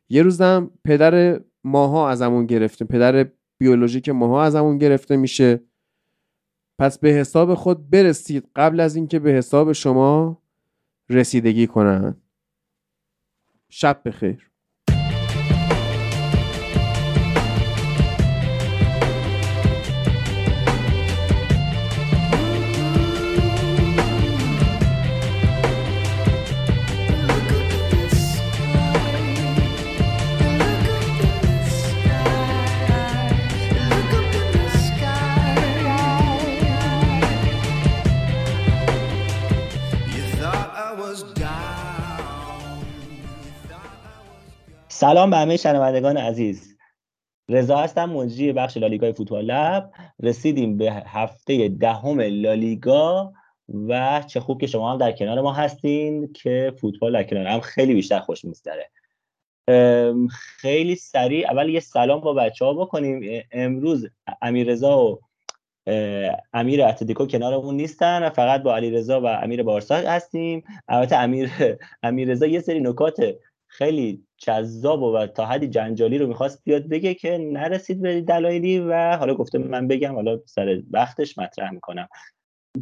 یه روزم پدر ماها ازمون گرفته پدر بیولوژیک ماها ازمون گرفته میشه. پس به حساب خود برسید قبل از اینکه به حساب شما رسیدگی کنن. شب بخیر.
سلام به همه شنوندگان عزیز. رضا هستم مجری بخش لالیگای فوتبال لب. رسیدیم به هفته دهم لالیگا و چه خوب که شما هم در کنار ما هستین که فوتبال در کنار هم خیلی بیشتر خوش میگذره. خیلی سریع اول یه سلام با بچه ها بکنیم. امروز امیر رضا و امیر اتلتیکو کنارمون نیستن. فقط با علی رضا و امیر بارسا هستیم. البته امیر امیر رضا یه سری نکات خیلی جذاب و تا حدی جنجالی رو می‌خواست بیاد بگه که نرسید به دلایلی و حالا گفته من بگم حالا سر وقتش مطرح می‌کنم.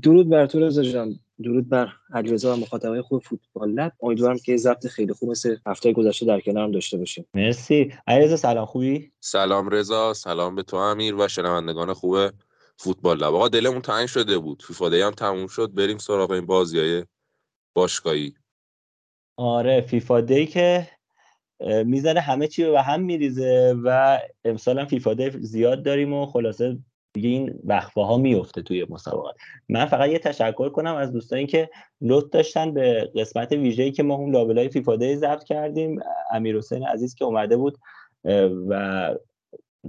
درود بر تو رضا جان. درود بر علیرضا و مخاطبای خوب فوتبال لب. امیدوارم که ضبط خیلی خوب مثل هفته گذشته در کنارم داشته باشیم.
مرسی. علیرضا سلام. خوبی؟
سلام رضا. سلام به تو امیر و شنوندگان خوب فوتبال لب. آقا دلمون تنگ شده بود. فیفا هم تموم شد. بریم سراغ این بازیای باشگاهی.
آره فیفا دی که می‌زنه همه چی رو به هم میریزه و امسال هم فیفا زیاد داریم و خلاصه دیگه این وقفه ها میفته توی مسابقات. من فقط یه تشکر کنم از دوستانی که لطف داشتن به قسمت ویژه‌ای که ما اون لابلای فیفا دی ضبط کردیم. امیر حسین عزیز که اومده بود و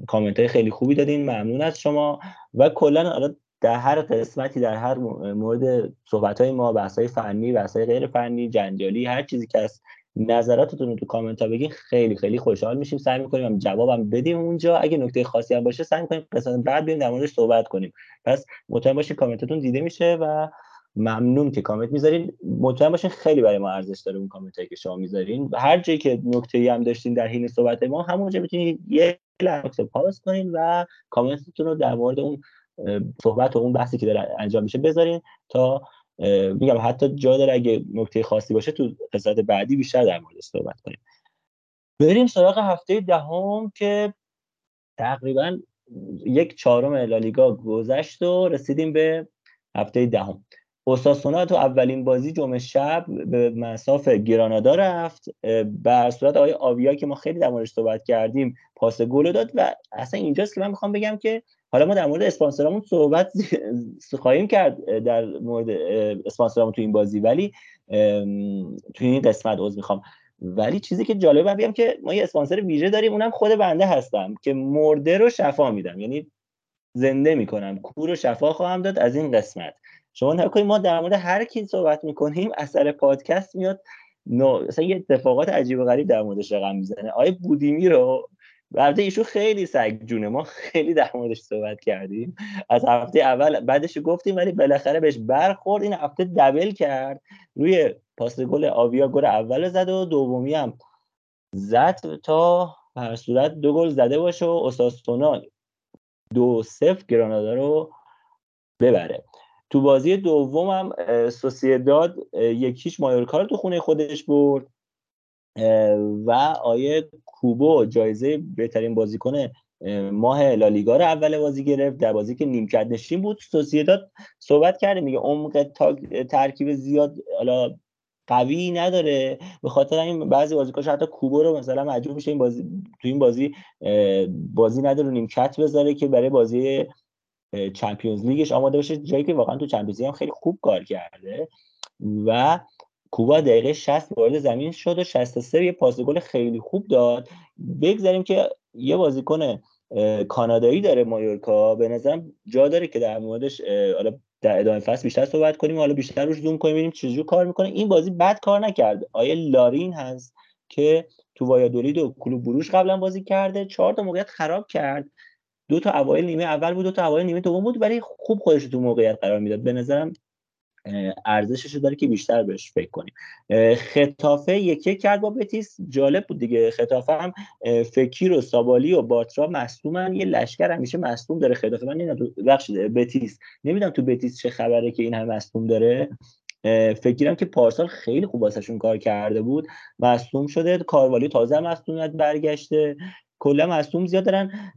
کامنت های خیلی خوبی دادین. ممنون از شما. و کلا در هر قسمتی در هر مورد صحبت های ما بحث های فنی بحث های غیر فنی جنجالی هر چیزی که از نظراتتون رو تو کامنت ها بگین خیلی خیلی خوشحال میشیم. سعی می‌کنیم جوابم بدیم اونجا. اگه نکته خاصی هم باشه سعی می‌کنیم قسمت بعد بیایم در موردش صحبت کنیم. پس مطمئن باشین کامنتتون دیده میشه و ممنون که کامنت می‌ذارین. مطمئن باشین خیلی برای ما ارزش داره اون کامنت که شما می‌ذارین. هر جایی که نکته ای هم داشتین در حین صحبت ما همونجا می‌تونید یه لحظه پاس کنین و کامنتتون رو در مورد اون صحبت و اون بحثی که داره انجام میشه بذارین تا میگم حتی جا داره اگه نکته خاصی باشه تو قسمت بعدی بیشتر در مورد صحبت کنیم. بریم سراغ هفته دهم که تقریبا یک چهارم لالیگا گذشت و رسیدیم به هفته دهم. اوساسونا تو اولین بازی جمعه شب به مساف گرانادا رفت. بر صورت آقای آویا که ما خیلی در موردش صحبت کردیم پاس گل داد و اصلا اینجاست که من می‌خوام بگم که حالا ما در مورد اسپانسرامون صحبت [LAUGHS] خواهیم کرد در مورد اسپانسرامون تو این بازی. ولی تو این قسمت عذر می‌خوام. ولی چیزی که جالبه بگم که ما یه اسپانسر ویژه داریم اونم خود بنده هستم که مرده رو شفا میدم. یعنی زنده می‌کنم. کور رو شفا خواهم داد از این قسمت. شما نکنید ما در مورد هر کی صحبت می‌کنیم اثر پادکست میاد نو مثلا یه اتفاقات عجیب و غریب در موردش رقم می‌زنه. آیه بودیمی رو البته ایشون خیلی سگ جونه. ما خیلی در موردش صحبت کردیم. از هفته اول بعدش گفتیم ولی بالاخره بهش برخورد. این هفته دبل کرد. روی پاس گل آویا گل اول زد و دومی هم زد تا هر صورت دو گل زده باشه و اساسونا دو صفر گرانادا رو ببره. تو بازی دوم هم سوسیداد یکیش مایورکا رو تو خونه خودش برد. و آیه کوبو جایزه بهترین بازیکن ماه لالیگا رو اول بازی گرفت. در بازی که نیمکت نشین بود سوسیداد صحبت کرده میگه عمق ترکیب زیاد حالا قوی نداره. به خاطر این بعضی بازیکنش حتی کوبو رو مثلا مجبور میشه این بازی تو این بازی بازی نداره نیمکت بذاره که برای بازی چمپیونز لیگش آماده بشه جایی که واقعا تو چمپیونز هم خیلی خوب کار کرده. و کوبا دقیقه 60 وارد زمین شد و 63 یه پاس گل خیلی خوب داد. بگذاریم که یه بازیکن کانادایی داره مایورکا. به نظرم جا داره که در موردش حالا در ادامه فصل بیشتر صحبت کنیم. حالا بیشتر روش زوم کنیم ببینیم چجوری کار می‌کنه. این بازی بد کار نکرد آیه لارین هست که تو وایادولید و کلوب بروش قبلا بازی کرده. چهار تا موقعیت خراب کرد. دو تا اوایل نیمه اول بود دو تا اوایل نیمه دوم بود ولی خوب خودش تو موقعیت قرار می‌داد. به نظرم ارزشش داره که بیشتر بهش فکر کنیم. خطافه یکی کرد با بتیس. جالب بود دیگه. خطافه هم فکیر و سابالی و باترا مصدومن. یه لشکر همیشه مصدوم داره خطافه. من نمی‌دونم بخش بتیس. نمی‌دونم تو بتیس چه خبره که این هم مصدوم داره. فکرم که پارسال خیلی خوب واسهشون کار کرده بود. مصدوم شده. کاروالی تازه مصدومیت برگشته. کلا مصدوم زیاد دارن.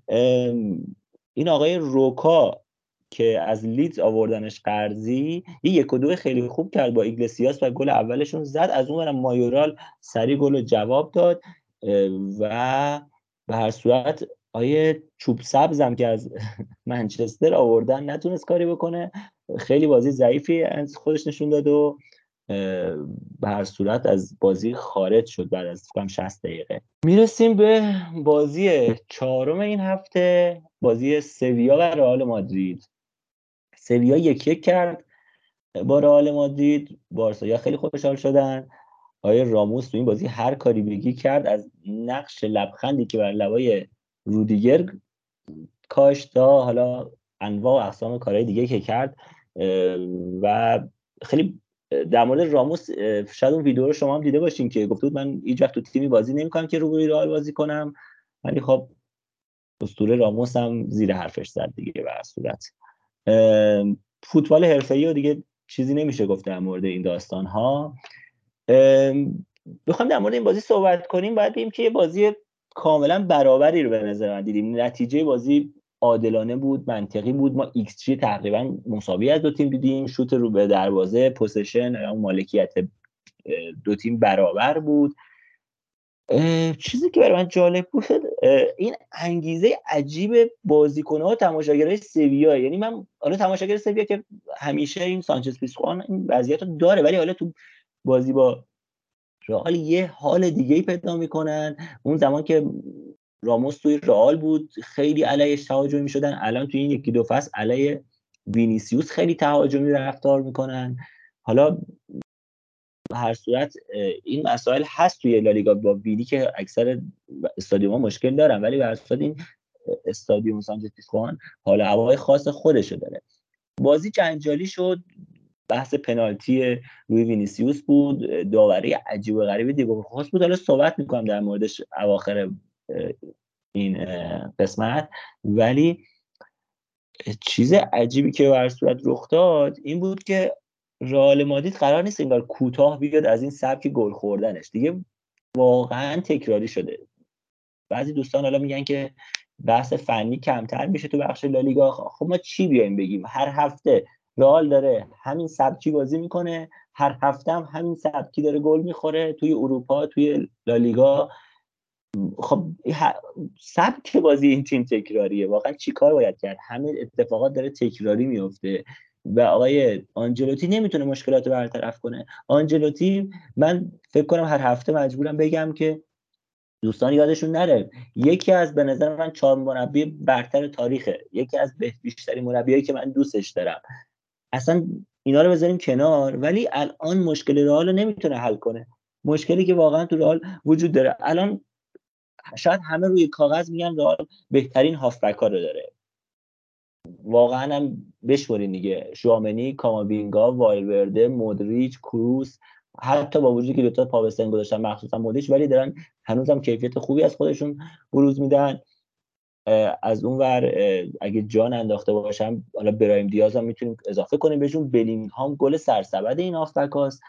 این آقای روکا که از لیدز آوردنش قرضی یه یک و دو خیلی خوب کرد با ایگلسیاس و گل اولشون زد. از اون مایورال سری گل جواب داد و به هر صورت آیه چوب سبزم که از [LAUGHS] منچستر آوردن نتونست کاری بکنه. خیلی بازی ضعیفی از خودش نشون داد و به هر صورت از بازی خارج شد بعد از فکرم 60 دقیقه. می‌رسیم به بازی چهارم این هفته بازی سویا و رئال مادرید. سویا یک یک کرد با رئال مادرید بارسا خیلی خوشحال شدن. آیا راموس تو این بازی هر کاری بگی کرد از نقش لبخندی که بر لبای رودیگر کاش تا حالا انواع و اقسام کارهای دیگه که کرد. و خیلی در مورد راموس شاید اون ویدیو رو شما هم دیده باشین که گفته بود من هیچ وقت تو تیمی بازی نمی‌کنم که روبروی رئال بازی کنم. ولی خب اسطوره راموس هم زیر حرفش زد دیگه به صورت فوتبال حرفه‌ای و دیگه چیزی نمیشه گفت در مورد این داستان ها بخوام در مورد این بازی صحبت کنیم باید بگیم که یه بازی کاملا برابری رو به نظر من دیدیم. نتیجه بازی عادلانه بود منطقی بود. ما ایکس جی تقریبا مساوی از دو تیم دیدیم. شوت رو به دروازه possession مالکیت دو تیم برابر بود. چیزی که برای من جالب بود این انگیزه عجیب بازیکن‌ها و تماشاگرای سویا. یعنی من حالا تماشاگر سویا که همیشه این سانچز پیسخوان این وضعیت رو داره ولی حالا تو بازی با رئال یه حال دیگه پیدا می‌کنن. اون زمان که راموس توی رئال بود خیلی علیهش تهاجمی شدن الان توی این یکی دو فصل علیه وینیسیوس خیلی تهاجمی رفتار می‌کنن. حالا هر صورت این مسائل هست توی لالیگا با ویدی که اکثر استادیوم مشکل دارن ولی به هر صورت این استادیوم سانچز پیزخوان حالا هوای خاص خودشو داره. بازی جنجالی شد بحث پنالتی روی وینیسیوس بود داوری عجیب و غریب دیگو خاص بود. حالا صحبت می‌کنم در موردش اواخر این قسمت. ولی چیز عجیبی که بر صورت رخ داد این بود که رئال مادید قرار نیست انگار کوتاه بیاد از این سبک گل خوردنش. دیگه واقعا تکراری شده. بعضی دوستان حالا میگن که بحث فنی کمتر میشه تو بخش لالیگا. خب ما چی بیایم بگیم؟ هر هفته رئال داره همین سبکی بازی می‌کنه هر هفته هم همین سبکی داره گل می‌خوره توی اروپا توی لالیگا. خب سبک بازی این تیم تکراریه. واقعا چیکار باید کرد؟ همه اتفاقات داره تکراری میفته و آقای آنجلوتی نمی‌تونه مشکلات رو برطرف کنه. آنجلوتی من فکر کنم هر هفته مجبورم بگم که دوستان یادشون نره. یکی از به نظر من چهار مربی برتر تاریخه. یکی از بیشترین مربیایی که من دوستش دارم. اصلا اینا رو بذاریم کنار ولی الان مشکل رئال رو نمی‌تونه حل کنه. مشکلی که واقعا تو رئال وجود داره. الان شاید همه روی کاغذ میگن رئال بهترین هافبک ها رو داره. واقعا هم بشمرین دیگه. شوامنی کامابینگا وایلورده مودریچ کروس حتی با وجودی که دوتا پا به سن گذاشتن مخصوصا مودریچ ولی دارن هنوزم کیفیت خوبی از خودشون بروز میدن. از اون ور اگه جان انداخته باشم حالا برایم دیاز هم می‌تونیم اضافه کنیم بهشون. بلینگهام گل سرسبد این هاست.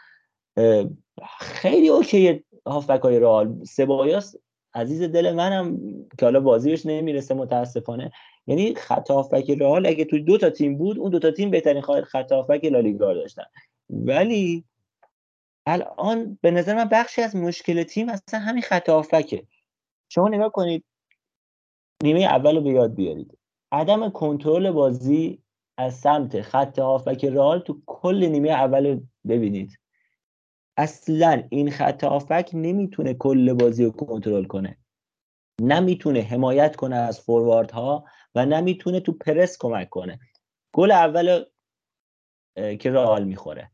خیلی اوکی هافبک های رئال. سبایاس عزیز دل منم که حالا بازیش نمی‌رسه متاسفانه. یعنی خط هافبک رئال اگه تو دو تا تیم بود اون دو تا تیم بهترین خط هافبک لالیگا داشتن. ولی الان به نظر من بخشی از مشکل تیم اصلا همین خط هافبکه شما نگاه کنید نیمه اول رو به یاد بیارید. عدم کنترل بازی از سمت خط هافبک رئال تو کل نیمه اول ببینید. اصلا این خط هافبک نمی‌تونه کل بازی رو کنترل کنه. نمی‌تونه حمایت کنه از فوروارد ها. و نمی‌تونه تو پرس کمک کنه. گل اول که رئال می‌خوره.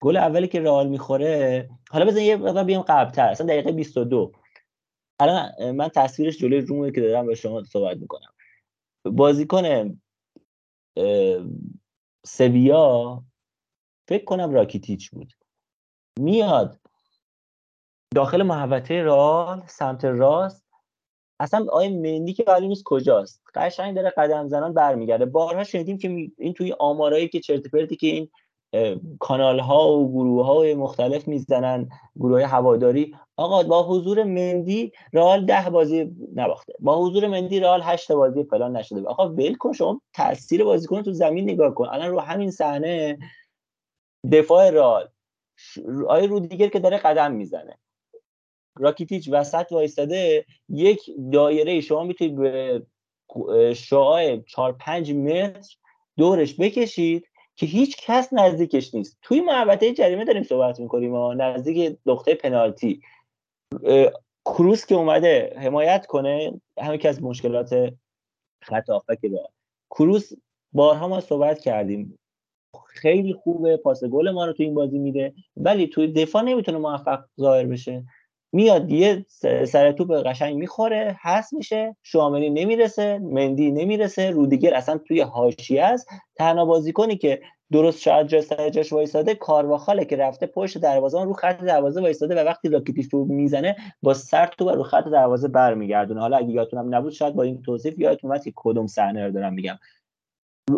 گل اولی که رئال می‌خوره حالا بزن یه مقدار بیام قبلتر. اصلا دقیقه 22 الان من تصویرش جلوی رومه که دارم با شما صحبت می‌کنم. بازیکن سویا فکر کنم راکیتیچ بود. میاد. داخل محوطه رال سمت راست. اصلا آقای مندی که معلوم نیست کجاست؟ قشنگ داره قدم زنان برمیگرده. بارها شنیدیم که این توی آمارایی که چرت پرتی که این کانال ها و گروه های مختلف می‌زنن گروه هواداری آقا با حضور مندی رئال ده بازی نباخته. با حضور مندی رئال هشت بازی فلان نشده. آقا ول کن شما تاثیر بازیکن تو زمین نگاه کن. الان رو همین صحنه دفاع رئال. آیه رو دیگر که داره قدم می‌زنه. راکیتیچ وسط وایستاده یک دایره شما می‌تونید به شعاع 4 5 متر دورش بکشید که هیچ کس نزدیکش نیست. توی محوطه جریمه داریم صحبت می‌کنیم و نزدیک نقطه پنالتی. کروس که اومده حمایت کنه همه که از مشکلات خط آفک داره کروس بارها ما صحبت کردیم. خیلی خوبه پاس گل ما رو تو این بازی میده ولی توی دفاع نمی‌تونه موفق ظاهر بشه. میاد یه سر توپ قشنگ می‌خوره هست میشه شاملی نمی‌رسه مندی نمی‌رسه رودیگر اصلا توی حاشیه است. تنها بازیکنی که درست شاید جا سر جاش وایساده کارواخاله که رفته پشت دروازه رو خط دروازه وایساده و وقتی راکیتیش تو می‌زنه با سر تو رو خط دروازه برمیگردونه. حالا اگه یادتونم نبود شاید با این توصیف یادتون که کدوم صحنه رو دارم میگم.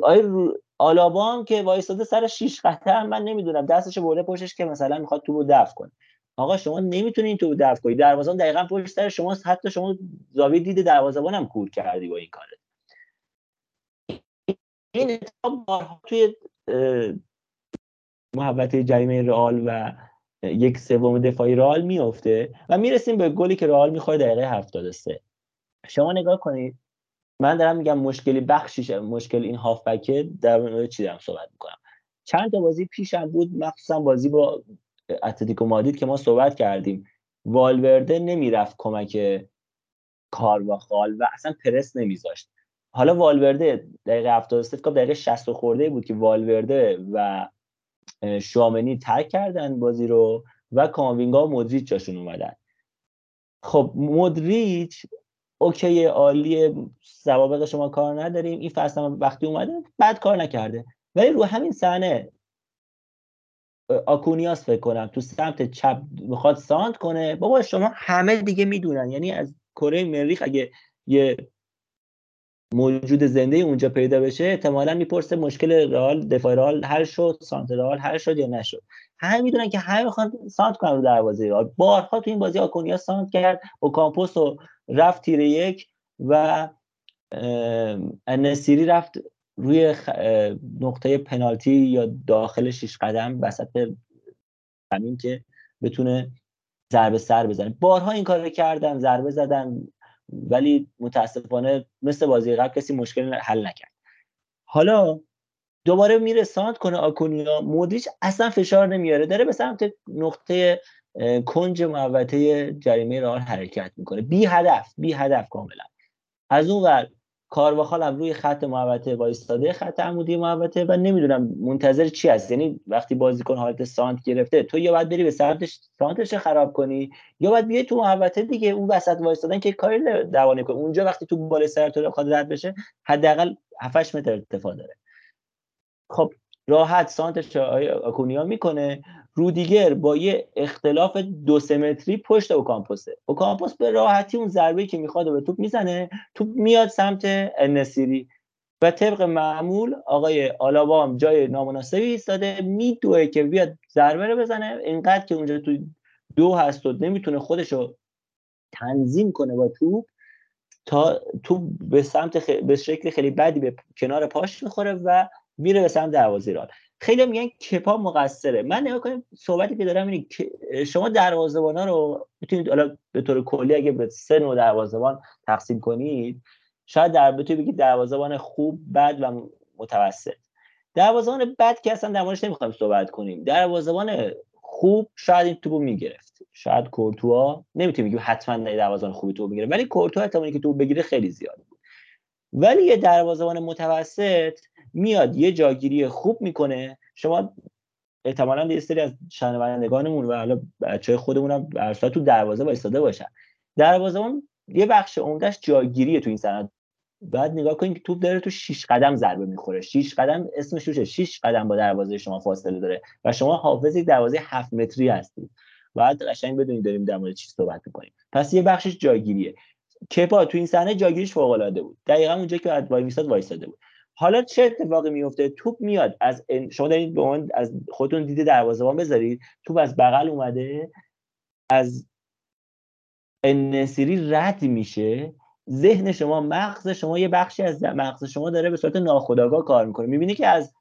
آی رو... آلابا که وایساده سر شیش خطه من نمی‌دونم دستش برده پشتش که مثلا می‌خواد تو دفع کنه. آقا شما نمی‌تونین تو دفع کنی. دروازه دقیقا پشت سر شما حتی شما زاویه دید دروازه‌بان هم کور کردی با این کارت. این اتفاق بارها توی محوطه جریمه رئال و یک سوم دفاعی رئال میفته و می‌رسیم به گلی که رئال می‌خوره دقیقه 73 شما نگاه کنید. من دارم میگم مشکلی بخشیش مشکل این هافبکه در چی دارم صحبت می‌کنم. چند تا بازی پیشم بود مخصوصا بازی با اتلتیکو مادید که ما صحبت کردیم والورده نمی‌رفت کمک کارواخال و اصلا پرس نمیذاشت. حالا والورده دقیقه 73 فکر دقیقه 60 خورده بود که والورده و شامنی ترک کردن بازی رو و کاموینگا و مودریچ جاشون اومدن. خب مودریچ اوکی عالی سوابق شما کار نداریم این فصل وقتی اومده بعد کار نکرده. ولی رو همین صحنه آکونیاس فکر کنم تو سمت چپ می‌خواد ساند کنه. بابا شما همه دیگه می‌دونن. یعنی از کره مریخ اگه یه موجود زنده اونجا پیدا بشه احتمالا می‌پرسه مشکل رئال دفاع رئال حل شد سانت رئال حل شد یا نشد. همه می‌دونن که همه می‌خوان سانت کنن رو دروازه رئال. بارها تو این بازی آکونیا سانت کرد و کامپوس رو رفت تیر یک و نسیری رفت روی نقطه پنالتی یا داخل شیش قدم وسط زمین که بتونه ضربه سر بزنه. بارها این کار رو کردن ضربه زدن ولی متاسفانه مثل بازی قبل کسی مشکل حل نکرد. حالا دوباره میره سانت کنه آکونیا مودریچ اصلا فشار نمیاره. داره به سمت نقطه کنج محوطه جریمه راه حرکت می‌کنه. بی هدف بی هدف کاملا. از اون ور کارواخال هم روی خط محوطه وایستاده خط عمودی محوطه و نمی‌دونم منتظر چی هست. یعنی وقتی بازیکن حالت سانت گرفته تو یا باید بری به سمتش سانتش خراب کنی یا باید بیای تو محوطه دیگه اون وسط وایستادن که کاری دوانه کنه اونجا وقتی تو بال سر تو بخواد رد بشه حداقل 7 متر ارتفاع داره. خب راحت سانتش آکونیا می‌کنه. رودیگر با یه اختلاف دو سمتری پشت اوکامپوسه. اوکامپوس به راحتی اون ضربه که می‌خواد به توپ می‌زنه توپ میاد سمت انسیری و طبق معمول آقای آلابا هم جای نامناسبی ایستاده میدوه که بیاد ضربه رو بزنه. اینقدر که اونجا تو دو هست و نمی‌تونه خودشو تنظیم کنه با توپ تا تو به سمت به شکل خیلی بدی به کنار پاش می‌خوره و میره به سمت دروازه ایران خیلی میگن کپا مقصره. من نگاه کنیم صحبتی که دارم اینه که شما دروازه‌بانا رو می‌تونید حالا به طور کلی اگه به سه نوع دروازه‌بان تقسیم کنید شاید در بتونید بگید دروازه‌بان خوب بد و متوسط. دروازه‌بان بد که اصلا در موردش نمی‌خوایم صحبت کنیم. دروازه‌بان خوب شاید این توپو می‌گرفت. شاید کورتوا نمی‌تونیم بگیم حتما دروازه‌بان خوبی توپ می‌گیره ولی کورتوا احتمالی که توپ بگیره خیلی زیاد. بود ولی یه دروازه‌بان متوسط میاد یه جاگیری خوب می‌کنه. شما احتمالا یه سری از شنوندگانمون و حالا بچهای خودمون هم تو دروازه وایساده باشن. دروازه‌بان یه بخش عمدهش جاگیریه تو این سند بعد نگاه کنید که توپ داره تو 6 قدم ضربه می‌خوره. 6 قدم اسمش روشه. 6 قدم با دروازه شما فاصله داره و شما حافظ یک دروازه 7 متری هستید. بعد قشنگ بدونید داریم در مورد چی صحبت می‌کنیم. پس یه بخشش جاگیریه. کپا تو این صحنه جاگیریش فوق العاده بود. دقیقا اونجا که بعد وای میساد وایساده بود. حالا چه اتفاقی میفته؟ توپ میاد. از شما دارید به من از خودتون دید دروازه‌بان بذارید. توپ از بغل اومده. از انسیری رد میشه. ذهن شما مغز شما یه بخشی از مغز شما داره به صورت ناخودآگاه کار می‌کنه. می‌بینی که از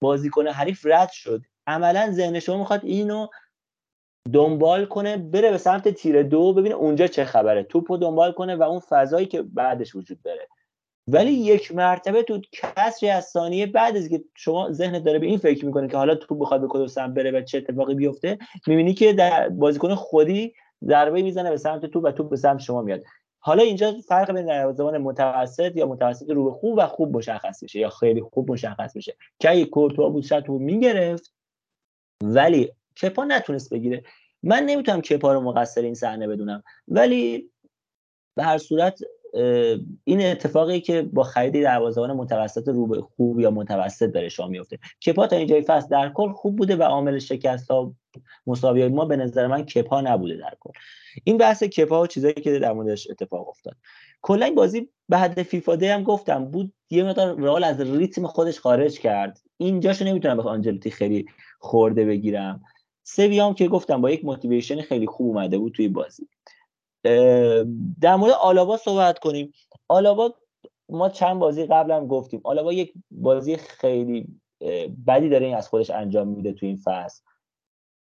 بازیکن حریف رد شد. عملا ذهن شما می‌خواد اینو دنبال کنه بره به سمت تیر دو ببینه اونجا چه خبره. توپو دنبال کنه و اون فضایی که بعدش وجود داره. ولی یک مرتبه تو کسری از ثانیه بعد از که شما ذهنت داره به این فکر می‌کنه که حالا توپ بخواد به کدوم سمت بره و چه اتفاقی بیفته می‌بینی که در بازیکن خودی ضربه می‌زنه به سمت توپ و توپ به سمت شما میاد. حالا اینجا فرق بین دروازه‌بان متوسط یا متوسط رو به خوب و خوب مشخص میشه یا خیلی خوب مشخص میشه. که کورتوا بود شاید می‌گرفت ولی کپا نتونست بگیره. من نمی‌تونم کپا رو مقصر این صحنه بدونم. ولی به هر صورت این اتفاقی که با خرید دروازه‌بان متوسط رو خوب یا متوسط داره شما میفته کپا تا اینجای فصل در کل خوب بوده و عامل شکست ها مساوی ما به نظر من کپا نبوده در کل. این بحث کپا و چیزایی که در موردش اتفاق افتاد. کلا این بازی بعد فیفا دی هم گفتم بود یه مقدار رئال از ریتم خودش خارج کرد. اینجاشو نمی‌تونم به آنجلوتی خیلی خورده بگیرم. سویام که گفتم با یک موتیویشن خیلی خوب اومده بود توی بازی. در مورد آلابا صحبت کنیم. آلابا ما چند بازی قبلم گفتیم. آلابا یک بازی خیلی بدی داره این از خودش انجام میده تو این فصل.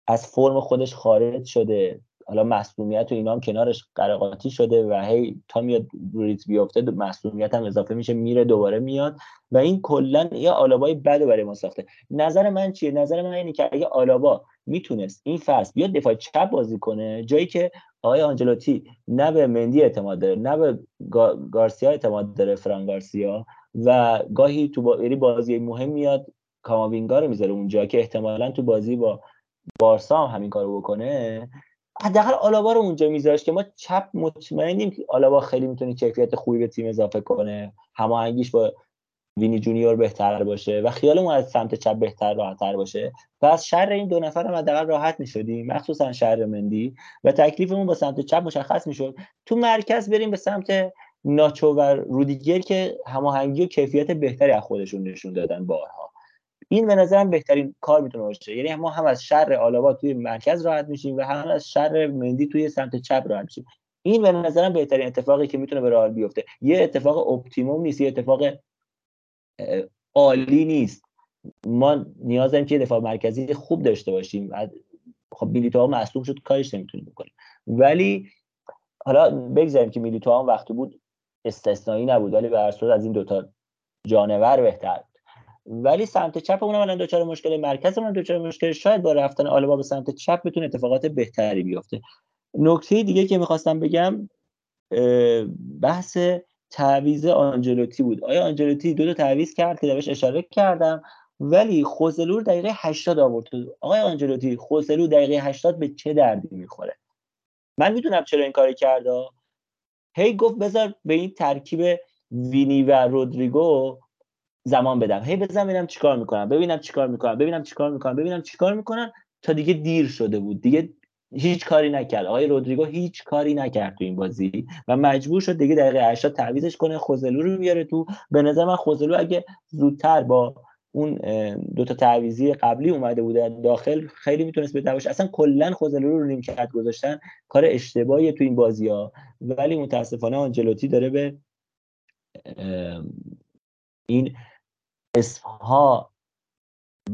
از فرم خودش خارج شده. حالا مسئولیت و اینا هم کنارش قرقاتی شده و هی تا میاد ریت بیفته مسئولیت هم اضافه میشه میره دوباره میاد و این کلا یه آلابای بد برای ما ساخته. نظر من چیه؟ نظر من اینه که اگه آلابا می‌تونست این فصل بیاد دفاع چپ بازی کنه جایی که آقای آنجلوتی نه به مندی اعتماد داره نه به گارسیا اعتماد داره فران گارسیا و گاهی تو با... یعنی بازی مهم میاد کاماوینگا رو می‌ذاره اونجا که احتمالا تو بازی با بارسا هم همین کارو بکنه. حداقل آلابا رو اونجا میذاشت که ما چپ مطمئنیم که آلابا خیلی می‌تونه کیفیت خوبی به تیم اضافه کنه. هماهنگیش با وینی جونیور بهتر باشه و خیالمون از سمت چپ بهتر راحتتر باشه. و از شر این دو نفر هم حداقل راحت می‌شدیم مخصوصا شر مندی و تکلیفمون با سمت چپ مشخص می‌شد. تو مرکز بریم به سمت ناچو و رودیگر که هماهنگی و کیفیت بهتری از خودشون نشون دادن بارها. این به نظرم بهترین کار می‌تونه باشه. یعنی ما هم از شر آلاوا توی مرکز راحت میشیم و هم از شر مندی توی سمت چپ راحت میشیم. این به نظرم بهترین اتفاقی که می‌تونه به رئال بیفته. یه اتفاق optimum نیست یه اتفاق عالی نیست. ما نیاز داریم که دفاع مرکزی خوب داشته باشیم خب میلیتو مصدوم شد کارش نمی‌تونیم بکنیم. ولی حالا بگذاریم که میلیتو هم وقتی بود استثنایی نبود ولی به از این دوتا جانور بهتر. ولی سمت چپ اونم الان دوچار مشکل مرکز اونم دوچار مشکل. شاید با رفتن آلبا به سمت چپ بتونه اتفاقات بهتری بیفته. نکته دیگه که می‌خواستم بگم بحث تعویز آنجلوتی بود. آیا آنجلوتی دو تا تعویز کرد که بهش اشاره کردم؟ ولی خوزلو دقیقه 80 آورد. آقای آنجلوتی خوزلو دقیقه 80 به چه دردی می‌خوره؟ من می‌دونم چرا این کاری کرده هی گفت بذار به این ترکیب وینی و رودریگو زمان بدم. هی بزنم ببینم چیکار می‌کنم. ببینم چیکار می‌کنم. ببینم چیکار می‌کنم. ببینم چیکار می‌کنن تا دیگه دیر شده بود. دیگه هیچ کاری نکرد. آقای رودریگو هیچ کاری نکرد تو این بازی و مجبور شد دیگه دقیقه 80 تعویزش کنه خوزلو رو بیاره تو. به نظر من خوزلو اگه زودتر با اون دوتا تعویزی قبلی اومده بوده داخل خیلی می‌تونست به باشه. اصلا کلا خوزلو رو ریم کرد گذاشتن. کار اشتباهی تو این بازی ها ولی متاسفانه آنجلوتی داره به این اسمها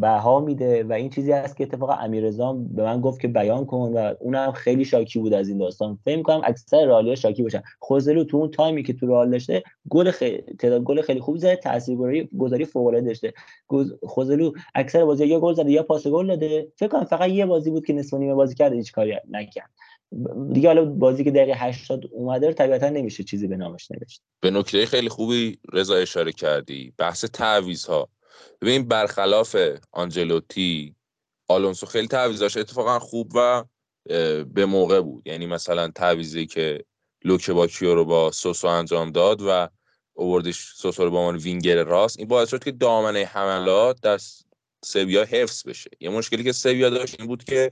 بها میده و این چیزی هست که اتفاقا امیررضا به من گفت که بیان کن و اونم خیلی شاکی بود از این داستان. فکر کنم اکثر رئالیا شاکی باشن. خوزلو تو اون تایمی که تو رئال داشته گل خیلی تعداد گل خیلی خوبی زده تاثیرگذاری گذاری فوق العاده داشته خوزلو اکثر بازی یا گل زده یا پاس گل داده. فکر کنم فقط یه بازی بود که نصف نیمه بازی کرد هیچ کاری نکرد. دیگه حالا بازی که دقیقه 80 اومده رو طبیعتا نمیشه چیزی به نامش نوشت.
به نکته خیلی خوبی رضا اشاره کردی. بحث تعویض ببین برخلاف آنجلوتی آلونسو خیلی تعویضاش اتفاقا خوب و به موقع بود. یعنی مثلا تعویضی که لوکه باکیو رو با سوسو انجام داد و اووردش سوسو رو به عنوان وینگر راست این باعث شد که دامنه حملات سویا حفظ بشه. یه مشکلی که سویا داشت این بود که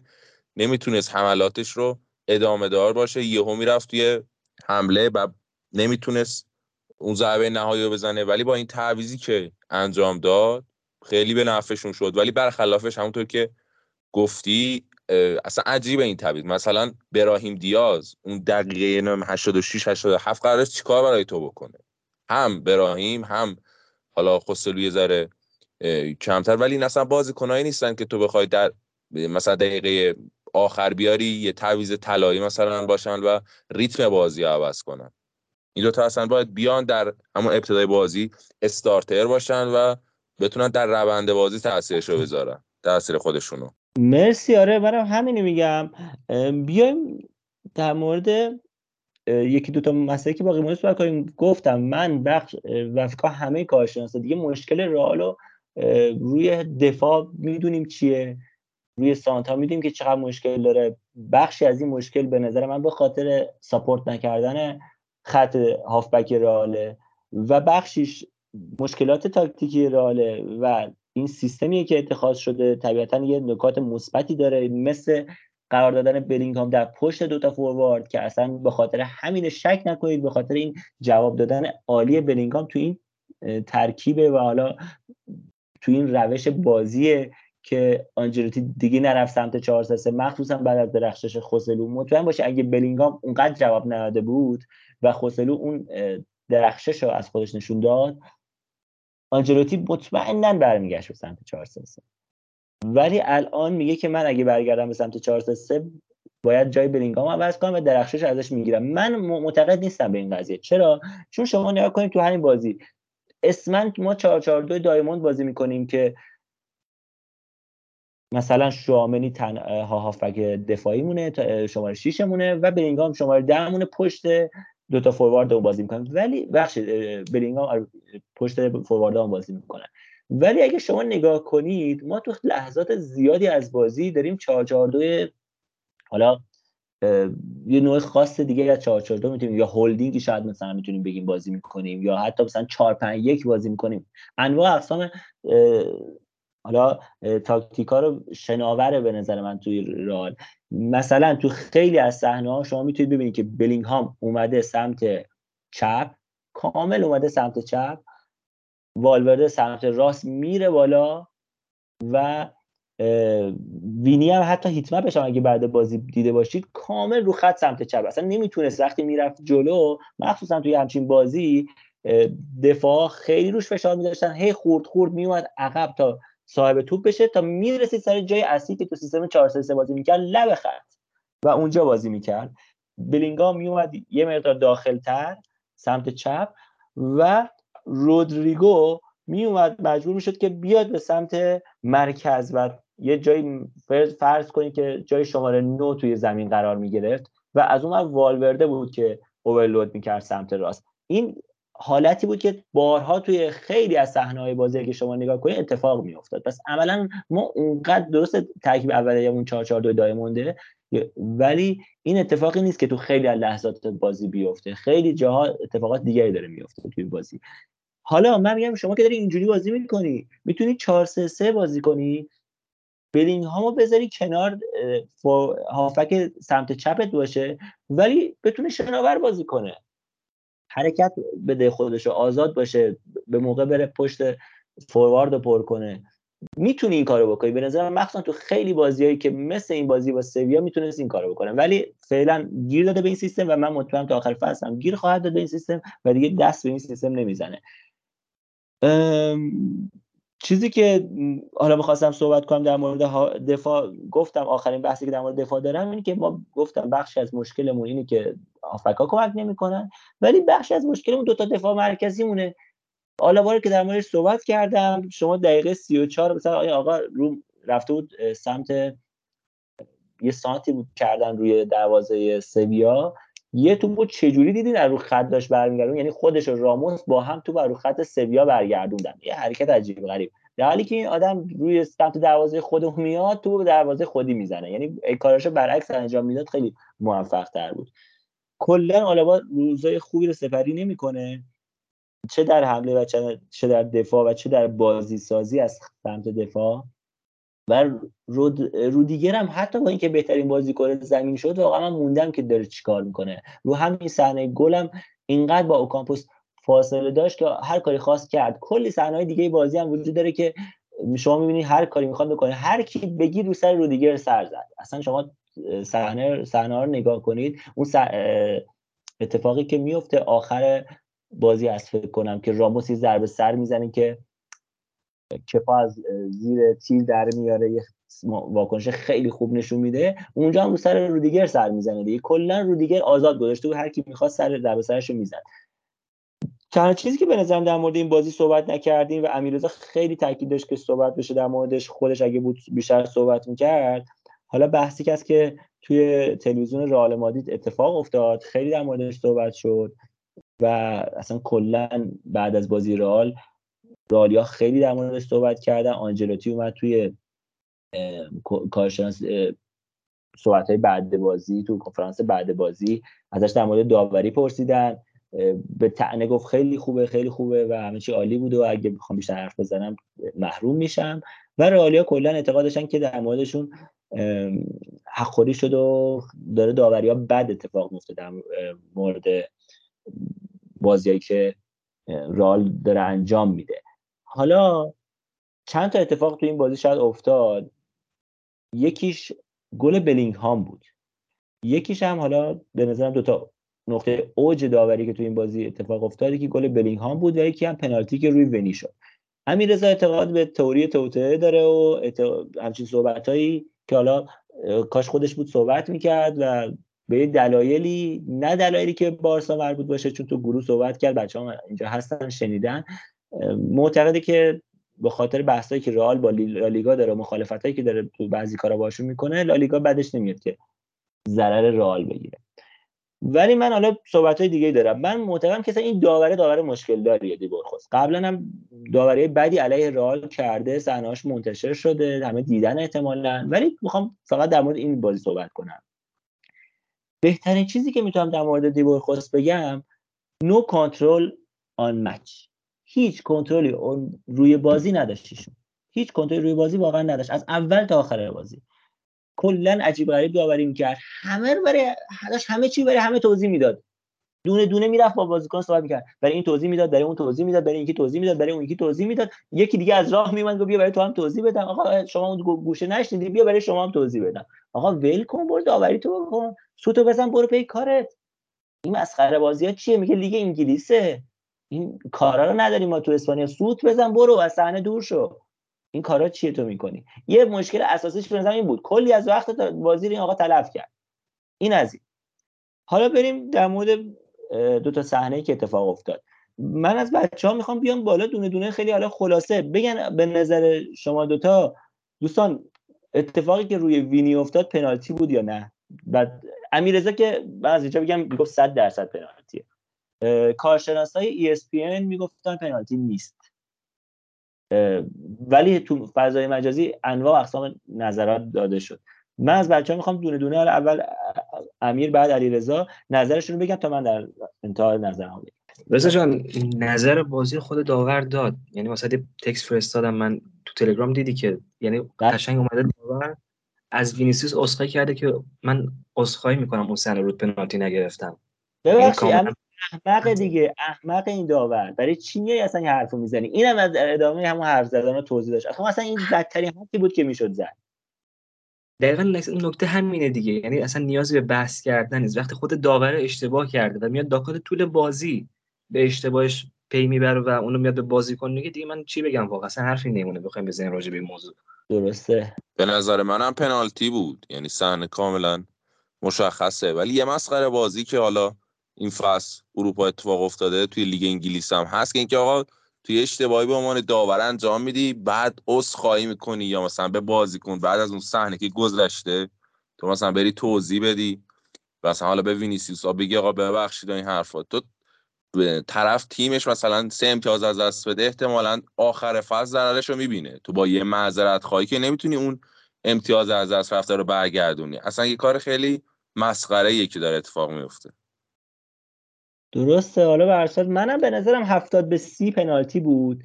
نمی‌تونست حملاتش رو ادامه دار باشه. یهو می‌رفت توی حمله و نمی‌تونست اون ضربه نهایی رو بزنه. ولی با این تعویزی که انجام داد خیلی به نفعشون شد. ولی برخلافش همونطور که گفتی اصلا عجیبه این تعویض. مثلا براهیم دیاز اون دقیقه نم 86 87 قرارش چیکار برای تو بکنه؟ هم براهیم هم حالا خسلو یه ذره کمتر. ولی این اصلا بازیکنایی نیستن که تو بخوای در مثلا دقیقه آخر بیاری یه تعویض طلایی مثلا باشن و ریتم بازی عوض کنن. این دوتا اصلا باید بیان در همون ابتدای بازی استارتر باشن و بتونن در روند بازی تاثیرش رو بذارن تاثیر خودشونو.
مرسی آره برای همینی میگم. بیایم در مورد یکی دوتا مسئله که باقی مونده صحبت کنیم. گفتم من بخش و فکر همه کارشناسا. دیگه مشکل رئال روی دفاع می‌دونیم چیه. روی سانتا می‌دونیم که چقدر مشکل داره. بخشی از این مشکل به نظر من به خاطر ساپورت نکردن خط هافبک رئاله و بخشیش مشکلات تاکتیکی رئاله و این سیستمی که اتخاذ شده. طبیعتا یه نکات مثبتی داره مثل قرار دادن بلینگهام در پشت دوتا فوروارد که اصلا به خاطر همین شک نکنید به خاطر این جواب دادن عالی بلینگهام تو این ترکیبه و حالا تو این روش بازیه که آنجلوتی دیگه نرفت سمت 4 3 مخصوصا بعد از درخشش خوسلو. مطمئن باشه اگه بلینگام اونقدر جواب نداده بود و خوسلو اون درخشش رو از خودش نشون داد آنجلوتی مطمئنا برمیگشت به سمت 4 3 ولی الان میگه که من اگه برگردم به سمت 4 3 باید جای بلینگام عوض کنم و درخشش ازش می‌گیرم. من معتقد نیستم به این قضیه. چرا؟ چون شما نگاه کنید تو همین بازی اسمن ما 4 4 2 دایموند بازی می‌کنیم که مثلا شوامنی تن ها هافبک دفاعی مونه شماره 6 مونه و بلینگام شماره 10 مونه پشت دو تا فوروارد اون بازی می‌کنن. ولی بخش بلینگام پشت فوروارد اون بازی می‌کنن. ولی اگه شما نگاه کنید ما تو لحظات زیادی از بازی داریم 442 حالا یه نوع خاص دیگه یا 442 می‌تونیم یا هولدینگی شاید مثلا می‌تونیم بگیم بازی می‌کنیم یا حتی مثلا 451 بازی می‌کنیم. انواع اقسام حالا تاکتیکا رو شناوره به نظر من توی رال مثلا تو خیلی از صحنه ها شما می‌تونید ببینید که بلینگهام اومده سمت چپ کامل اومده سمت چپ والورده سمت راست میره بالا و وینی هم حتی هیتمپش هم اگه بعد بازی دیده باشید کامل رو خط سمت چپ. اصلا نمی‌تونست. وقتی می‌رفت جلو مخصوصا توی همچین بازی دفاع خیلی روش فشار میداشتن هی خورد خورد میومد عقب تا صاحب توپ بشه تا می‌رسید سر جای اصلی که تو سیستم 4 3 بازی می‌کرد لب خط. و اونجا بازی می‌کرد. بلینگام میومد یه مقدار داخل تر سمت چپ و رودریگو میومد مجبور می‌شد که بیاد به سمت مرکز و یه جایی فرض کنید که جای شماره 9 توی زمین قرار می‌گرفت و از اون والورده بود که اوورلود می‌کرد سمت راست. این حالتی بود که بارها توی خیلی از صحنه‌های بازی که شما نگاه کنید اتفاق میافتاد. پس عملا ما اونقدر درست ترکیب اولیه‌مون 4 4 2 دای مونده ولی این اتفاقی نیست که تو خیلی از لحظات بازی بیفته. خیلی جاها اتفاقات دیگری داره میفته توی بازی. حالا من میگم شما که داری اینجوری بازی می‌کنی می‌تونی 4 3 3 بازی کنی بلینگ هامو بذاری کنار هافک سمت چپت باشه ولی بتونه شناور بازی کنه. حرکت بده خودش آزاد باشه به موقع بره پشت فوروارد رو پر کنه. می‌تونی این کارو بکنی. به نظر من مخصوصا تو خیلی بازیایی که مثل این بازی با سویا می‌تونست این کارو بکنه. ولی فعلا گیر داده به این سیستم و من مطمئنم تا آخر فصل هم گیر خواهد داد به این سیستم و دیگه دست به این سیستم نمی‌زنه. چیزی که حالا می‌خواستم صحبت کنم در مورد دفاع گفتم آخرین بحثی که در مورد دفاع دارم اینه که ما گفتم بخشی از مشکلمون اینه که آفکا کمک نمی‌کنن ولی بخشی از مشکلمون دو تا دفاع مرکزی مونه حالا باری که در موردش صحبت کردم شما دقیقه 34 مثلا آیا آقا رو رفته بود سمت یه سانتی بود کردن روی دروازه سویا. یه تو بود چجوری دیدین از رو خط داشت برمیگردون؟ یعنی خودش و راموس با هم تو بر رو خط سویا برگردوندن. یه حرکت عجیب غریب. در حالی که این آدم روی سمت دروازه خودمون میاد تو دروازه خودی می‌زنه. یعنی کاراشو برعکس انجام می‌داد خیلی موفق تر بود. کلا آلابا روزای خوبی رو سپری نمی‌کنه. چه در حمله و چه در دفاع و چه در بازی سازی از سمت دفاع؟ و رود رودیگر هم حتی با اینکه بهترین بازیکن زمین شد واقعا من موندم که داره چیکار می‌کنه. رو همین صحنه گلم اینقدر با اوکامپوس فاصله داشت که هر کاری خواست کرد. کلی صحنه دیگه بازی هم وجود داره که شما می‌بینی هر کاری می‌خواد بکنه. هر کی بگی رو سر رودیگر سر زد. اصلا شما صحنه صحنه رو نگاه کنید اون اتفاقی که میفته آخر بازی از فکر کنم که راموس یه ضربه سر می‌زنه که کپا از زیر تیر در میاره یه واکنش خیلی خوب نشون میده. اونجا هم سر رودیگر سر می‌زنه دیگه. کلا رودیگر آزاد گذاشته و هر کی می‌خواد سر ضربه سرش می‌زد. تنها چیزی که به نظرم در مورد این بازی صحبت نکردیم و امیررضا خیلی تاکید داشت که صحبت بشه در موردش خودش اگه بود بیشتر صحبت می‌کرد. حالا بحثی که که توی تلویزیون رئال مادید اتفاق افتاد خیلی در موردش صحبت شد و اصلا کلا بعد از بازی رئال رالیا خیلی در موردش صحبت کردن. آنجلوتی اومد توی کارشناس صحبت های بعد بازی تو کنفرانس بعد بازی ازش در مورد داوری پرسیدن. به تعنه گفت خیلی خوبه خیلی خوبه و همه چی عالی بود و اگه بخوام بیشتر حرف بزنم محروم میشم. و رئالیا کلا اعتقاد داشتن که در موردشون حقخوری شد و داره داوری ها بد اتفاق میفته در مورد بازیایی که رال داره انجام میده. حالا چند تا اتفاق تو این بازی شاید افتاد. یکیش گل بلینگ هام بود. یکیش هم حالا به نظرم دوتا نقطه اوج داوری که تو این بازی اتفاق افتاد که گل بلینگ هام بود و یکی هم پنالتی که روی ونی شد. امیر رضا اعتقاد به تئوری توته داره و همچین صحبتایی که حالا کاش خودش بود صحبت می‌کرد و به دلایلی نه دلایلی که بارسا مربوط باشه چون تو گروه صحبت کرد بچه ها اینجا هستن شنیدن. معتقده که به خاطر بحثایی که رئال با لالیگا داره مخالفتایی که داره تو بعضی کارا باشون می‌کنه لالیگا بعدش نمیاد که ضرر رئال بگیره. ولی من حالا صحبت های دیگه دارم. من معتقدم که این داوره داور مشکل داریه دی برخوست قبلا هم داوری بدی علیه رئال کرده صحنه‌اش منتشر شده همه دیدن احتمالا. ولی می‌خوام فقط در مورد این بازی صحبت کنم. بهترین چیزی که می‌تونم در مورد دیبور خوست بگم نو کنترل آن مچ هیچ کنترلی روی بازی نداشتیشون هیچ کنترلی روی بازی واقعا نداشت. از اول تا آخر بازی. کلا عجیب غریب داوری می‌کرد. همه برای همه چی برای همه توضیح می‌داد. دونه دونه می‌رفت با بازیکن صحبت می‌کرد. برای این توضیح می‌داد برای اون توضیح می‌داد برای اینکی توضیح می‌داد برای اون یکی توضیح می‌داد. یکی دیگه از راه میومد گفت بیا برای تو هم توضیح بدم. آقا شما اون گوشه نشنیدی بیا برای شما هم توضیح بدم. آقا ول کن برو داوری تو بکن. سوتو بزن برو پی کارت. این مسخره بازی ها چیه؟ میگه لیگ انگلیسه. این کارا رو نداریم ما تو اسپانیا. سوت بزن برو از صحنه دور شو. این کارا چیه تو می‌کنی؟ یه مشکل اساسیش به این بود. کلی از وقت بازی این آقا تلف کرد. این از این. حالا بریم در مورد دو تا صحنه که اتفاق افتاد. من از بچه ها می‌خوام بیام بالا دونه دونه خیلی حالا خلاصه بگن به نظر شما دوتا دوستان اتفاقی که روی وینی افتاد پنالتی بود یا نه؟ بعد امیرزا که بعضی اینجا بگم می‌گفت 100 درصد پنالتیه. کارشناسای ESPN می‌گفتن پنالتی نیست. ولی تو فضای مجازی انواع اقسام نظرات داده شد. من از بچه ها می‌خوام دونه دونه اول امیر بعد علیرضا نظرشون رو بگم تا من در انتهای نظرم بگم.
رضا جان نظر بازی خود داور داد. یعنی واسه تکس فرستادم. من تو تلگرام دیدی که یعنی قشنگ اومده داور از وینیسیوس عذرخواهی کرده که من عذرخواهی می‌کنم اون سر رو پنالتی نگرفتم.
ببخشید احمق دیگه احمق این داور. برای چی میای اصلا این حرفو می‌زنی؟ اینم از ادامه همون حرف زدن توضیح داشت. اصلا اصلا این بدترین حرفی بود که می‌شد زد.
دقیقا نکته همینه دیگه. یعنی اصلا نیازی به بحث کردن نیست. وقتی خود داور اشتباه کرده و میاد داخل طول بازی به اشتباهش پی می‌بره و اونو میاد به بازیکن میگه دیگه من چی بگم واقعا؟ اصلا حرفی نمونه بخوایم بزنیم راجع به این موضوع.
درسته.
به نظر منم پنالتی بود. یعنی صحنه کاملا مشخصه. ولی یه مسخره بازی که حالا این فصل اروپا اتفاق افتاده توی لیگ انگلیس هم هست که اینکه آقا توی اشتباهی به عنوان داور انجام میدی بعد عذرخواهی می‌کنی یا مثلا به بازیکن بعد از اون صحنه که گذشته تو مثلا بری توضیح بدی مثلا حالا به وینیسیوس بگی آقا ببخشید این حرفا تو طرف تیمش مثلا سه امتیاز از دست بده احتمالا آخر فصل ضررش رو می‌بینه. تو با یه معذرت خواهی که نمی‌تونی اون امتیاز از دست رفته رو برگردونی. اصلا یه کار خیلی مسخره که داره اتفاق میفته
درسته. حالا به منم به نظرم هفتاد به سی پنالتی بود.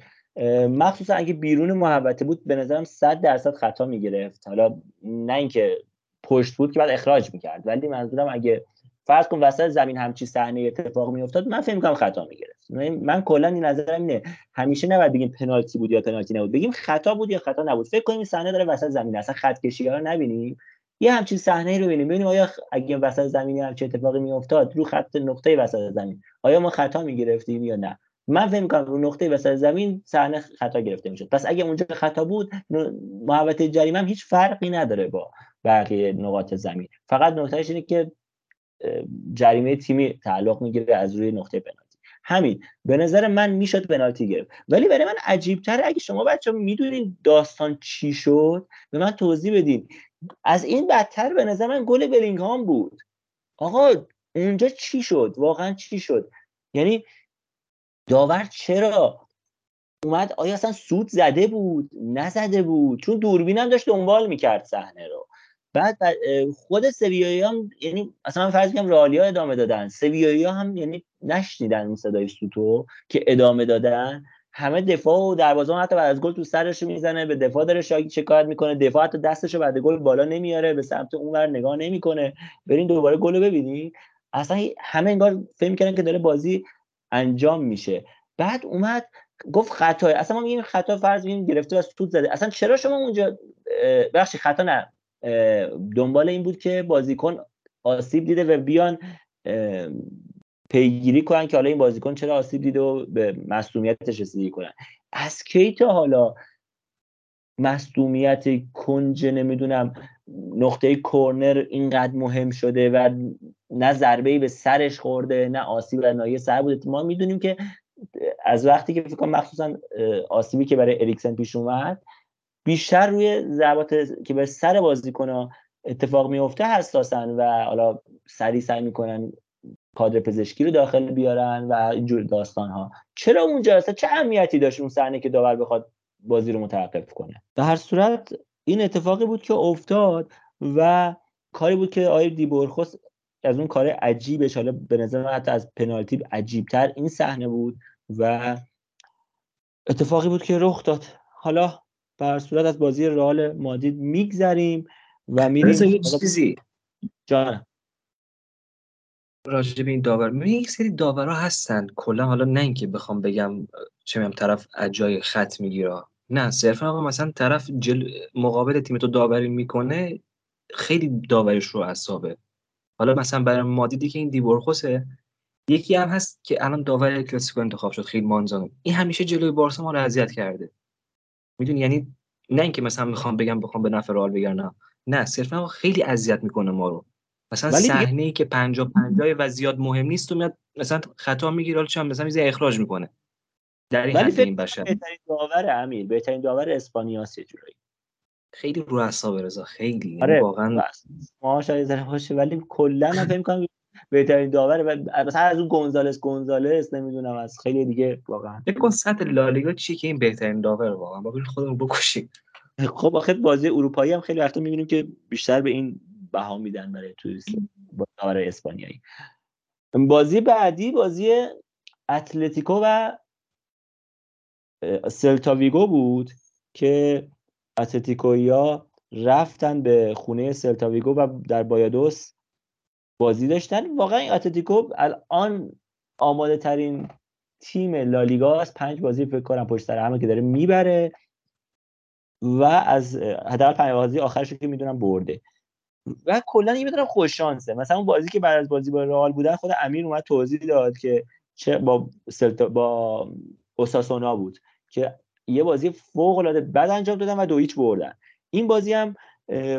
مخصوصا اگه بیرون محوطه بود به نظرم 100 درصد خطا می‌گرفت. حالا نه اینکه پشت بود که بعد اخراج می‌کرد ولی منظورم اگه فرض کن وسط زمین همچی صحنه اتفاق میافتاد من فکر می‌کنم خطا می‌گرفت. من کلا این نظرم اینه. همیشه نباید بگیم پنالتی بود یا پنالتی نبود. بگیم خطا بود یا خطا نبود. فکر کنیم این صحنه داره وسط زمین اصلا خط کشی رو نبینیم. یه همچین صحنه رو ببینیم ببینیم آیا اگه وسط زمین همچین اتفاقی میافتاد رو خط نقطه وسط زمین آیا ما خطا می‌گرفتیم یا نه؟ من فکر می‌کنم رو نقطه وسط زمین صحنه خطا گرفته می‌شد. پس اگه اونجا خطا بود محوطه جریمه هم هیچ فرقی نداره با بقیه نقاط زمین. فقط نکتهش اینه که جریمه تیمی تعلق می‌گیره از روی نقطه پنالتی. همین. به نظر من می‌شد پنالتی گرفت. ولی برای من عجیب تره اگه شما بچه می‌دونین داستان چی شد به من توضیح بدین. از این بدتر به نظر من گل بلینگهام بود. آقا اونجا چی شد؟ واقعا چی شد؟ یعنی داور چرا اومد؟ آیا اصلا سود زده بود؟ نزده بود؟ چون دوربینم داشت دنبال می‌کرد صحنه رو. بعد خود سویایی هم یعنی اصلا من فرض کنم رالیا ادامه دادن. سویایی هم یعنی نشنیدن اون صدای سوتو که ادامه دادن. همه دفاع و دروازه حتی بعد از گل تو سرش می‌زنه به دفاع داره شکایت می‌کنه. دفاع حتی دستشو بعد گل بالا نمیاره به سمت اونور نگاه نمی‌کنه. برین دوباره گل رو ببینید اصلا همه انگار فهم کردن که داره بازی انجام میشه. بعد اومد گفت خطا اصلا ما میگیم خطا فرض میگیم گرفته از توت زده. اصلا چرا شما اونجا بخشی خطا نه. دنبال این بود که بازیکن آسیب دیده و بیان پیگیری کنن که حالا این بازیکن چرا آسیب دیده و به مصومیتش رسیدگی کنن. از کی تا حالا مصومیت کنج نمی‌دونم نقطه کورنر اینقدر مهم شده و نه ضربه به سرش خورده نه آسیب نایه سر بوده. ما می‌دونیم که از وقتی که فکر مخصوصا آسیبی که برای اریکسن پیش اومد بیشتر روی ضربات که به سر بازیکن اتفاق میفته حساسن و حالا سریع سعی می‌کنن کادر پزشکی رو داخل بیارن و اینجور داستان ها چرا اونجا؟ اصلا چه اهمیتی داشت اون صحنه که داور بخواد بازی رو متوقف کنه؟ در هر صورت این اتفاقی بود که افتاد و کاری بود که آقای دیبورخوس از اون کار عجیبش حالا به نظر من حتی از پنالتی عجیبتر این صحنه بود و اتفاقی بود که رخ داد. حالا بر صورت از بازی رئال مادید میگذریم و میریم
چیزی.
جان
راجع به این داور. می یک سری داورا هستن. کلا حالا نه اینکه بخوام بگم چه میگم طرف اجای خط می‌گیره. نه صرفا مثلا طرف جل... مقابل تیم تو داوری می‌کنه خیلی داوریش رو اعصابه. حالا مثلا برای مادیدی که این دیبورخوسه یکی هم هست که الان داور کلاسیکو انتخاب شد خیلی مانزانو. این همیشه جلوی بارسا ما رو اذیت کرده. می‌دونی؟ یعنی نه اینکه مثلا می‌خوام بگم بخوام به نفع رئال بگم نه. صرفا خیلی اذیت می‌کنه ما رو. مثلا صحنه ای که 50 50 و زیاد مهم نیست و میاد مثلا خطا می‌گیره حالا چون مثلا میز اخراج می‌کنه. در این
ولی این بشه بهترین داور امیر بهترین داور اسپانیاس یه جورایی.
خیلی رو اعصاب رضا خیلی. یعنی
آره
واقعا
ما شاید ذره باشه ولی کلا من فکر می‌کنم بهترین داور مثلا از اون گونزالس گونزالس نمی‌دونم از خیلی دیگه واقعا.
فکر کن سطح لالیگا چیه که این بهترین داور واقعا. با خودمون بکشیم.
خب آخه بازی اروپایی هم خیلی وقتا می‌بینیم که بیشتر به این بها میدن برای توریست داور اسپانیایی. بازی بعدی بازی اتلتیکو و سلتاویگو بود که اتلتیکویا رفتن به خونه سلتاویگو و در بالایدوس بازی داشتن. واقعا این اتلتیکو الان آماده ترین تیم لالیگا از پنج بازی فکر کنم پشت سر همه که داره می‌بره و از حداقل پنج بازی آخرش که می‌دونم برده. و کلا این می‌دونم خوش شانسه. مثلا اون بازی که بعد از بازی با رئال بودن خود امیر اومد توضیح داد که چه با سلتا با اوساسونا بود که یه بازی فوق العاده بد انجام دادن و دو هیچ بردن. این بازی هم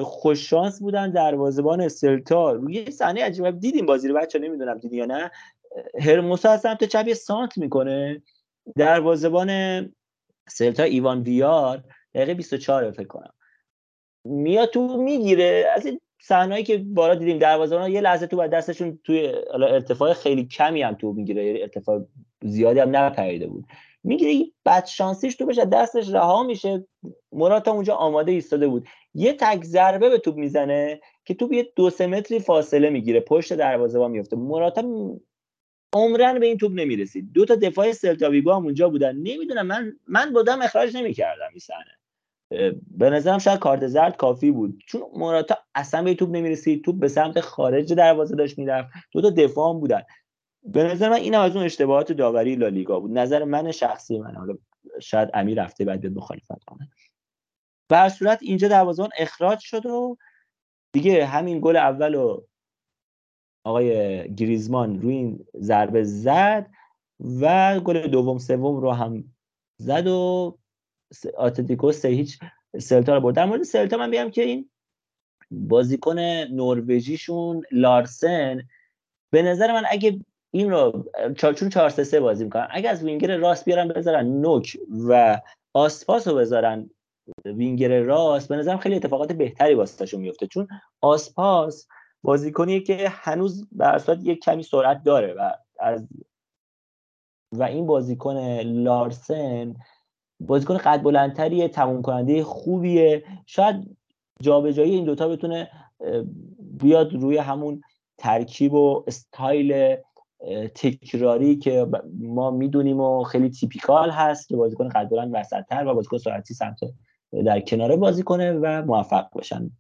خوش شانس بودن. دروازه‌بان سلتا روی صحنه عجیب دیدیم بازی رو. بچا نمی‌دونم دیدی یا نه. هرموسا از سمت چپ یه سانت می‌کنه. دروازه‌بان سلتا ایوان ویار دقیقه 24 فکر کنم. میاد تو می‌گیره. از این صحنه‌ای که بالا دیدیم دروازه‌بان یه لحظه تو بعد دستشون توی ارتفاع خیلی کمی هم تو می‌گیره یعنی ارتفاع زیادی هم نپریده بود. می‌گیره بد شانسیش تو بشه دستش رها میشه مراتا اونجا آماده ایستاده بود. یه تک ضربه به توپ می‌زنه که توپ یه دو سه متری فاصله می‌گیره پشت دروازه با میفته مراتا عمرن به این توپ نمی‌رسید. دو تا دفاع سلتاویگو هم اونجا بودن. نمی‌دونم من من بودم اخراج نمی‌کردم این صحنه. به نظرم شاید کارت زرد کافی بود. چون مراتا اصلا به توپ نمی‌رسید توپ به سمت خارج دروازه داشت می‌رفت. دو تا دفاع هم بودن. به نظر من این از اون اشتباهات داوری لالیگا بود. نظر من شخصی من حالا شاید امیر رفته بعد بیاد مخالفت کنه. به صورت اینجا دروازه‌بان اخراج شد و دیگه همین گل اول و آقای گریزمان روی این ضربه زد و گل دوم سوم رو هم زد و آتلتیکو سه هیچ سلتا رو برد. در مورد سلتا من بگم که این بازیکن نروژیشون لارسن به نظر من اگه این رو چون 4 3 بازی می‌کنن اگه از وینگر راست بیارن بذارن نوک و آسپاس رو بذارن وینگر راست به نظرم خیلی اتفاقات بهتری واسطشون میفته چون آسپاس بازیکنیه که هنوز به یک کمی سرعت داره و از و این بازیکن لارسن بازیکن قد بلندتریه تموم کننده خوبیه. شاید جابجایی این دوتا بتونه بیاد روی همون ترکیب و استایل تکراری که ما می‌دونیم و خیلی تیپیکال هست که بازیکن قد بلند وسطتر و بازیکن سرعتی سمت در کناره بازی کنه و موفق باشن.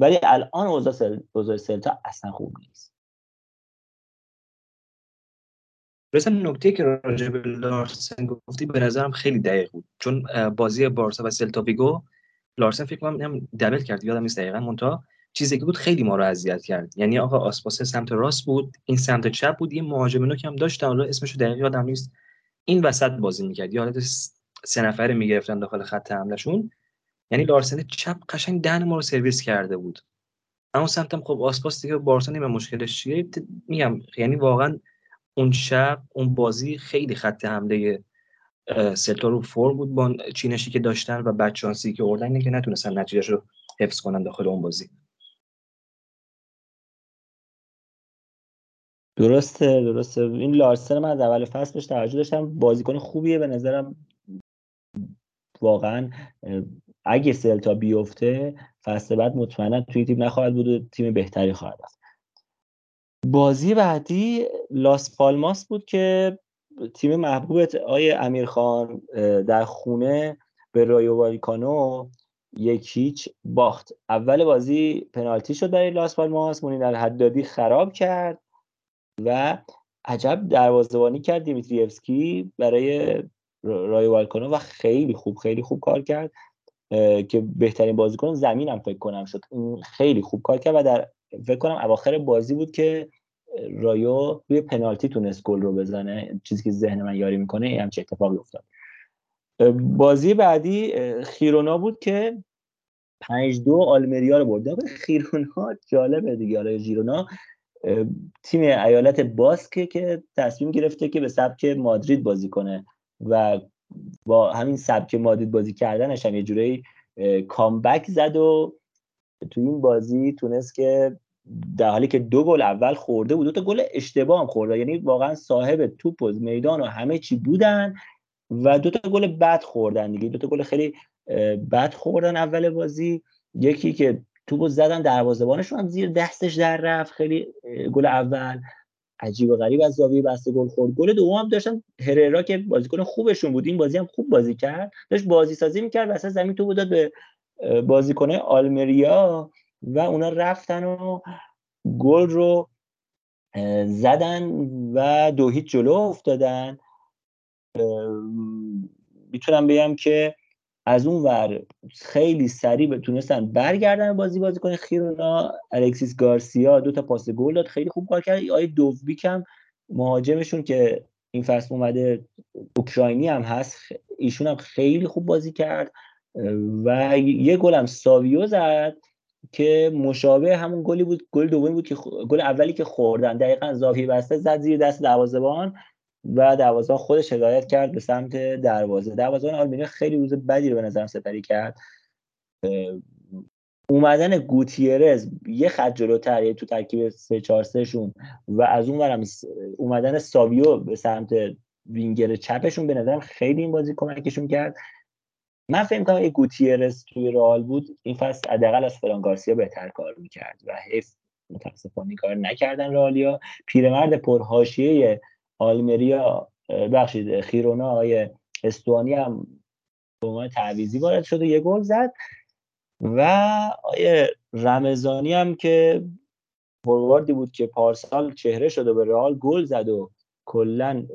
ولی الان اوضاع سلتا اصلا خوب نیست.
رسا نکته که راجع به لارسن گفتی به نظرم خیلی دقیق بود. چون بازی بارسا و سلتا ویگو لارسن فکر کنم دبل کرد یادم نیست دقیقاً. مونتا چیزی که بود خیلی ما رو اذیت کرد. یعنی آقا آسپاس سمت راست بود این سمت چپ بود یه مهاجم نوک هم داشت حالا اسمش دقیق یادم نیست. این وسط بازی می‌کرد. یا سه نفره می‌گرفتن داخل خط حملهشون. یعنی لارسن چپ قشنگ دهن ما رو سرویس کرده بود. اما سمتم خب آسپاس دیگه بارسا نیم مشکلش چیه؟ میگم یعنی واقعا اون شب اون بازی خیلی خط حمله سلتا رو فور بود با چینشی که داشتن و بچانسی که اردن که نتونستن نتیجهش رو حفظ کنن داخل اون بازی.
درسته درسته. این لارسن من از اول فصل بهش توجه داشتم. بازیکن خوبیه به نظرم. واقعا اگه سلتا بیفته فصل بعد مطمئنا توی تیم نخواهد بود و تیم بهتری خواهد است بازی بعدی لاس پالماس بود که تیم محبوب آقای امیرخان در خونه به رایو واریکانو یک هیچ باخت. اول بازی پنالتی شد برای لاس پالماس منیر الحدادی خراب کرد و عجب دروازه‌بانی کرد دیمیتریفسکی برای رای والکانو و خیلی خوب خیلی خوب کار کرد. که بهترین بازیکن زمین هم فکر کنم شد. خیلی خوب کار کرد و در فکر کنم اواخر بازی بود که رایو روی پنالتی تونست گل رو بزنه. چیزی که ذهن من یاری می‌کنه این چه اتفاقی افتاد. بازی بعدی خیرونا بود که پنج دو آلمریا رو برد. خیرونا جالبه دیگه. حالا ژیرونا تیم ایالت باسکه که تصمیم گرفته که به سبک مادرید بازی کنه و با همین سبک مادرید بازی کردنش هم یه جوری کامبک زد و تو این بازی تونست که در حالی که دو گل اول خورده بود دو تا گل اشتباه هم خورده. یعنی واقعا صاحب توپ و میدان و همه چی بودن و دو تا گل بد خوردن دیگه. دو تا گل خیلی بد خوردن اول بازی. یکی که توپو زدن دروازه‌بانشون هم زیر دستش در رفت. خیلی گل اول. عجیب و غریب از زاویه بسته گل خورد. گل دوم هم داشتن هررا که بازیکن خوبشون بود. این بازی هم خوب بازی کرد. داشت بازی سازی می‌کرد. وسط زمین تو داد به بازیکن آلمریا و اونا رفتن و گل رو زدن و دو هیچ جلو افتادن. می‌تونم بگم که از اون ور خیلی سریع تونستن برگردن بازی بازی کنه خیرونا. الکسیس گارسیا دو تا پاس گل داد خیلی خوب کار کرد. آیه دووبیک هم مهاجمشون که این فصل اومده اوکراینی هم هست ایشون هم خیلی خوب بازی کرد. و یه گل هم ساویو زد که مشابه همون گلی بود گل دومی بود که گل اولی که خوردن. دقیقا زاویه بسته زد زیر دست دروازه‌بان. و دروازه خودش هدایت کرد به سمت دروازه. دروازه آلمینیا خیلی روز بدی رو به نظرم سپری کرد. اومدن گوتیرز یه خط جلوتر تو ترکیب 3 4 3 شون و از اون ورم اومدن ساویو به سمت وینگر چپشون به نظرم خیلی این بازی کمکشون کرد. من فکر کنم گوتیرز توی رئال بود این فصل حداقل از فران گارسیا بهتر کار می‌کرد و حیف متاسفانه کار نکردن رئالیا. پیرمرد پرحاشیه آلمریا بخشید خیرونا آقای استوانی هم به عنوان تعویزی وارد شد و یه گل زد. و آیه رمزانی هم که فورواردی بود که پارسال چهره شده به رئال گل زد و کلا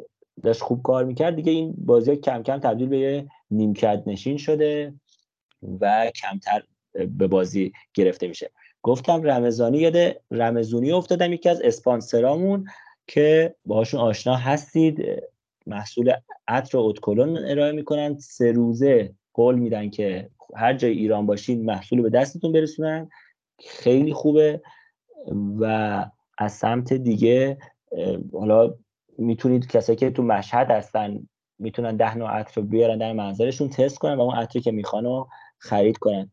داشت خوب کار می‌کرد. دیگه این بازی کم کم تبدیل به نیمکت نشین شده و کمتر به بازی گرفته میشه. گفتم رمزانی یاد رمزونی افتادم یکی از اسپانسرامون. که باهاشون آشنا هستید محصول عطر اتکلون ارائه می‌کنن. سه روزه قول میدن که هر جای ایران باشین محصول به دستتون برسونن. خیلی خوبه. و از سمت دیگه حالا می‌تونید کسایی که تو مشهد هستن می‌تونن ده نوع عطر بیارن در منظرشون تست کنن و اون عطری که می‌خوان رو خرید کنن.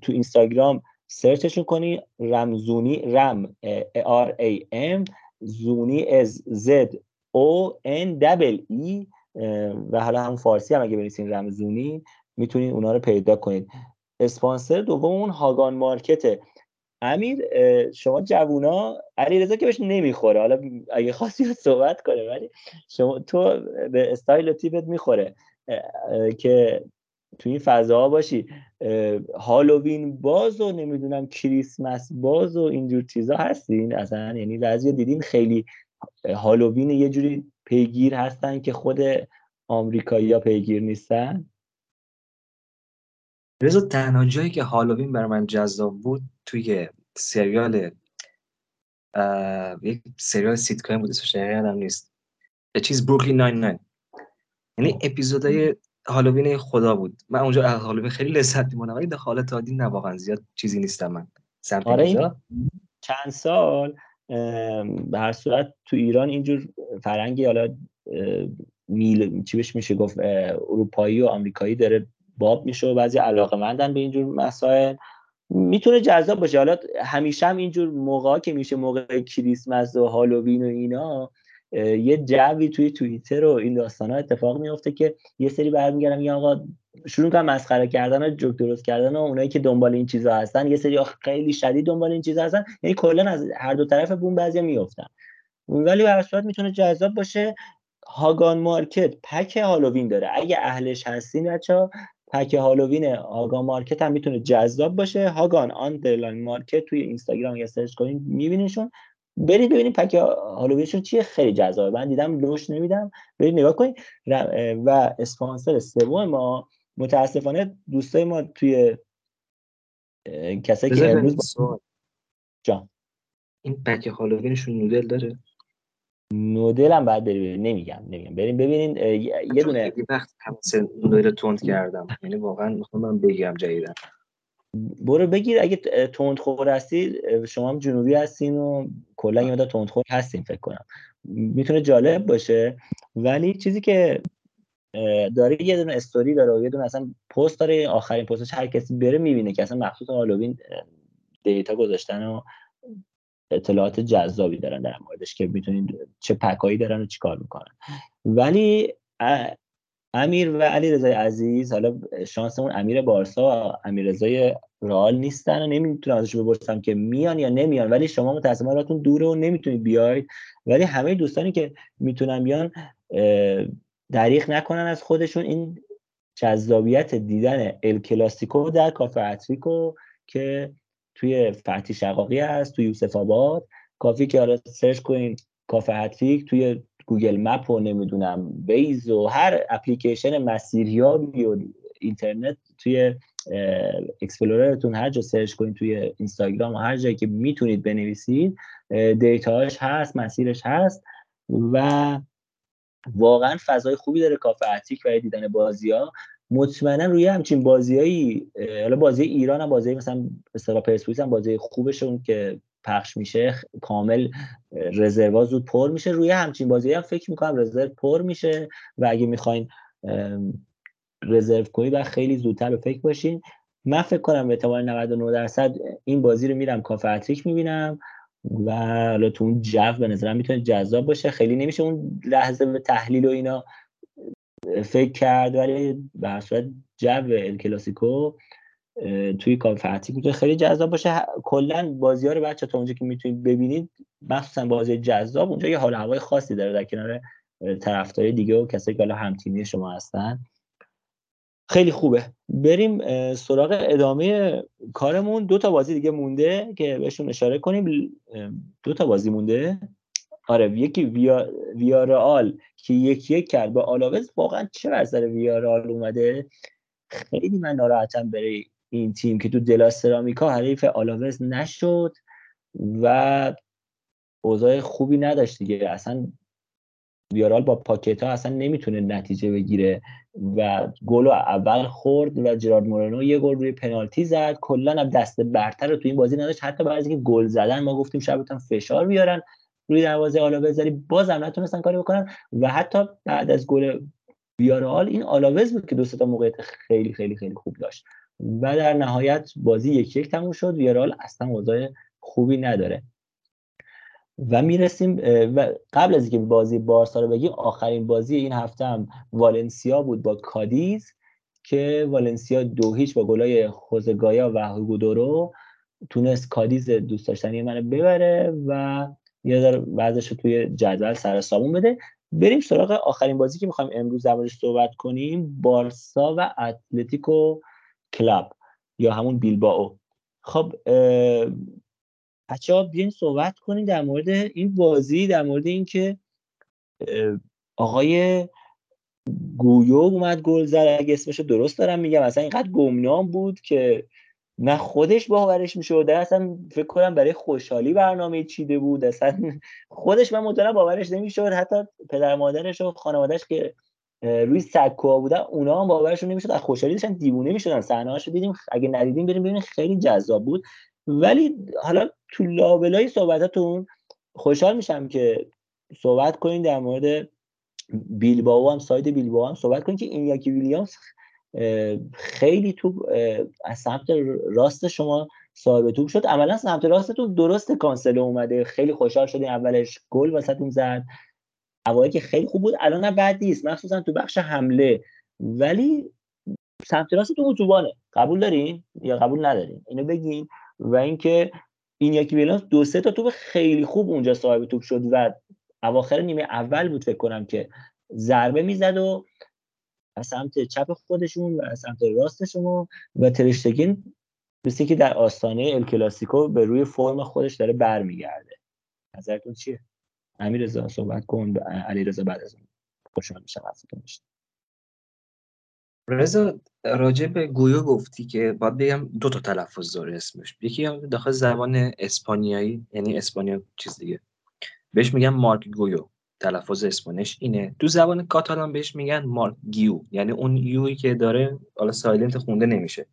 تو اینستاگرام سرچشون کنی رمزونی رم آر ای ام. زونی از زد او ان دبل ای و حالا هم فارسی هم اگه بنویسین رمزونی می‌تونید اونا رو پیدا کنید اسپانسر دوم اون هاگان مارکته امیر شما جوونا علیرضا که بهش نمی‌خوره. حالا اگه خواستی [LAUGHS] صحبت کنه ولی شما تو به استایل تیپت می‌خوره. که تو این فضاها باشی. هالووین باز و نمی‌دونم کریسمس باز و اینجور چیزا هستین اصلا یعنی بعضی دیدین خیلی هالووین یه جوری پیگیر هستن که خود آمریکایی ها پیگیر نیستن؟
رضا تنها جایی که هالووین بر من جذاب بود توی سریال یک سریال سیتکام بود اسمش یادم نیست. چیز بروکلین 99 یعنی اپیزودهای هالووین خدا بود. من اونجا از هالووین خیلی لذت می‌بردم ولی داخل تادی نه واقعا زیاد چیزی نیستم من. سمت
آره چند سال به هر صورت تو ایران اینجور فرنگی حالا میل چی بهش میشه گفت اروپایی و آمریکایی داره باب میشه و بعضی علاقه مندن به اینجور مسائل. می‌تونه جذاب باشه. حالا همیشه هم اینجور موقع که میشه موقع کریسمس و هالووین و اینا یه جوی توی توییتر و این داستان ها اتفاق میفته که یه سری برمیگردن میگن آقا شروع کنن مسخره کردن و جوک درست کردن و اونایی که دنبال این چیزا هستن یه سری خیلی شدید دنبال این چیزا هستن یعنی کلا از هر دو طرف بون بعضیا میافتن. ولی به صورت می‌تونه جذاب باشه. هاگان مارکت pack هالووین داره. اگه اهلش هستین بچا pack هالووین هاگان مارکت هم می‌تونه جذاب باشه. هاگان underline مارکت توی اینستاگرام یا سرچ کنین میبینیشون برید ببینید pack هالووینشون چیه. خیلی جذابه. من دیدم لوش نمیدم. برید نگاه کنید. و اسپانسر سوم ما متاسفانه دوستای ما توی کسایی که امروز
جان. این پک هالووینشون نودل داره؟
نودل هم بعد بری نمیگم نمیگم. بریم ببینین یه دونه
وقت نودل تند کردم. یعنی واقعا می‌خوام من بگم جدیدن
برو بگیر. اگه تندخور هستی شما هم جنوبی هستین و کلا یه مدار تندخور هستین فکر کنم. می‌تونه جالب باشه. ولی چیزی که داره یه دونه استوری داره و یه دونه اصلا پست داره آخرین پستش هر کسی بره می‌بینه که اصلا مخصوص هالووین دیتا گذاشتن و اطلاعات جذابی دارن در موردش که می‌تونید چه پکایی دارن و چیکار می‌کنن. ولی امیر و علی رضای عزیز حالا شانسمون امیر بارسا و امیر رضای رئال نیستن و نمی‌تونم ازش بپرسم که میان یا نمیان. ولی شما متاسفانه راتون دوره و نمی‌تونید بیاید. ولی همه دوستانی که می‌تونن بیان دریغ نکنن از خودشون. این جذابیت دیدن ال کلاسیکو در کافه هتریک که توی فتحی شقاقی هست توی یوسف آباد. کافی که حالا سرچ کنین کافه هتریک توی گوگل مپ و نمی‌دونم ویز و هر اپلیکیشن مسیریابی و اینترنت توی explorer تون هر جا سرچ کنید توی اینستاگرام و هر جایی که می‌تونید بنویسید data هاش هست مسیرش هست و واقعا فضای خوبی داره کافه هتریک برای دیدن بازی ها مطمئنا روی همچین بازیایی حالا بازی ایران هم بازی مثلا استقلال پرسپولیس هم بازی خوبشون که پخش میشه کامل رزروا زود پر میشه. روی همچین بازی هم فکر می‌کنم رزرو پر میشه و اگه می‌خواین رزرو کنید و خیلی زودتر به فکر باشین. من فکر کنم به احتمال 99 درصد این بازی رو میرم. کافه اتریک می‌بینم و حالا تو اون جو به نظرم می‌تونه جذاب باشه. خیلی نمیشه اون لحظه به تحلیل و اینا فکر کرد ولی به صورت جو ال کلاسیکو توی کافه می‌تونه خیلی جذاب باشه. کلا بازی ها رو بچه تا اونجا که می‌تونید ببینید مخصوصا بازی جذاب اونجا یه حال هوای خاصی داره در کنار طرفدارای دیگه و کسایی که حالا همتیمی شما هستن. خیلی خوبه. بریم سراغ ادامه کارمون. دو تا بازی دیگه مونده که بهشون اشاره کنیم. دو تا بازی مونده. آره یکی ویا ویارال که یکی یک کرد با آلاوز. واقعا چه بر ویارال اومده؟ خیلی من ناراحتم برای این تیم که تو دلا سرامیکا حریف آلاوز نشد و اوضاع خوبی نداشت دیگه. اصلا ویارال با پاکت ها اصلا نمی‌تونه نتیجه بگیره و گل اول خورد و جرارد مورنو یه گل روی پنالتی زد. کلا هم دست برتر رو تو این بازی نداشت. حتی بعد که گل زدن ما گفتیم شبتون فشار بیارن. روی دروازه آلاوز ولی بازم نتونستن کاری بکنن و حتی بعد از گل ویارال این آلاوز بود که دو تا موقعیت خیلی خیلی خیلی خوب داشت. و در نهایت بازی یک یک تموم شد. ویارال اصلا اوضاع خوبی نداره. و می‌رسیم و قبل از اینکه بازی بارسا رو بگیم آخرین بازی این هفته هم والنسیا بود با کادیز که والنسیا دو هیچ با گلای خوزگایا و هوگودورو تونست کادیز دوست داشتنی منو ببره و یه ذره وضعش رو توی جدول سر سامون بده. بریم سراغ آخرین بازی که می‌خوایم امروز دربارش صحبت کنیم بارسا و اتلتیکو کلاب یا همون بیلباو خب بچه ها بیاین صحبت کنیم در مورد این بازی در مورد اینکه آقای گویو اومد گل زد. اگه اسمش درست دارم میگم اصلا اینقدر گمنام بود که نه خودش باورش می‌شد اصلا فکر کنم برای خوشحالی برنامه چیده بود. اصلا خودش من مطمئنم باورش نمی‌شد. حتی پدر مادرش و خانوادهش که روی سکوها بودن اونا هم باورشون نمی‌شد از خوشحالی داشتن دیوونه می‌شدن صحنه دیدیم اگه ندیدیم بریم ببینیم خیلی جذاب بود. ولی حالا تو لابلای صحبتاتون خوشحال میشم که صحبت کنین در مورد بیلباو هم ساید بیلباو هم صحبت کنین که این یکی ویلیامز خیلی تو از سمت راست شما صاحب توپ شد. عملا سمت راستتون درست کانسل اومده. خیلی خوشحال شدین اولش گل واسهتون زد. اوایل که خیلی خوب بود الان بعد نیست. مخصوصا تو بخش حمله. ولی سمت راستتون اتوبانه. قبول دارین یا قبول ندارین؟ اینو بگین. و اینکه این یکی ویلیامز دو سه تا توپ خیلی خوب اونجا صاحب توپ شد و اواخر نیمه اول بود فکر کنم که ضربه می‌زد و از سمت چپ خودشون و از سمت راستشون و ترشتگین مثل که در آستانه ال کلاسیکو به روی فرم خودش داره برمیگرده. نظرتون چیه؟ امیر رضا صحبت کن. علی رضا بعد از خوشحال میشم
رضا راجع به گویو گفتی که باید بگم دو تا تلفظ داره اسمش. یکی هم داخل زبان اسپانیایی یعنی اسپانیا چیز دیگه. بهش میگن مارک گویو. تلفظ اسپانیش اینه. تو زبان کاتالان بهش میگن مارک گیو. یعنی اون یوی که داره حالا silent خونده نمیشه.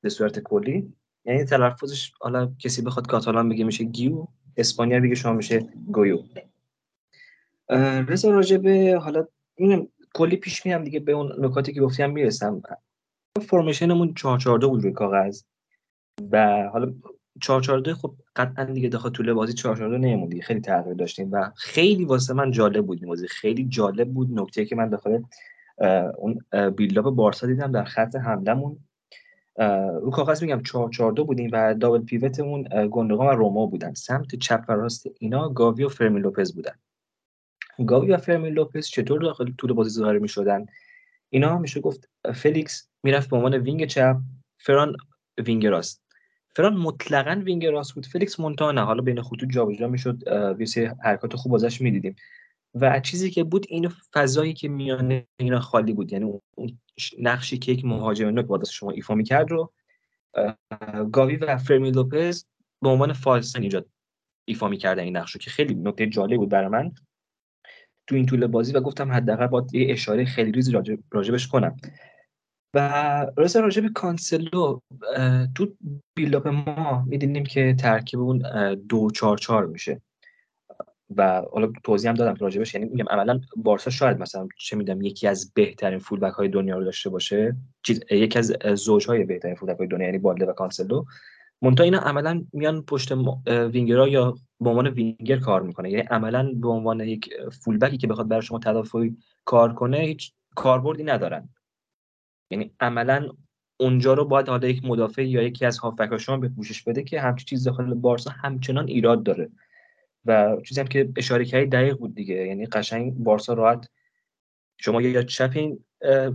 به صورت کلی. یعنی تلفظش حالا کسی بخواد کاتالان بگه میشه گیو اسپانیا بگه شما میشه گویو. رضا راجع به حالا این کلی پیش میرم دیگه به اون نکاتی که گفتیم می‌رسم. فرمیشنمون 442 بود روی کاغذ. و حالا 442 خب قطعا دیگه داخل طول بازی 442 نمیموندی خیلی تغییر داشتیم. و خیلی واسه من جالب بود بازی. خیلی جالب بود نکته که من داخل اون build-up بارسا دیدم در خط حملمون رو کاغذ میگم 4 4 2 بودیم و double pivot مون گندوگان و رومئو بودن. سمت چپ و راست اینا گاوی و فرمین لوپز بودن. گاوی و فرمین لوپز چطور داخل طول بازی ظاهر می‌شدن؟ اینا میشه گفت فلیکس می‌رفت به عنوان wing چپ فران wing راست. فران مطلقا wing راست بود. فلیکس منتها نه حالا بین خطوط جابجا می‌شد یه حرکات خوب ازش می‌دیدیم. و چیزی که بود این فضایی که میان اینا خالی بود. یعنی اون نقشی که یک مهاجم نوک با شما ایفا می‌کرد رو گاوی و فرمین لوپز به عنوان false nine ایجاد ایفا می‌کردن این نقش رو که خیلی نکته جالب بود برای من تو این طول بازی و گفتم حداقل با یه اشاره خیلی ریزی راجبش کنم. و راست راجب کانسلو تو build-up ما می‌دونیم که ترکیب اون دو چار چار میشه. و حالا توضیح هم دادم راجبش یعنی میگم عملا بارسا شاید مثلا چه میدم یکی از بهترین full-back های دنیا رو داشته باشه. چیز یکی از زوجهای بهترین full-back های دنیا یعنی بالده و کانسلو. منتها اینا عملا میان پشت وینگرها یا به عنوان وینگر کار می‌کنه. یعنی عملا به عنوان یک full-back ی که بخواد برای شما تدافعی کار کنه هیچ کاربردی ندارن. یعنی عملا اونجا رو باید حالا یک مدافع یا یکی از هافبک شما به پوشش بده که همچین چیز داخل بارسا همچنان ایراد داره. و چیزی هم که اشاره کردی دقیق بود دیگه. یعنی قشنگ بارسا راحت شما یا چپ این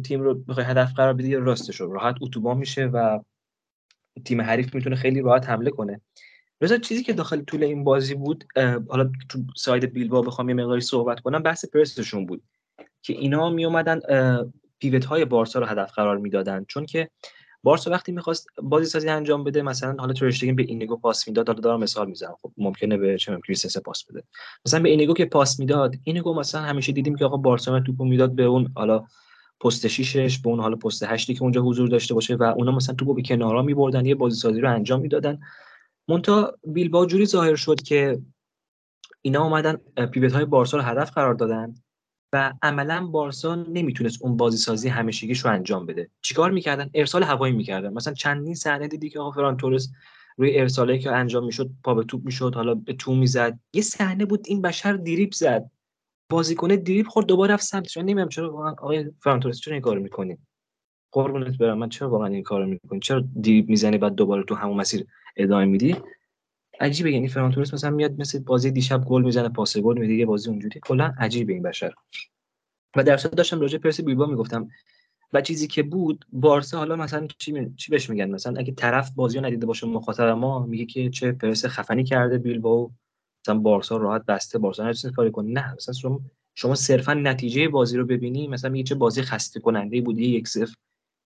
تیم رو بخوای هدف قرار بدی یا راستش رو. راحت اتوبان میشه و تیم حریف می‌تونه خیلی راحت حمله کنه. رضا چیزی که داخل طول این بازی بود حالا تو ساید بیلبا بخوام یه مقداری صحبت کنم بحث پرسشون بود که اینا می اومدن پیوت های بارسا رو هدف قرار می‌دادن. چون که بارسا وقتی می‌خواست بازی سازی انجام بده مثلا حالا ترشتگین به اینیگو پاس می‌داد حالا دارم مثال می‌زنم. خب ممکنه به چه کریستنسن پاس بده. مثلا به اینیگو که پاس می‌داد اینیگو مثلا همیشه دیدیم که آقا بارسا توپو می‌داد به اون حالا پست شیشش به اون حالا پست هشتی که اونجا حضور داشته باشه و اونا مثلا توپو به کنارا میبردن یه بازی سازی رو انجام می‌دادن. مونتا بیلبا جوری ظاهر شد که اینا اومدن پیوت های بارسا رو هدف قرار دادن. و عملا بارسا نمی‌تونست اون بازی سازی همیشگیش رو انجام بده. چیکار می‌کردن؟ ارسال هوایی می‌کردن. مثلا چندین صحنه دیدی که آقا فران تورس روی ارسالی که انجام می‌شد پا به توپ می‌شد حالا به تو می‌زد. یه صحنه بود این بشر دریپ زد. بازیکن دریپ خورد دوباره رفت سمتش من نمی‌دونم چرا آقای فران تورس چرا این کارو می‌کنی؟ قربونت برم. من چرا واقعا این کارو می‌کنی؟ چرا دریپ می‌زنی بعد دوباره تو همون مسیر ادامه میدی؟ عجیبه یعنی فران تورس مثلا میاد مثل بازی دیشب گل می‌زنه پاس گل میده یه بازی اونجوری. کلا عجیبه این بشر. و در داشتم راجع پرس بیلبا می‌گفتم و چیزی که بود بارسا حالا مثلا چی, می... چی بهش میگن؟ مثلا اگه طرف بازی ندیده باشه مخاطب ما میگه که چه پرس خفنی کرده بیلبا مثلا بارسا راحت بسته بارسا نتونست کاری کنه. نه مثلا شما شما صرفا نتیجه بازی رو ببینی مثلا میگه چه بازی خسته کننده بود یک صفر.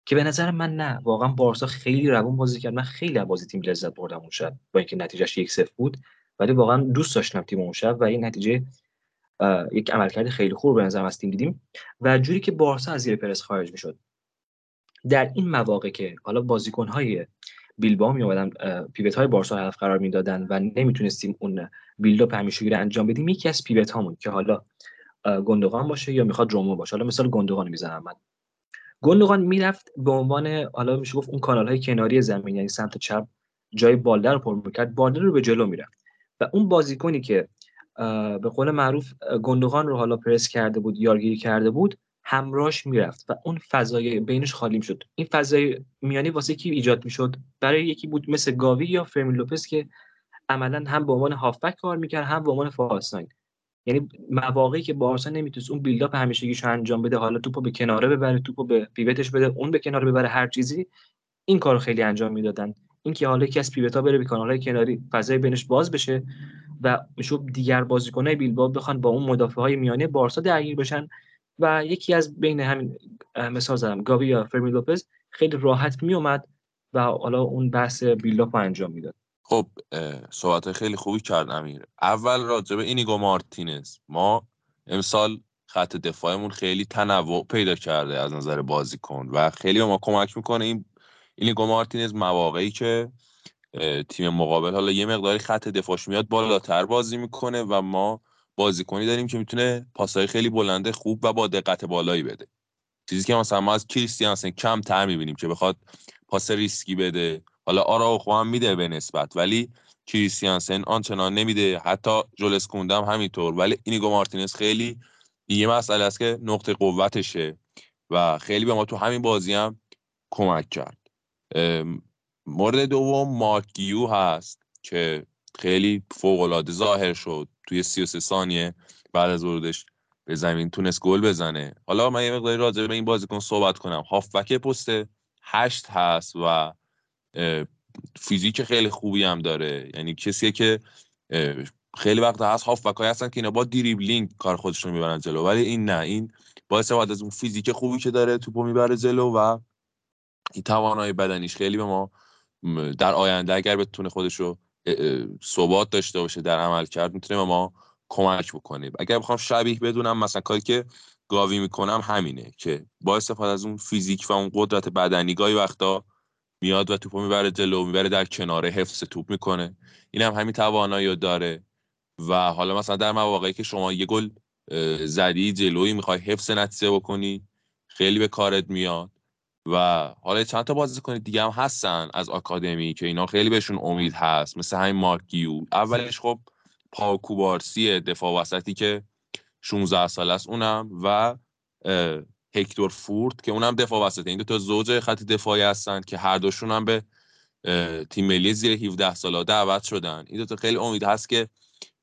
که به نظر من نه واقعا بارسا خیلی روون بازی کرد. من خیلی از بازی تیم لذت بردم اون شب با اینکه نتیجهش یک صفر بود. ولی واقعا دوست داشتم تیم اون شب و این نتیجه یک عملکرد خیلی خوب به نظر از تیم دیدیم و جوری که بارسا از زیر پرس خارج می‌شد. در این مواقع که حالا بازیکن های بیلبا می اومدن پیوت های بارسا هدف قرار می‌دادن و نمی‌تونستیم اون بیلداپ همیشگی رو انجام بدیم یکی از پیوت هامون که حالا گندوقان باشه یا می‌خواد رومو باشه. حالا مثال گندوقان می‌زنم من. گندوقان می‌رفت به عنوان حالا میشه گفت اون کانال های کناری زمین یعنی سمت چپ جای بالدر رو پر می‌کرد بالدر رو به جلو می‌رفت. و اون بازیکنی که به قول معروف گندوغان رو حالا پرس کرده بود یارگیری کرده بود همراش می‌رفت و اون فضای بینش خالی شد این فضای میانی واسه کی ایجاد می‌شد؟ برای یکی بود مثل گاوی یا فرمی لوپس که عملا هم به عنوان هافبک کار می‌کرد هم به عنوان فالس یعنی مواقعی که بارسا نمی‌تونست اون بیلداپ همیشگیشو انجام بده حالا توپو به کناره ببره توپو به پیوتش بده اون به کناره ببره هر چیزی این کارو خیلی انجام می‌دادن. اینکه حالا یکی از پیوتا بره به کانالهای کناری فضای بینش باز بشه و میشه دیگر بازیکنای بیلبائو بخوان با اون مدافع های میانه بارسا درگیر بشن و یکی از بین همین مثال زدم گاوی یا فرمی لوپز خیلی راحت می اومد و حالا اون بحث بیلداپ انجام می‌داد.
خب صحبت خیلی خوبی کرد امیر. اول راجع به اینیگو مارتینز. ما امسال خط دفاعمون خیلی تنوع پیدا کرده از نظر بازیکن و خیلی به ما کمک می‌کنه این اینیگو مارتینز مواقعی که تیم مقابل حالا یه مقداری خط دفاعش میاد بالاتر بازی می‌کنه و ما بازیکنی داریم که می‌تونه پاسهای خیلی بلنده خوب و با دقت بالایی بده. چیزی که مثلا ما از کریستیانسن کم تر می‌بینیم که بخواد پاس ریسکی بده حالا آراوخو هم میده به نسبت ولی کریستیانسن آنچنان نمیده حتی ژول کوندم همینطور. ولی اینیگو مارتینز خیلی یه مسئله است که نقطه قوتشه و خیلی به ما تو همین بازی هم کمک کرد. مورد دوم مارک گیو هست که خیلی فوق العاده ظاهر شد. توی 33 ثانیه بعد از ورودش به زمین تونست گل بزنه. حالا من یه مقداری راجع به این بازیکن صحبت کنم. هافبک پست هشت هست و فیزیک خیلی خوبی هم داره. یعنی کسیه که خیلی وقت هست هافبک های هستن که اینا با دریبلینگ کار خودشون می‌برن جلو. ولی این نه این باعث بعد از اون فیزیک خوبی که داره توپو می‌بره جلو و این توانایی بدنیش خیلی به ما در آینده اگر بتونه خودش رو ثبات داشته باشه در عمل کرد می‌تونه به ما کمک بکنه. اگر بخوام شبیه بدونم مثلا کاری که گاوی می‌کنم همینه که با استفاده از اون فیزیک و اون قدرت بدنی گاهی وقتا میاد و توپو می‌بره جلو می‌بره در کناره حفظ توپ می‌کنه. این هم همین توانایی داره. و حالا مثلا در مواقعی که شما یه گل زدی جلویی می‌خوای حفظ نتیجه بکنی خیلی به کارت میاد. و حالا چند تا بازیکن دیگه هم هستن از آکادمی که اینا خیلی بهشون امید هست. مثل همین مارکیو اولش خب پاکوبارسی دفاع وسطی که 16 سال است اونم و هکتور فورد که اونم دفاع وسطه. این دو تا زوج خط دفاعی هستن که هر دوشون هم به تیم ملی زیر 17 ساله دعوت شدن. این دو تا خیلی امید هست که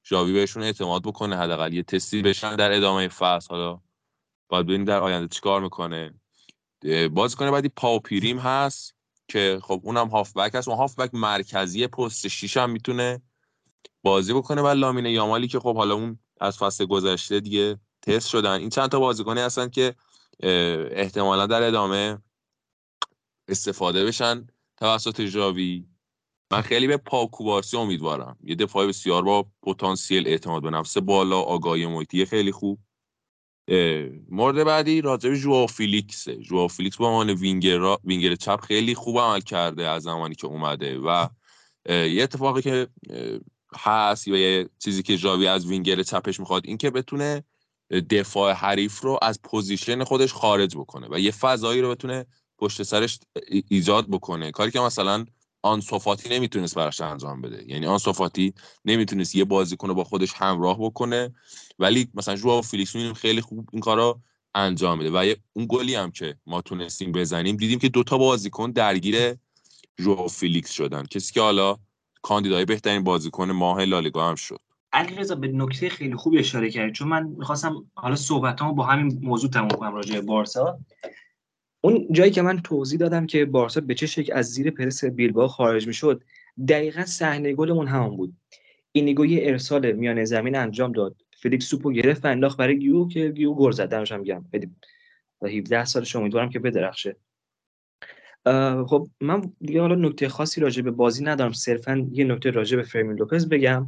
جاوی بهشون اعتماد بکنه حداقل یه تستی بشن در ادامه فصل. حالا باید ببینیم در آینده چیکار می‌کنه. بازیکن بعدی پاوپیریم هست که خب اونم هافبک هست. اون هافبک مرکزی پست 6 هم می‌تونه بازی بکنه. و لامین یامالی که خب حالا اون از فصل گذشته دیگه تست شدن. این چند تا بازیکنی هستن که احتمالا در ادامه استفاده بشن توسط جاوی من خیلی به پائو کوبارسی امیدوارم. یه دفاع بسیار با پتانسیل اعتماد به نفس بالا آگاهی محیطی خیلی خوب. مورد بعدی راجب جوا فیلیکس جوا فیلیکس با عنوان winger winger چپ خیلی خوب عمل کرده از زمانی که اومده و یه اتفاقی که هست یا یه چیزی که جاوی از وینگر چپش می‌خواد این که بتونه دفاع حریف رو از position خودش خارج بکنه و یه فضایی رو بتونه پشت سرش ایجاد بکنه. کاری که مثلا آنسو فاتی نمی‌تونست براش انجام بده. یعنی آنسو فاتی نمی‌تونست یه بازیکن رو با خودش همراه بکنه ولی مثلا جوا فیلیکس خیلی خوب این کارا انجام میده و اون گلی هم که ما تونستیم بزنیم دیدیم که دوتا بازیکن درگیر جوا فیلیکس شدن. کسی که حالا کاندیدای بهترین بازیکن ماه لالیگا هم شد.
علیرضا به نکته خیلی خوبی اشاره کردی چون من می‌خواستم حالا صحبتامو با همین موضوع تموم کنم راجع به بارسا. اون جایی که من توضیح دادم که بارسا به چه شکل از زیر پرس بیلبائو خارج می‌شد دقیقا صحنه گلمون همون بود. اینیگو یه ارسال میان زمین انجام داد. فلیکس توپو گرفت و انداخت برای گویو که گویو گل زد. دمش هم گرم و 17 سالش امیدوارم که بدرخشه. خب من دیگه حالا نکته خاصی راجع به بازی ندارم. صرفا یه نکته راجع به فرمین لوپز بگم.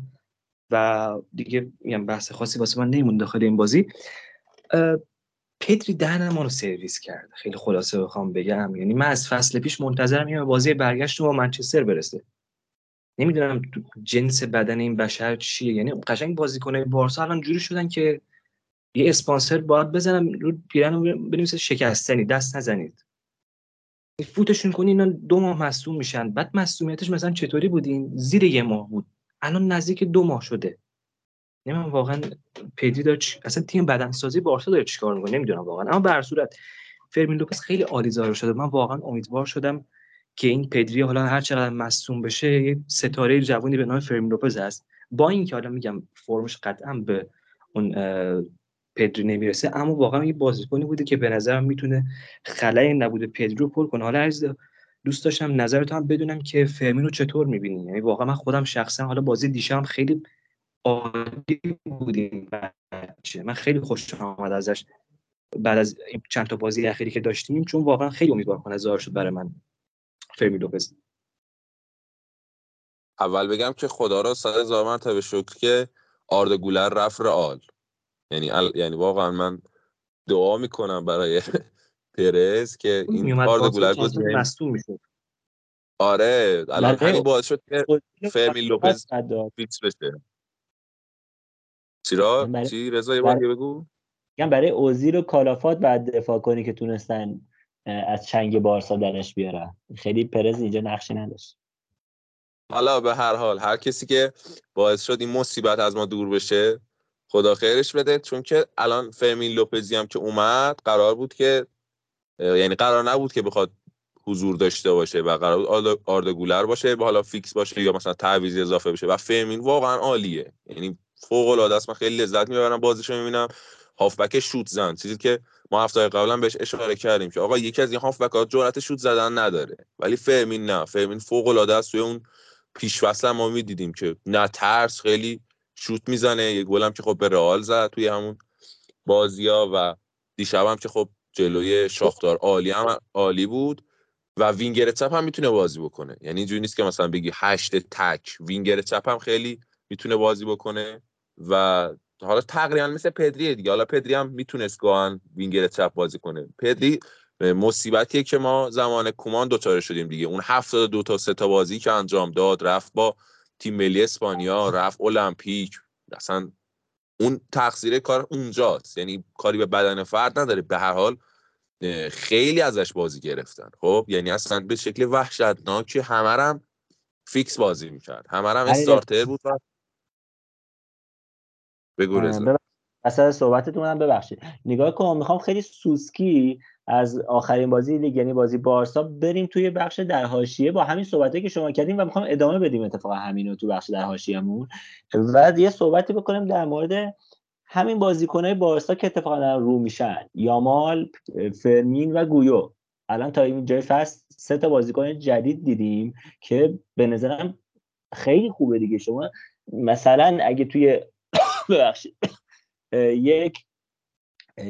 و دیگه میگم بحث خاصی واسه من نمون داخل این بازی. پدری دهن ما رو سرویس کرد. خیلی خلاصه بخوام بگم. یعنی من از فصل پیش منتظرم این بازی برگشت با منچستر برسه. نمی‌دونم جنس بدن این بشر چیه. یعنی قشنگ بازیکن بارسا الان جوری شدن که یه اسپانسر باید بزنم رو پیرن بنویسه شکستنی دست نزنید. فوتشون کنی اینا دو ماه مصوم میشن. بعد مصومیتش مثلا چطوری بودین زیر یه ماه بود. الان نزدیک دو ماه شده. نمی‌دونم واقعا پدی داره چ... اصلا تیم بدنسازی بارسا داره چیکار می‌کنه؟ نمی‌دونم واقعا. اما به صورت فرمین لوپس خیلی عالی ظاهر شده. من واقعا امیدوار شدم که این پدری حالا هر چقدر مصوم بشه یه ستاره جوانی به نام فرمین لوپز هست. با اینکه حالا میگم فرمش قطعا به اون پدری نمی‌رسه اما واقعا یه بازیکنی بوده که به نظرم می‌تونه خلای نبوده پدری رو پر کنه. حالا عرض دوست داشتم نظرت هم بدونم که فرمین رو چطور می‌بینی. یعنی واقعا من خودم شخصا حالا بازی دیشب خیلی عالی بودیم بچه. من خیلی خوش آمد ازش بعد از چند تا بازی اخیری که داشتیم چون واقعا خیلی امیدوار کنه ظاهر شد برای من فرمی لوپز.
اول بگم که خدا را صد هزار مرتبه شکر که آرد گولر رفت رئال. یعنی یعنی واقعا من دعا می‌کنم برای پرز که این آرد گولر
می‌شد.
آره الان همین باعث شد که فرمی لوپز فیکس بشه. چرا چی رضا یه بار بگو؟
میگم برای اوزیر و کالافات بعد دفاع کنی که تونستن از چنگ بارسا درش بیارن. خیلی پرز اینجا نقشی نداشت.
حالا به هر حال هر کسی که باعث شد این مصیبت از ما دور بشه خدا خیرش بده. چون که الان فرمین لوپزی هم که اومد قرار بود که یعنی قرار نبود که بخواد حضور داشته باشه و قرار آردا گولر باشه حالا فیکس باشه یا مثلا تعویضی اضافه بشه. و فرمین واقعا عالیه. یعنی فوق العاده است. من خیلی لذت می‌برم بازیشو می‌بینم. هافبک شوت زن. چیزی که ما هفته قبلا بهش اشاره کردیم که آقا یکی از این هافبک ها جرأت شوت زدن نداره. ولی فرمین نه. فرمین فوق العاده است. توی اون پیش ما می‌دیدیم که نه ترس خیلی شوت می‌زنه. یه گلم که خب به رئال زد توی همون بازیا و دیشب هم که خب جلوی شاختار عالی هم عالی بود و وینگر چپ هم می‌تونه بازی بکنه. یعنی اینجوری نیست که مثلا بگی هشت تک وینگر چپ هم خیلی می‌تونه بازی بکنه و حالا تقریبا مثل پدری دیگه. حالا پدری هم می‌تونست گاهن وینگر چپ بازی کنه. پدری مصیبتیه که ما زمان کومان دوچاره شدیم دیگه. اون هفتاد دو تا سه تا بازی که انجام داد رفت با تیم ملی اسپانیا رفت المپیک اصلا اون تقصیر کار اونجاست. یعنی کاری به بدن فرد نداره. به هر حال خیلی ازش بازی گرفتن. خب یعنی اصلا به شکل وحشتناک همه هم فیکس بازی می‌کرد. همه هم starter بود و بگو رضا
اصلا صحبتتون هم ببخشید. نگاه کن می‌خوام خیلی سوسکی از آخرین بازی لیگ یعنی بازی بارسا بریم توی بخش در حاشیه با همین صحبتی که شما کردیم و می‌خوام ادامه بدیم اتفاقا همین رو تو بخش در حاشیه‌مون و یه صحبتی بکنیم در مورد همین بازیکنهای بارسا که اتفاقا رو میشن. یامال فرمین و گویو. الان تا این جای فصل سه تا بازیکن جدید دیدیم که به نظرم خیلی خوبه دیگه. شما مثلا اگه توی [COUGHS] ببخشید [COUGHS] یک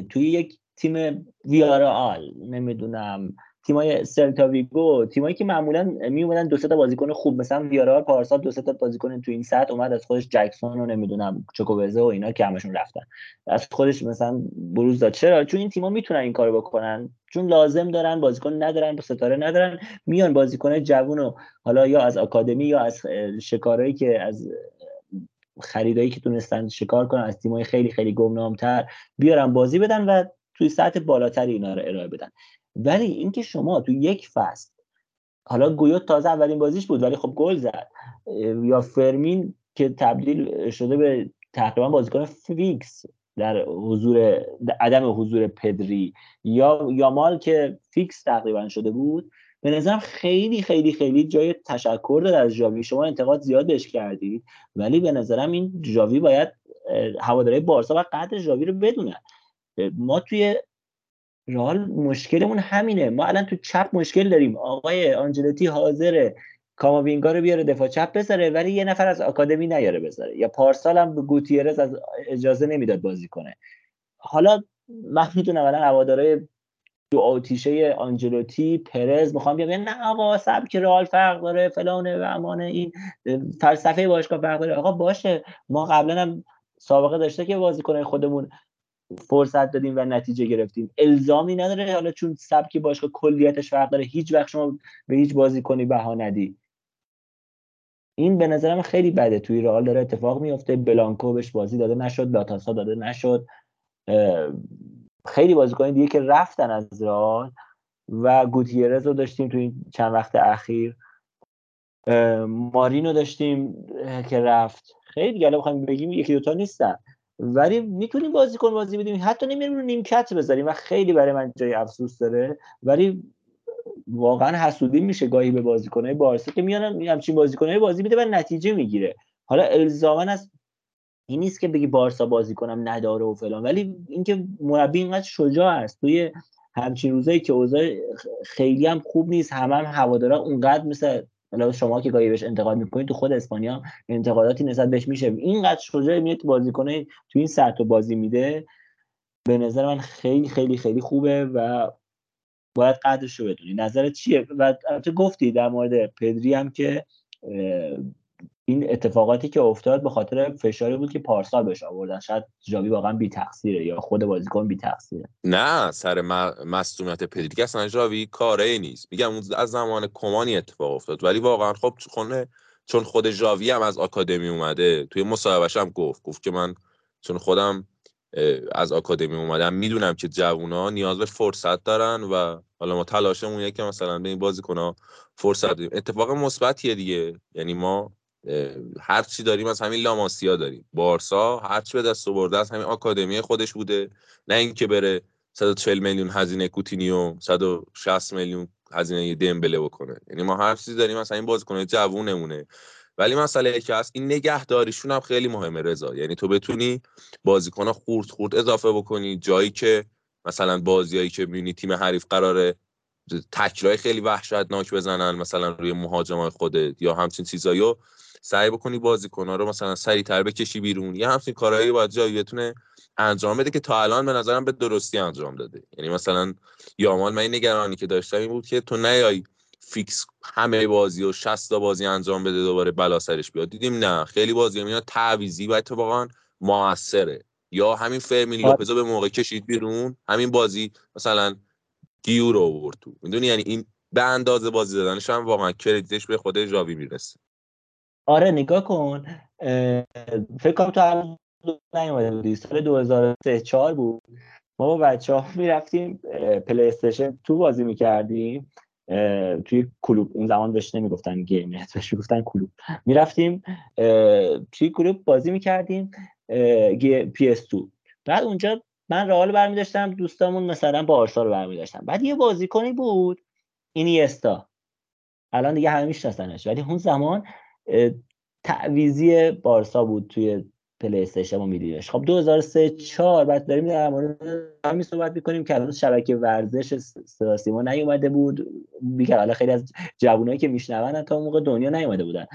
توی یک تیم ویارال نمی‌دونم. تیمای سلتا ویگو تیمایی که معمولا می اومدن دو تا بازیکن خوب مثلا ویارال پارسال دو تا بازیکن تو این سطح اومد از خودش جکسون رو نمی‌دونم چوکوبزه و اینا که همشون رفتن. از خودش مثلا بروز داد. چرا؟ چون این تیم‌ها می‌تونن این کارو بکنن. چون لازم دارن بازیکن ندارن ستاره ندارن میان بازیکن جوون و حالا یا از آکادمی یا از شکارایی که از خریدایی که تونستن شکار کنن از تیمای خیلی خیلی گمنامتر بیارن بازی بدن و توی سطح بالاتری اینا رو ارائه بدن. ولی اینکه شما تو یک فصل حالا گویوت تازه اولین بازیش بود ولی خب گل زد. یا فرمین که تبدیل شده به تقریبا بازیکن فیکس در حضور عدم حضور پدری. یا یامال که فیکس تقریبا شده بود. به نظرم خیلی خیلی خیلی جای تشکر داره از جاوی شما انتقاد زیاد بهش کردید. ولی به نظرم این جاوی باید هواداره بارسا و قدر جاوی رو بدونن. ما توی رئال مشکلمون همینه. ما الان تو چپ مشکل داریم. آقای آنجلوتی حاضره. کاماوینگا رو بیاره دفاع چپ بذاره ولی یه نفر از آکادمی نیاره بذاره. یا پارسال هم به گوتیرز از اجازه نمی‌داد بازی کنه. حالا من می‌دونم الان هواداره دو آتیشه آنجلوتی پرز می‌خوام بیام نه آقا سبک رئال فرق داره فلانه و امانه این فلسفه باشگاه فرق داره. آقا باشه. ما قبلا هم سابقه داشته که بازیکنای خودمون. فرصت دادیم و نتیجه گرفتیم. الزامی نداره حالا چون سبکی باشگاه کلیتش فرق داره هیچ وقت شما به هیچ بازیکنی بها ندی. این به نظرم خیلی بده. توی رئال داره اتفاق میفته. بلانکو بهش بازی داده نشد. لاتاسا داده نشد. خیلی بازیکن دیگه که رفتن از رئال و گوتیرز رو داشتیم توی این چند وقت اخیر. مارینو داشتیم که رفت. خیلی دیگه بخوایم بگیم یکی دوتا نیستن. ولی می‌تونیم بازیکن بازی بدیم. حتی نمیریم رو نیمکت بذاریم و خیلی برای من جای افسوس داره. ولی واقعا حسودی میشه گاهی به بازیکنهای بارسا که میانن همچین بازیکنهای بازی میده و نتیجه می‌گیره. حالا الزاما از این نیست که بگی بارسا بازی کنم نداره و فلان. ولی اینکه مربی اینقدر شجاع است. توی همچین روزایی که اوضاع خیلی هم خوب نیست همه هم هوادارا اونقدر مثل حالا شما که گاهی بهش انتقاد می‌کنید تو خود اسپانیا انتقاداتی نسبت بهش میشه. اینقدر شجاع میاد بازی کنه تو این سطح بازی میده به نظر من خیلی خیلی خیلی خوبه و باید قدرش رو بدونی. نظرت چیه؟ و البته گفتی در مورد پدری هم که این اتفاقاتی که افتاد به خاطر فشاری بود که پارسال بهش آوردن. شاید جاوی واقعا بی تقصیره یا خود بازیکن بی تقصیره
نه سر مصونیت پدری اصلا جاوی کاره نیست. میگم از زمان کمانی اتفاق افتاد. ولی واقعا خب خونه چون خود جاوی هم از آکادمی اومده توی مصاحبهش هم گفت. گفت که من چون خودم از آکادمی اومدم می‌دونم که جوونا نیاز به فرصت دارن و حالا ما تلاشمون که مثلا به این بازیکن‌ها فرصت بدیم. اتفاق مثبتیه دیگه. یعنی ما هر چی داریم از همین لاماسیا داریم. بارسا هر چی به دست برده از همین آکادمی خودش بوده. نه اینکه بره 140 میلیون هزینه کوتینیو 160 میلیون هزینه دمبله بکنه. یعنی ما هر چیزی داریم مثلا این بازیکن جوونمونه. ولی مسئله که هست این نگهداریشون هم خیلی مهمه رضا. یعنی تو بتونی بازیکن خورد خورد اضافه بکنی. جایی که مثلا بازیایی که می‌بینی تیم حریف قراره تکلای خیلی وحشتناک بزنن مثلا روی مهاجمای خودت یا همچین چیزایی رو سعی بکنی بازیکن‌ها رو مثلا سریعتر بکشی بیرون. یا همچین کارهایی باید جایی بتونه انجام بده که تا الان به نظرم به درستی انجام داده. یعنی مثلا یامال من نگرانی که داشتم این بود که تو نیای فیکس همه بازی و 60 تا بازی انجام بده دوباره بلا سرش بیاد. دیدیم نه خیلی بازی میاد تعویضی و اتفاقا موثره. یا همین فرمین لوپزو به موقع کشید بیرون همین بازی مثلا گویو رو آورد تو. می‌دونی؟ یعنی این به اندازه بازی دادنش هم واقعا credit ش به خود جاوی می‌رسه.
آره نگاه کن. فکر کنم تو هم نیومده بودی. سال 2003 4 بود. ما با بچه ها می‌رفتیم play two بازی می‌کردیم. توی کلوب. اون زمان بهش نمی‌گفتن game بهش می‌گفتن کلوب. می‌رفتیم توی کلوب بازی می‌کردیم PS 2 بعد اونجا من رئال برمی داشتم دوستامون مثلا بارسا رو برمی داشتم بعد یه بازیکنی بود اینیستا. الان دیگه همه میشناسنش. ولی اون زمان تعویضی بارسا بود توی پلی استیشن ما میدیدش. خب 2003 4 بعد داریم در مورد همین صحبت می‌کنیم که الان شبکه ورزش سیاسی ما نیومده بود. بیکر حالا خیلی از جوانایی که میشنون تا موقع دنیا نیومده بودن.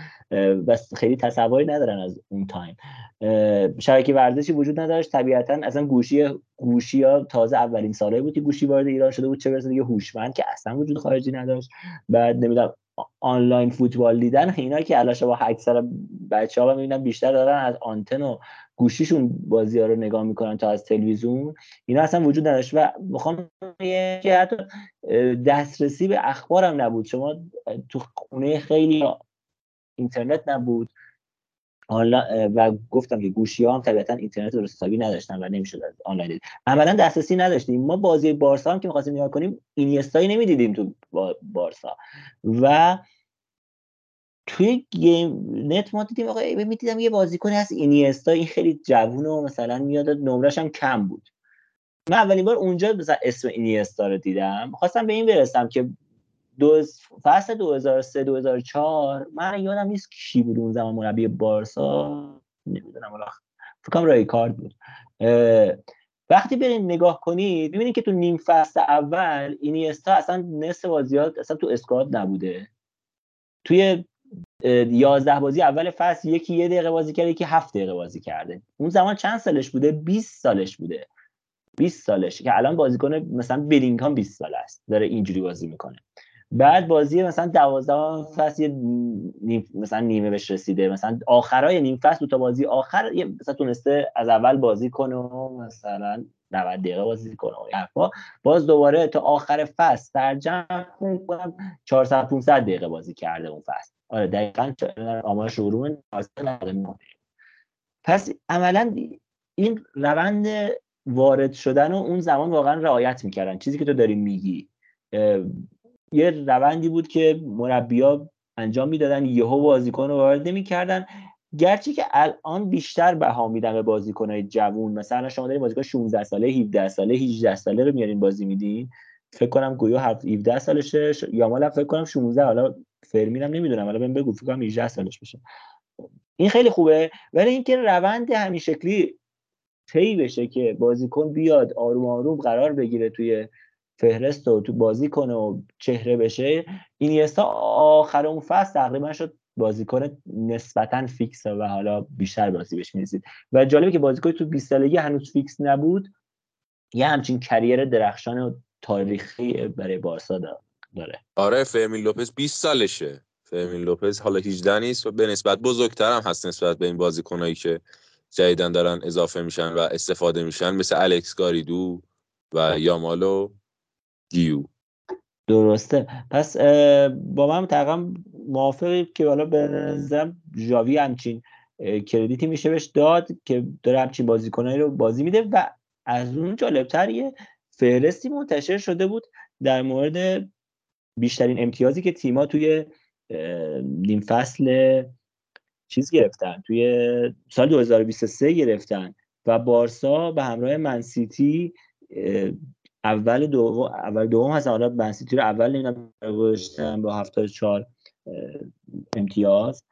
بس خیلی تصوری ندارن از اون تایم. شبکه ورزشی وجود نداشت. طبیعتا اصلا گوشی گوشی ها تازه اولین ساله بود که گوشی وارد ایران شده بود. چه برسه دیگه هوشمند که اصلا وجود خارجی نداشت. بعد نمی‌دونم آنلاین فوتبال دیدن اینا که الان با اکثر بچه ها می‌بینن بیشتر دارن از آنتن و گوشیشون بازی ها رو نگاه می‌کنن تا از تلویزیون. اینا اصلا وجود نداشت و می‌خوام که حتی دسترسی به اخبارم نبود. شما تو خونه خیلی اینترنت نبود. و گفتم که گوشی ها هم طبیعتا اینترنت درست حسابی نداشتن و نمی‌شد آنلاین دید. عملا دسترسی نداشتیم. ما بازی بارسا هم که می‌خواستیم نگاه کنیم اینیستایی نمی‌دیدیم تو بارسا. و توی گیم نت ما دیدیم آقا می‌دیدم یه بازیکنی هست اینیستا این خیلی جوون و مثلا میاد نمرش هم کم بود. من اولین بار اونجا مثلا اسم اینیستا رو دیدم. خواستم به این برسم که دو فصل 2003 2004 من یادم نیست کی بود اون زمان مربی بارسا نمی‌دونم حالا فکر رای کارد بود. وقتی برین نگاه کنید ببینید که تو نیم فصل اول اینیستا اصلا نصف بازیات اصلا تو اسکواد نبوده. توی یازده بازی اول فصل یکی یه دقیقه بازی کرده یکی هفت دقیقه بازی کرده. اون زمان چند سالش بوده؟ 20 سالش بوده. 20 سالش. که الان بازیکن مثلا بلینگهام 20 سال است. داره اینجوری بازی می‌کنه. بعد بازی مثلا دوازده فصل نیم مثلا نیمه بهش رسیده. مثلا آخرای نیم فصل تا بازی آخر مثلا تونسته از اول بازی کنه و مثلا 90 دقیقه بازی کنه و باز دوباره تا آخر فصل در جمع کنم 400 500 دقیقه بازی کرده اون فصل. آره دقیقاً آمارش رو پس عملا این روند وارد شدن و اون زمان واقعا رعایت می‌کردن. چیزی که تو داری میگی یه روندی بود که مربیا انجام می‌دادن یهو بازیکن رو وارد نمی‌کردن. گرچه که الان بیشتر بها میدن به بازیکنهای جوون مثلا شما دارین بازیکن 16 ساله 17 ساله 18 ساله رو میارین بازی میدین. فکر کنم گویو 17 سالشه یامال فکر کنم 16 حالا فرمینم نمی‌دونم حالا بهم بگو فکر کنم 18 سالش بشه. این خیلی خوبه ولی اینکه روند همین شکلی طی بشه که بازیکن بیاد آروم آروم قرار بگیره توی فهرست و تو بازی کنه و چهره بشه این آخر اون فصل تقریبا شد بازیکن نسبتا فیکس و حالا بیشتر بازی بهش می‌رسید و جالبه که بازیکن تو 20 سالگی هنوز فیکس نبود یه همچین کریر درخشان و تاریخی برای بارسا داره.
آره فرمین لوپز 20 سالشه. فرمین لوپز حالا 18 نیست و به نسبت بزرگتر هم هست نسبت به این بازیکنایی که جدیدن دارن اضافه میشن و استفاده میشن مثل الکس گاریدو و یامالو. گیو
درسته. پس با من تقریبا موافقی که حالا به نظرم ژاوی همچین کردیتی میشه بهش داد که داره همچین بازیکنایی رو بازی میده و از اون جالبتر یه فهرستی منتشر شده بود در مورد بیشترین امتیازی که تیما توی نیم فصل چیز گرفتن توی سال 2023 گرفتن و بارسا به همراه منسیتی اول دوم اول دوم هستن حالا منسیتی رو اول نمی‌دونم گذاشتن با 74 امتیاز.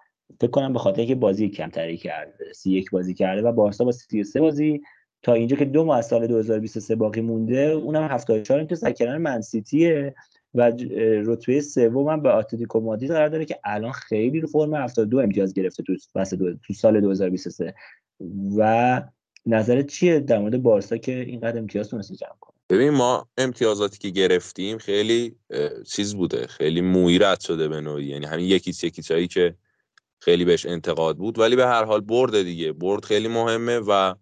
فکر کنم به خاطر اینکه بازی کمتری کرده سی یک بازی کرده و بارسا با 33 بازی تا اینجا که دو ماه از سال 2023 باقی مونده اونم 74 امتیاز در منسیتیه و رتبه سوم هم به اتلتیکو مادرید قرار داره که الان خیلی رو فرم 72 امتیاز گرفته تو تو سال 2023 و نظرت چیه در مورد بارسا که اینقدر امتیاز تونسته جمع کنه؟
ببین ما امتیازاتی که گرفتیم خیلی چیز بوده خیلی مویی رد شده به نوعی. یعنی همین یکیچ یکیچ هایی که خیلی بهش انتقاد بود. ولی به هر حال برد دیگه. برد خیلی مهمه و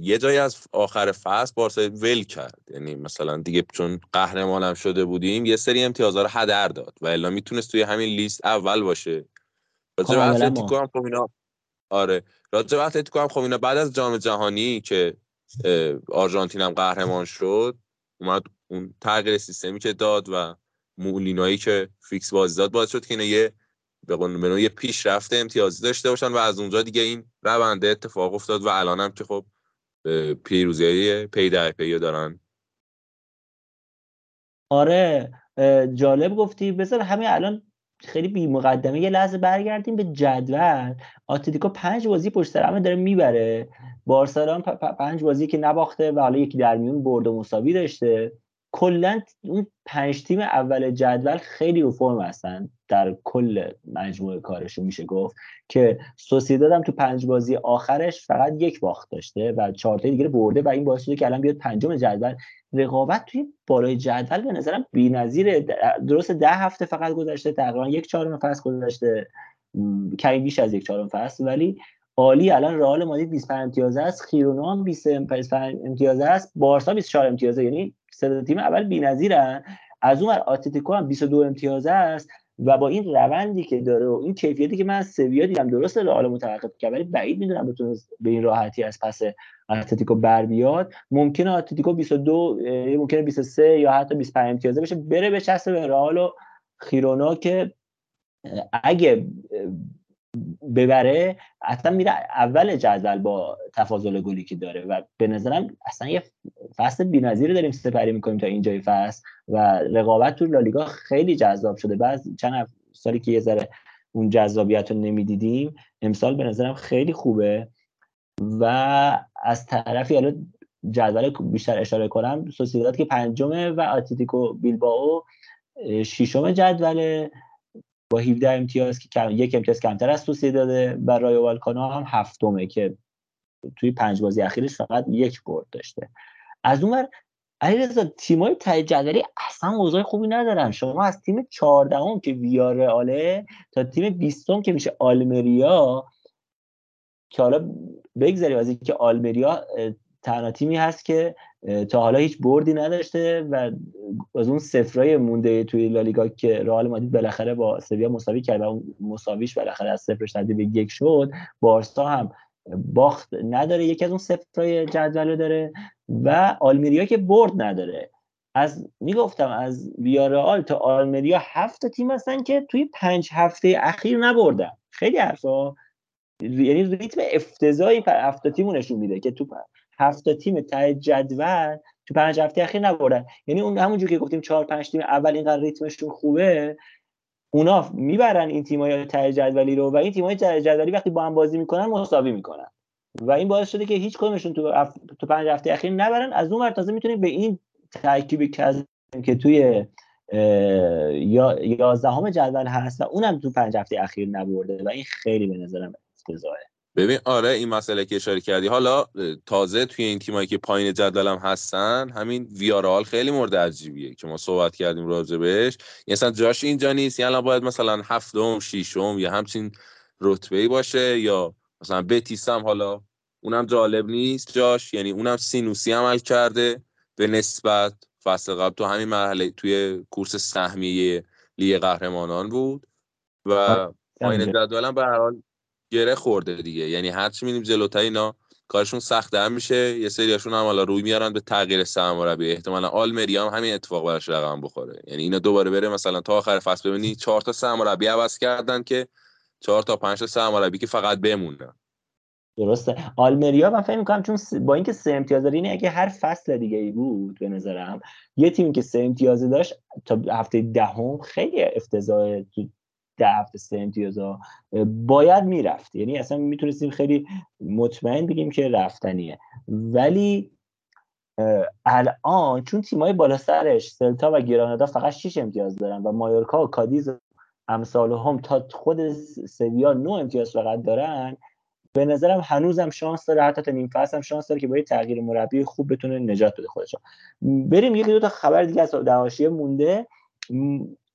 یه جایی از آخر فصل بارسا ول کرد. یعنی مثلا دیگه چون قهرمانم شده بودیم یه سری امتیازها رو هدر داد و الا می‌تونست توی همین لیست اول باشه. راجع به اتلتیکو هم خب اینا آره. راجع به اتلتیکو هم خب اینا بعد از جام جهانی که آرژانتین هم قهرمان شد. اومد اون تغییر سیستمی که داد و مولینایی که فیکس بازی داد باعث شد که اینا یه به قول یه پیشرفت امتیازی داشته باشن و از اونجا دیگه این رونده اتفاق افتاد و الان هم که خب پیروزی پی در پی دارن.
آره جالب گفتی. بذار همین الان خیلی بی مقدمه یه لحظه برگردیم به جدول. آتلتیکو پنج بازی پشت سر داره می‌بره. بارسلون پنج بازی که نباخته و حالا یکی در میون برد و مساوی داشته. کلا اون پنج تیم اول جدول خیلی رو فرم هستن. در کل مجموعه کارشون میشه گفت که سوسیداد هم تو پنج بازی آخرش فقط یک باخت داشته و چهار دیگه برده و این باعث شده که الان بیاد پنجم جدول. رقابت توی بالای جدول به نظرم بی‌نظیره. درست ده هفته فقط گذشته تقریبا یک چهارم فصل گذشته. کمی بیش از یک چهارم فصل. ولی عالی الان رئال مادرید 25 امتیاز است خیرونا هم 25 امتیاز است بارسا 24 امتیازه. یعنی سه تیم اول بی‌نظیرن. از اون اتلتیکو هم 22 امتیاز است. و با این روندی که داره و این کیفیتی که من از سویا دیدم درست رئال متوقف کرد ولی بعید می‌دونم بتونه به این راحتی از پس اتلتیکو بر بیاد. ممکنه اتلتیکو 22 ممکنه 23 یا حتی 25 امتیازه بشه بره به چسب به رئال و خیرونا که اگه ببره اصلا میره اول جدول با تفاضل گلی که داره و به نظرم اصلا یه فصل بی‌نظیری داریم سپری می‌کنیم تا اینجای فصل و رقابت تو لالیگا خیلی جذاب شده. بعد چند سالی که یه ذره اون جذابیت رو نمی‌دیدیم امسال به نظرم خیلی خوبه و از طرفی حالا جدول بیشتر اشاره کنم سوسیداد که پنجمه و آتلتیکو بیلبائو ششم جدول با 17 امتیاز که یک امتیاز کمتر از توصیه داده و رایو والکانا هم هفتمه که توی پنج بازی اخیرش فقط یک برد داشته. از اون ور علیرضا تیمای ته جدولی اصلا اوضاع خوبی ندارن. شما از تیم 14 که ویارئاله تا تیم 20 که میشه آلمریا که حالا بگذاریم از اینکه آلمریا تنها تیمی هست که تا حالا هیچ بردی نداشته و از اون سفرای مونده توی لالیگا که رئال مادرید بالاخره با سویا مساوی کرد و اون مساویش بالاخره از صفرش تبدیل به یک شد بارسا هم باخت نداره یکی از اون سفرای جدول داره و آلمریا که برد نداره. از می‌گفتم از ویارال تا آلمریا هفت تیم هستن که توی پنج هفته اخیر نبردن. خیلی حرفا یعنی ریتم افتضاحی هفت تیمو نشون میده که تو هفت تیم ته جدول تو پنج هفته اخیر نبردن. یعنی اون همونجور که گفتیم چهار پنج تیم اول اینقدر ریتمشون خوبه اونا می‌برن این تیمای ته جدولی رو و این تیمای ته جدولی وقتی با هم بازی می‌کنن مساوی می‌کنن. و این باعث شده که هیچ کدومشون تو اف... تو پنج هفته اخیر نبرن. از اون ور تازه می‌تونیم به این ترکیب که توی یا یازدهم جدول هست و اونم تو پنج هفته اخیر نبرده و این خیلی به نظرم افتضاحه.
ببین آره این مسئله که اشاره کردی. حالا تازه توی این تیمایی که پایین جدولم هستن همین ویارال خیلی مورد عجیبیه که ما صحبت کردیم راجع بهش یعنی مثلا جاش اینجا نیست. یعنی باید مثلا هفتم ششم یا همچین رتبه ای باشه یا مثلا بتیس هم حالا اونم جالب نیست جاش. یعنی اونم سینوسی عمل کرده به نسبت فصل قبل تو همین مرحله توی کورس سهمیه لیگ قهرمانان بود و پایین جدولم به هر حال گره خورده دیگه. یعنی هرچی می‌بینیم جلوتر اینا کارشون سخت میشه. یه سریاشون هم حالا روی میارن به تغییر سرمربی احتمالا آلمری هم همین اتفاق براش رقم بخوره. یعنی اینا دوباره بره مثلا تا آخر فصل ببینی چهار تا سرمربی عوض کردن که چهار تا پنج تا سرمربی که فقط بمونن.
درسته. آلمریا من فکر می‌کنم چون با اینکه سه امتیاز داره اینه اگه هر فصل دیگه ای بود به نظرم یه تیمی که سه امتیاز داشت تا هفته دهم خیلی افتضاح ده هفته سه امتیاز باید می‌رفت. یعنی اصلا می‌تونستیم خیلی مطمئن بگیم که رفتنیه. ولی الان چون تیمای بالا سرش سلتا و گرانادا فقط 6 امتیاز دارن و مایورکا و کادیز امثال هم تا خود سویا 9 امتیاز فقط دارن به نظرم هنوزم شانس داره حتی تا نیم فصل هم شانس داره که با یه تغییر مربی خوب بتونه نجات بده خودش. بریم یکی دو تا خبر دیگه از دهاشیه مونده.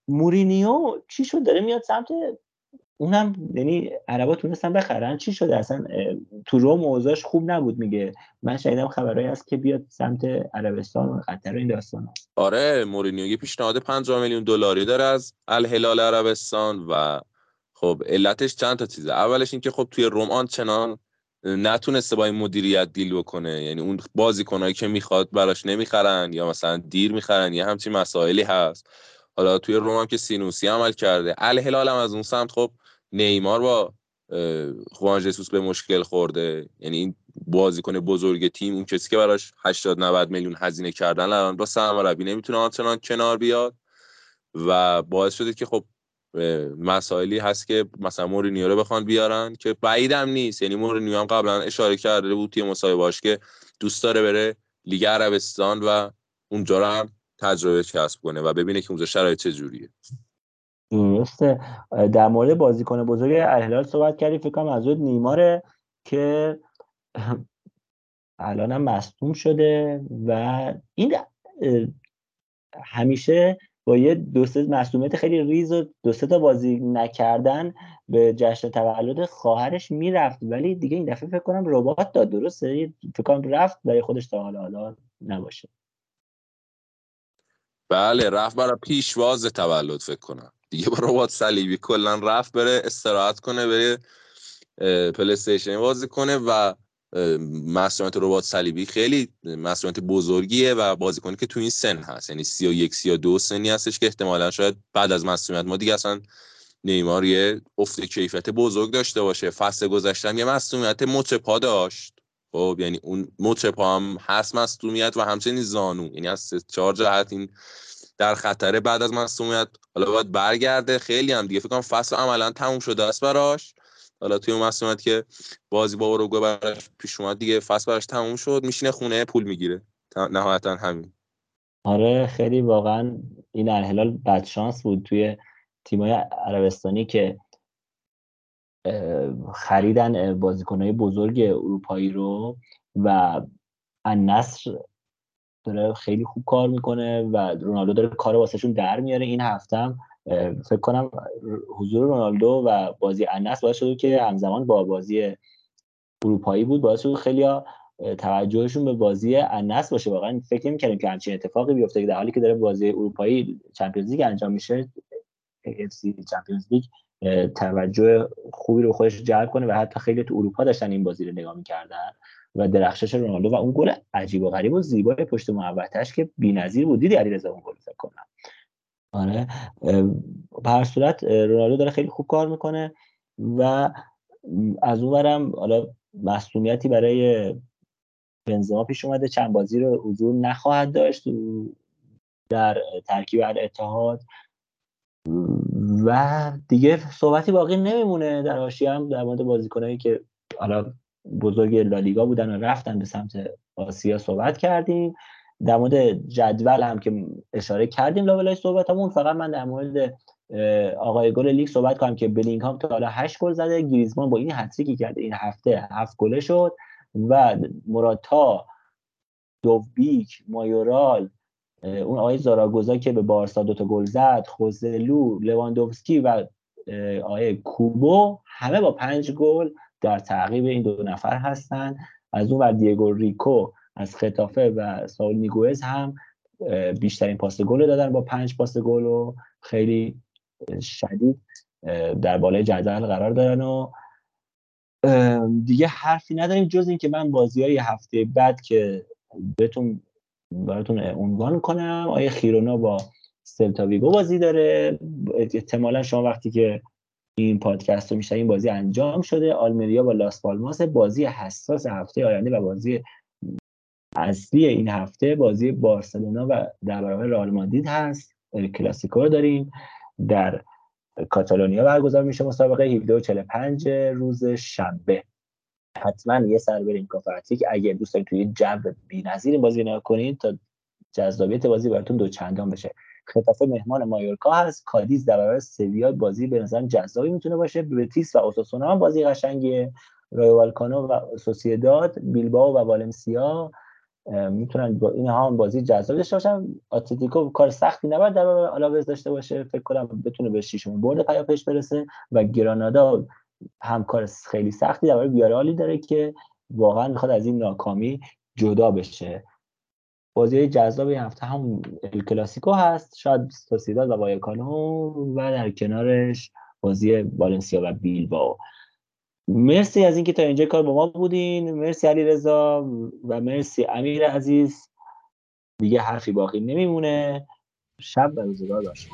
مورینیو چی شد؟ داره میاد سمت اونم یعنی عربا تونستن بخرن. چی شده؟ اصلا تو روم اوضاعش خوب نبود میگه. من شنیدم خبرهایی هست که بیاد سمت عربستان و قطر این داستان هست.
آره مورینیو یه پیشنهاد 50 میلیون دلاری داره از الهلال عربستان و خب علتش چند تا چیزه. اولش اینکه خب توی روم آنچنان نتونسته با این مدیریت دیل بکنه. یعنی اون بازیکنایی که می‌خواد براش نمی‌خرن یا مثلا دیر می‌خرن یا همچین مسائلی هست. حالا توی روم هم که سینوسی عمل کرده. الهلال هم از اون سمت خب نیمار با خوان جسوس به مشکل خورده. یعنی این بازیکن بزرگ تیم اون کسی که براش 80 90 میلیون هزینه کردن الان با سرمربی نمی‌تونه آنچنان کنار بیاد و باعث شده که خب مسائلی هست که مثلا مورینیو رو بخوان بیارن که بعیدم نیست. یعنی مورینیو هم قبلا اشاره کرده بود توی مصاحبه‌اش که دوست داره بره لیگ عربستان و اونجا رو هم تجربه کسب کنه و ببینه که اونجا شرایط چه جوریه.
درسته. در مورد بازیکن بزرگ الهلال صحبت کردی فکر کنم از نیماره که الان هم مصدوم شده و این همیشه با یه دو سه مصدومیت خیلی ریز و دو سه تا بازی نکردن به جشن تولد خواهرش می‌رفت. ولی دیگه این دفعه فکر کنم رباط داد. درسته؟ فکر کنم رفت برای خودش تا حالا نباشه.
بله رفت برای پیشواز تولد فکر کنم. دیگه با رباط صلیبی کلا رفت بره استراحت کنه بره پلی استیشن بازی کنه و مصدومیت رباط صلیبی خیلی مصدومیت بزرگیه و بازیکنی که تو این سن هست. یعنی 31 32 سنی هستش که احتمالا شاید بعد از مصدومیت ما دیگه اصلا نیمار یه افت کیفیت بزرگ داشته باشه. فصل گذشتم یه مسئولیت مچ پا داشت. خب یعنی اون مچ پا هم هست مسئولیت و همچنین زانو. یعنی از چهار جهت این در خطره بعد از مسئولیت حالا باید برگرده. خیلی هم دیگه. فکر کنم فصل عملا تموم شده است براش. حالا توی اون مسئولیت که بازی با اوروگوئه براش پیش اومد دیگه فصل براش تموم شد. میشینه خونه پول می‌گیره. نهایتا همین.
آره خیلی واقعا این الهلال بد شانس بود توی تیمای عربستانی که خریدن بازیکنهای بزرگ اروپایی رو و النصر داره خیلی خوب کار می‌کنه و رونالدو داره کار واسهشون در میاره این هفتم فکر کنم حضور رونالدو و بازی انس باعث شده که همزمان با بازی اروپایی بود. باعث شد خیلی توجهشون به بازی انس باشه. واقعا فکر نمی‌کردیم که همچین اتفاقی بیفته در حالی که داره بازی اروپایی چمپیونز لیگ انجام میشه AFC چمپیونز لیگ توجه خوبی رو خودش جلب کنه و حتی خیلی تو اروپا داشتن این بازی رو نگاه می‌کردن و درخشش رونالدو و اون گل عجیب و غریب و زیبای پشت محوطه‌اش که بی‌نظیر بود. دیدی علیرضا اون گل فکر کنم؟ آره. به هر صورت رونالدو داره خیلی خوب کار می‌کنه و از اونورم حالا مسئولیتی برای بنزما پیش اومده. چند بازی رو حضور نخواهد داشت. در ترکیب اتحاد. و دیگه صحبتی باقی نمیمونه در حاشیه هم در مورد بازیکنایی که حالا بزرگ لالیگا بودن و رفتن به سمت آسیا صحبت کردیم. در مورد جدول هم که اشاره کردیم لابلای صحبتمون فقط من در مورد آقای گل لیگ صحبت کنم که بلینگهام تا حالا 8 گل زده گریزمان با این هتریکی کرده این هفته هفت گله شد و مراتا دوبیک مایورال اون آقای زاراگوزا که به بارسا دوتا گل زد خوزلو لواندوفسکی و آقای کوبو همه با پنج گل در تعقیب این دو نفر هستن. از اون ور دیگو ریکو از خطافه و ساول نیگوز هم بیشترین پاس گل دادن با پنج پاس گل و خیلی شدید در بالای جدول قرار دارن و دیگه حرفی نداریم جز اینکه من بازی های هفته بعد که بهتون براتون عنوان کنم. آیا خیرونا با سلتاویگو بازی داره؟ احتمالا شما وقتی که این پادکست رو این بازی انجام شده. آلمریا با لاس پالماس بازی حساس هفته آینده و بازی اصلی این هفته بازی بارسلونا و در برابر رئال مادرید هست. کلاسیکو رو داریم. در کاتالونیا برگزار میشه مسابقه 17 و 45 روز شنبه. حتما یه سر بریم کافرتیک اگه دوست دارید توی جو بی‌نظیر این بازی نکنید تا جذابیت بازی براتون دو چندان بشه. خطافه مهمان مایورکا هست. کادیز در برابر سویا بازی به نظر جذابی می‌تونه باشه. بتیس و اوساسونا هم بازی قشنگیه. رای والکانو و سوسیداد بیلباو و والنسیا می‌تونن با این هم بازی جذاب داشته باشن. اتلتیکو کار سختی نباید در آلاوز داشته باشه. فکر کنم بتونه به شیشم برد پیاپش برسه و گرانادا هم کار خیلی سختی در بیارالی داره که واقعا می‌خواد از این ناکامی جدا بشه. بازی جذاب این هفته هم کلاسیکو هست شاید سوسیداد و وایکانو و در کنارش بازی والنسیا و بیلباو مرسی از اینکه تا اینجا کار با ما بودین. مرسی علی رضا و مرسی امیر عزیز. دیگه حرفی باقی نمیمونه. شب و روزگار داشت